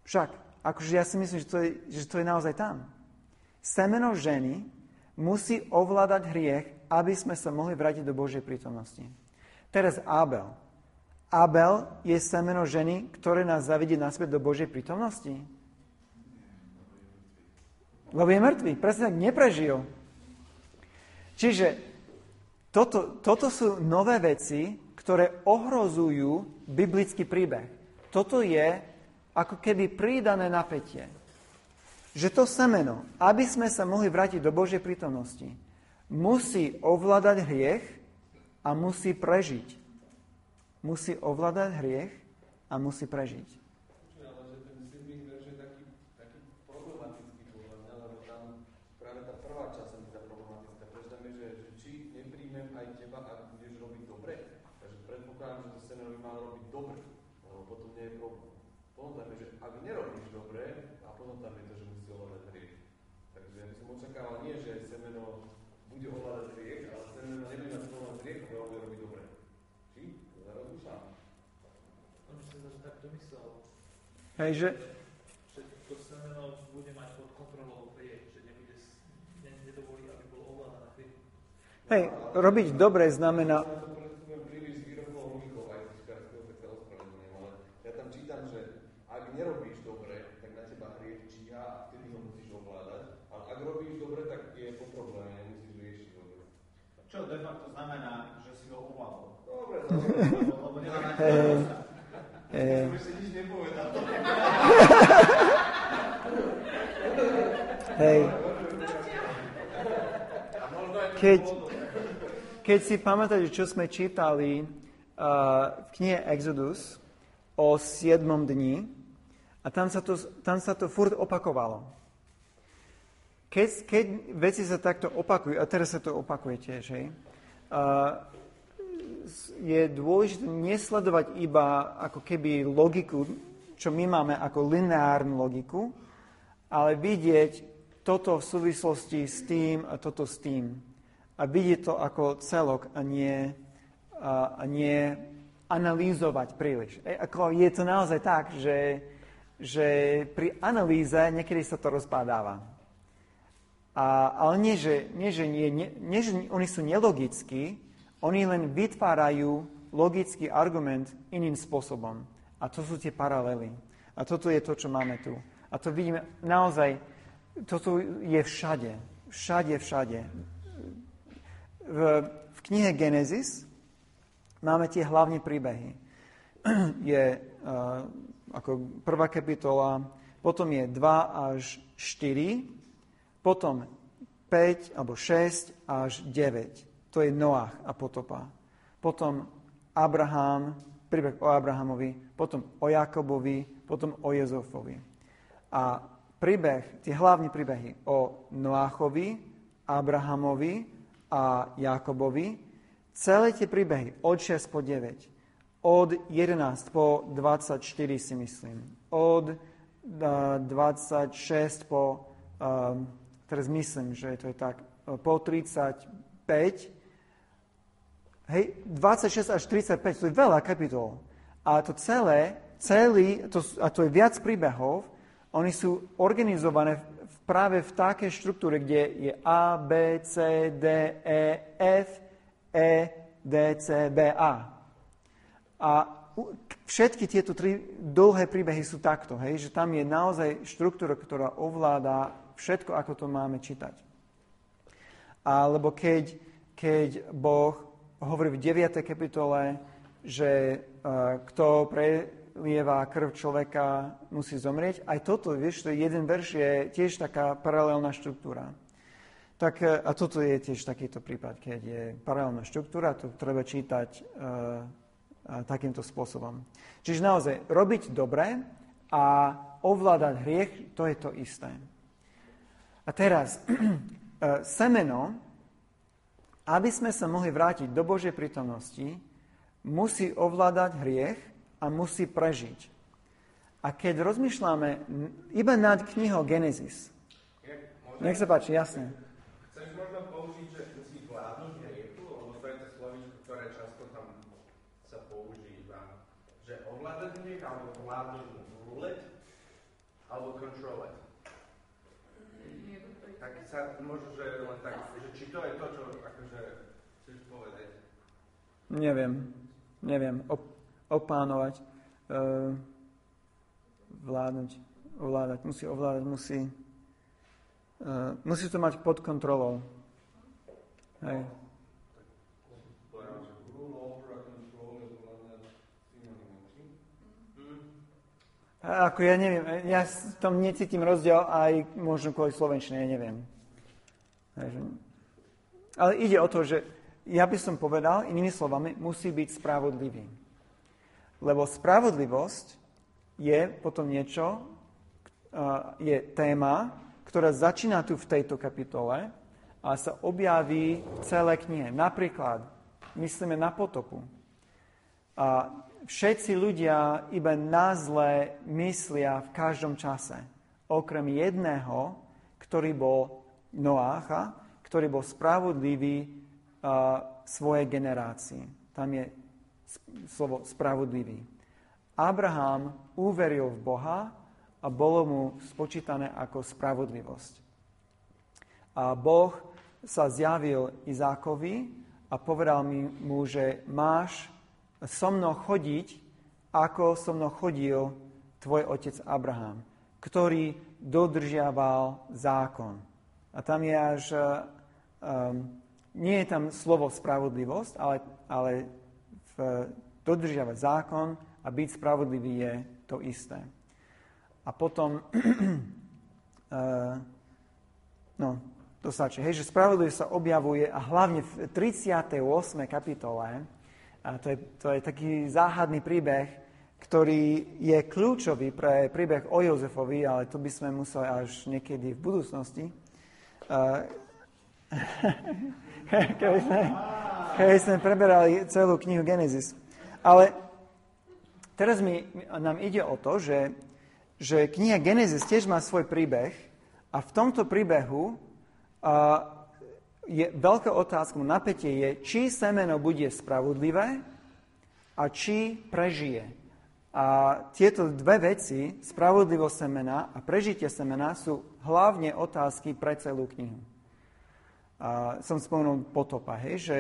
Však, akože ja si myslím, že to je, že to je naozaj tam. Semeno ženy musí ovládať hriech, aby sme sa mohli vrátiť do Božej prítomnosti. Teraz Abel. Abel je semeno ženy, ktoré nás zavedie naspäť do Božej prítomnosti. Lebo je mŕtvý, presne tak neprežil. Čiže toto, toto sú nové veci, ktoré ohrozujú biblický príbeh. Toto je ako keby prídané napätie. Že to semeno, aby sme sa mohli vrátiť do Božej prítomnosti, musí ovládať hriech a musí prežiť. Musí ovládať hriech a musí prežiť. Hej, že... To semeno bude mať pod kontrolou že nebude, nedovolí, aby. Hej, robiť dobre znamená... Ja tam čítam, že ak nerobíš dobre, tak na teba hriech číha a vtedy ho musíš ovládať. Ale ak robíš dobre, tak je po probléme, nemusíš riešiť dobre. Čo de facto znamená, že si ho ovládol? Dobre, lebo nemá na teba Eh, si nič nepovedal. Hej. Keď, keď si pamätáte, čo sme čítali uh, v knihe Exodus o siedmom dni, a tam sa to, tam sa to furt opakovalo. Keď, keď veci sa takto opakujú, a teraz sa to opakuje tiež, hej, uh, je dôležité nesledovať iba ako keby logiku, čo my máme ako lineárnu logiku, ale vidieť toto v súvislosti s tým a toto s tým. A vidieť to ako celok a nie, a, a nie analýzovať príliš. E, ako je to naozaj tak, že, že pri analýze niekedy sa to rozpadáva. A, ale nie, že, nie, že, nie, nie, že oni sú nelogickí, oni len vytvárajú logický argument iným spôsobom. A to sú tie paralely. A toto je to, čo máme tu. A to vidíme naozaj, toto je všade. Všade, všade. V, v knihe Genesis máme tie hlavné príbehy. Je uh, ako prvá kapitola, potom je 2 až 4, potom 5 alebo 6 až 9 to je Noach a potopa. Potom Abraham, príbeh o Abrahamovi, potom o Jakobovi, potom o Jezofovi. A príbeh, tie hlavní príbehy o Noáchovi, Abrahamovi a Jakobovi, celé tie príbehy od 6 po 9, od 11 po 24 si myslím, od 26 po, um, teraz myslím, že to je tak, po 35 Hej, 26 až 35, to je veľa kapitol. A to celé, celý, to, a to je viac príbehov, oni sú organizované práve v takej štruktúre, kde je A, B, C, D, E, F, E, D, C, B, A. A všetky tieto tri dlhé príbehy sú takto, hej, že tam je naozaj štruktúra, ktorá ovláda všetko, ako to máme čítať. Alebo keď, keď Boh hovorí v 9. kapitole, že uh, kto prelieva krv človeka, musí zomrieť. Aj toto, vieš, to je jeden verš, je tiež taká paralelná štruktúra. Tak, e, a toto je tiež takýto prípad, keď je paralelná štruktúra, to treba čítať uh, takýmto spôsobom. Čiže naozaj, robiť dobre a ovládať hriech, to je to isté. A teraz, semeno aby sme sa mohli vrátiť do Božej prítomnosti, musí ovládať hriech a musí prežiť. A keď rozmýšľame iba nad knihou Genesis, nech sa páči, jasne. Chceš možno použiť, že musí vládnuť hriechu, lebo to je to slovíčko, ktoré často tam sa používa. Že ovládať hriech, alebo vládnuť mu rule alebo control it. Tak sa možno, že len tak, že či to je to, čo akože chceš povedať. Neviem, neviem, op- opánovať, uh, vládnuť, ovládať, musí ovládať, musí, uh, musí to mať pod kontrolou. Hej. Ako ja neviem, ja v tom necítim rozdiel aj možno kvôli slovenčine, ja neviem. Takže, ale ide o to, že ja by som povedal, inými slovami, musí byť spravodlivý. Lebo spravodlivosť je potom niečo, je téma, ktorá začína tu v tejto kapitole a sa objaví v celé knihe. Napríklad, myslíme na potopu. A všetci ľudia iba na zlé myslia v každom čase. Okrem jedného, ktorý bol Noácha, ktorý bol spravodlivý uh, svojej generácii. Tam je slovo spravodlivý. Abraham uveril v Boha a bolo mu spočítané ako spravodlivosť. A Boh sa zjavil Izákovi a povedal mu, že máš so mnou chodiť, ako so mnou chodil tvoj otec Abraham, ktorý dodržiaval zákon. A tam je až, um, nie je tam slovo spravodlivosť, ale, ale dodržiavať zákon a byť spravodlivý je to isté. A potom, uh, no, to stačí. Hej, že spravodlivosť sa objavuje a hlavne v 38. kapitole, a to je, to je taký záhadný príbeh, ktorý je kľúčový pre príbeh o Jozefovi, ale to by sme museli až niekedy v budúcnosti. Uh, keby, sme, keby sme preberali celú knihu Genesis. Ale teraz mi, nám ide o to, že, že kniha Genesis tiež má svoj príbeh a v tomto príbehu uh, je veľká otázka, napätie je, či semeno bude spravodlivé a či prežije. A tieto dve veci, spravodlivosť semena a prežitie semena, sú hlavne otázky pre celú knihu. A som spomenul potopa, hej, že,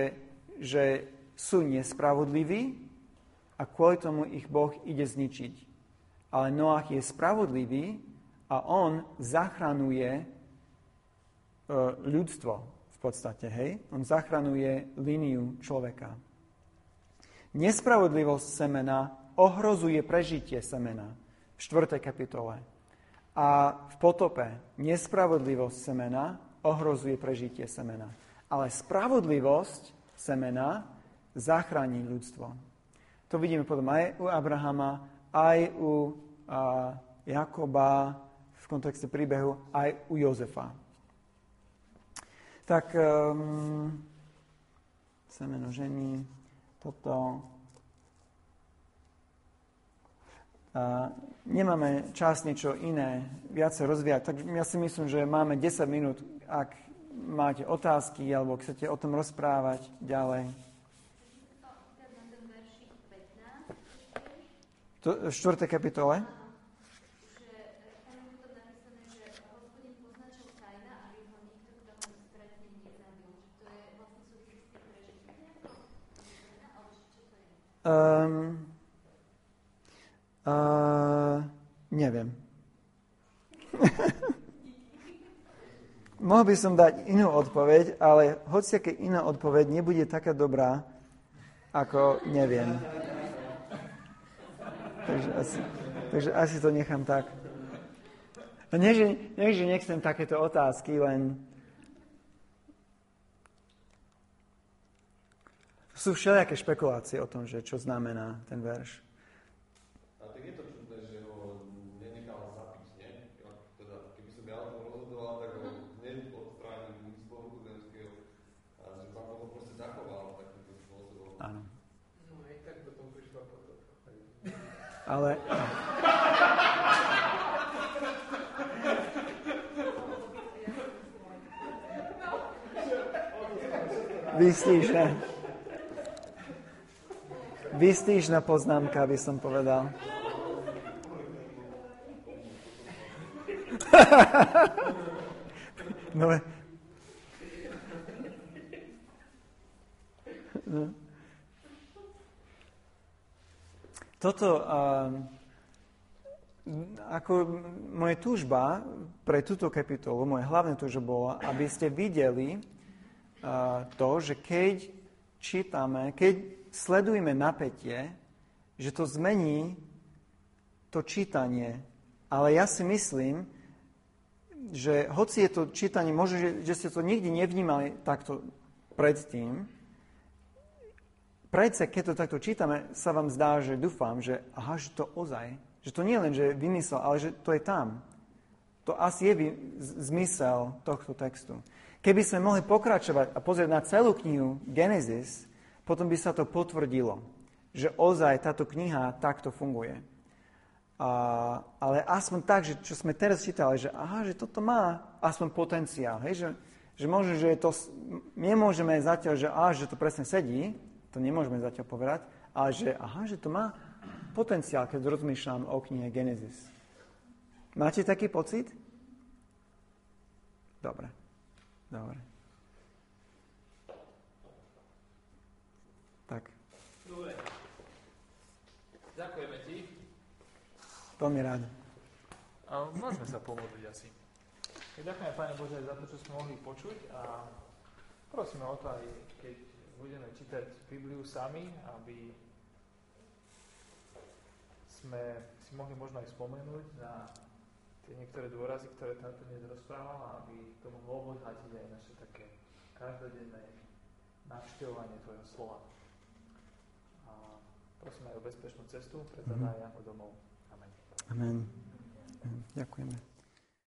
že sú nespravodliví a kvôli tomu ich Boh ide zničiť. Ale Noach je spravodlivý a on zachranuje e, ľudstvo podstate, hej? On zachranuje líniu človeka. Nespravodlivosť semena ohrozuje prežitie semena v 4. kapitole. A v potope nespravodlivosť semena ohrozuje prežitie semena. Ale spravodlivosť semena zachráni ľudstvo. To vidíme potom aj u Abrahama, aj u a, Jakoba v kontexte príbehu, aj u Jozefa tak um, semeno ženy, toto. A nemáme čas niečo iné viacej rozvíjať, tak ja si myslím, že máme 10 minút, ak máte otázky alebo chcete o tom rozprávať ďalej. To, v 4. kapitole? Um, uh, neviem. Mohol by som dať inú odpoveď, ale hociaké iná odpoveď nebude taká dobrá, ako neviem. Takže asi, takže asi to nechám tak. Nie, že, nie, že nechcem takéto otázky, len Sú všelijaké špekulácie o tom, že čo znamená ten verš. A tak je to čudné, že ho nenechal zapiť, nie? Teda, keby som ja o tom rozhodoval, tak ho hneď odstránim z povrchu zemského. A že Pán Boh ho zachoval takýmto spôsobom. Áno. No aj tak potom prišla potom. Ale... Vystížna. Vystížna poznámka, by som povedal. no. Toto, uh, ako moje túžba pre túto kapitolu, moje hlavné túžba bola, aby ste videli uh, to, že keď čítame, keď sledujeme napätie, že to zmení to čítanie. Ale ja si myslím, že hoci je to čítanie, možno, že, že ste to nikdy nevnímali takto predtým, predsa, keď to takto čítame, sa vám zdá, že dúfam, že aha, že to ozaj, že to nie len, že vymysel, ale že to je tam. To asi je zmysel tohto textu. Keby sme mohli pokračovať a pozrieť na celú knihu Genesis, potom by sa to potvrdilo, že ozaj táto kniha takto funguje. A, ale aspoň tak, že čo sme teraz čítali, že aha, že toto má aspoň potenciál. Hej, že, že možno, že to, nemôžeme zatiaľ, že, aha, že to presne sedí, to nemôžeme zatiaľ povedať, ale že, aha, že to má potenciál, keď rozmýšľam o knihe Genesis. Máte taký pocit? Dobre. Dobre. Tak. Dobre. Ďakujeme ti. Veľmi rád. A môžeme sa pomodliť asi. Ďakujem, Pane Bože, za to, čo sme mohli počuť a prosíme o to aj, keď budeme čítať Bibliu sami, aby sme si mohli možno aj spomenúť na tie niektoré dôrazy, ktoré táto dnes rozprával a aby to mohlo obohatiť aj naše také každodenné navštevovanie Tvojho slova. A prosím aj o bezpečnú cestu pre Tana mm-hmm. domov. Amen. Amen. Ďakujeme.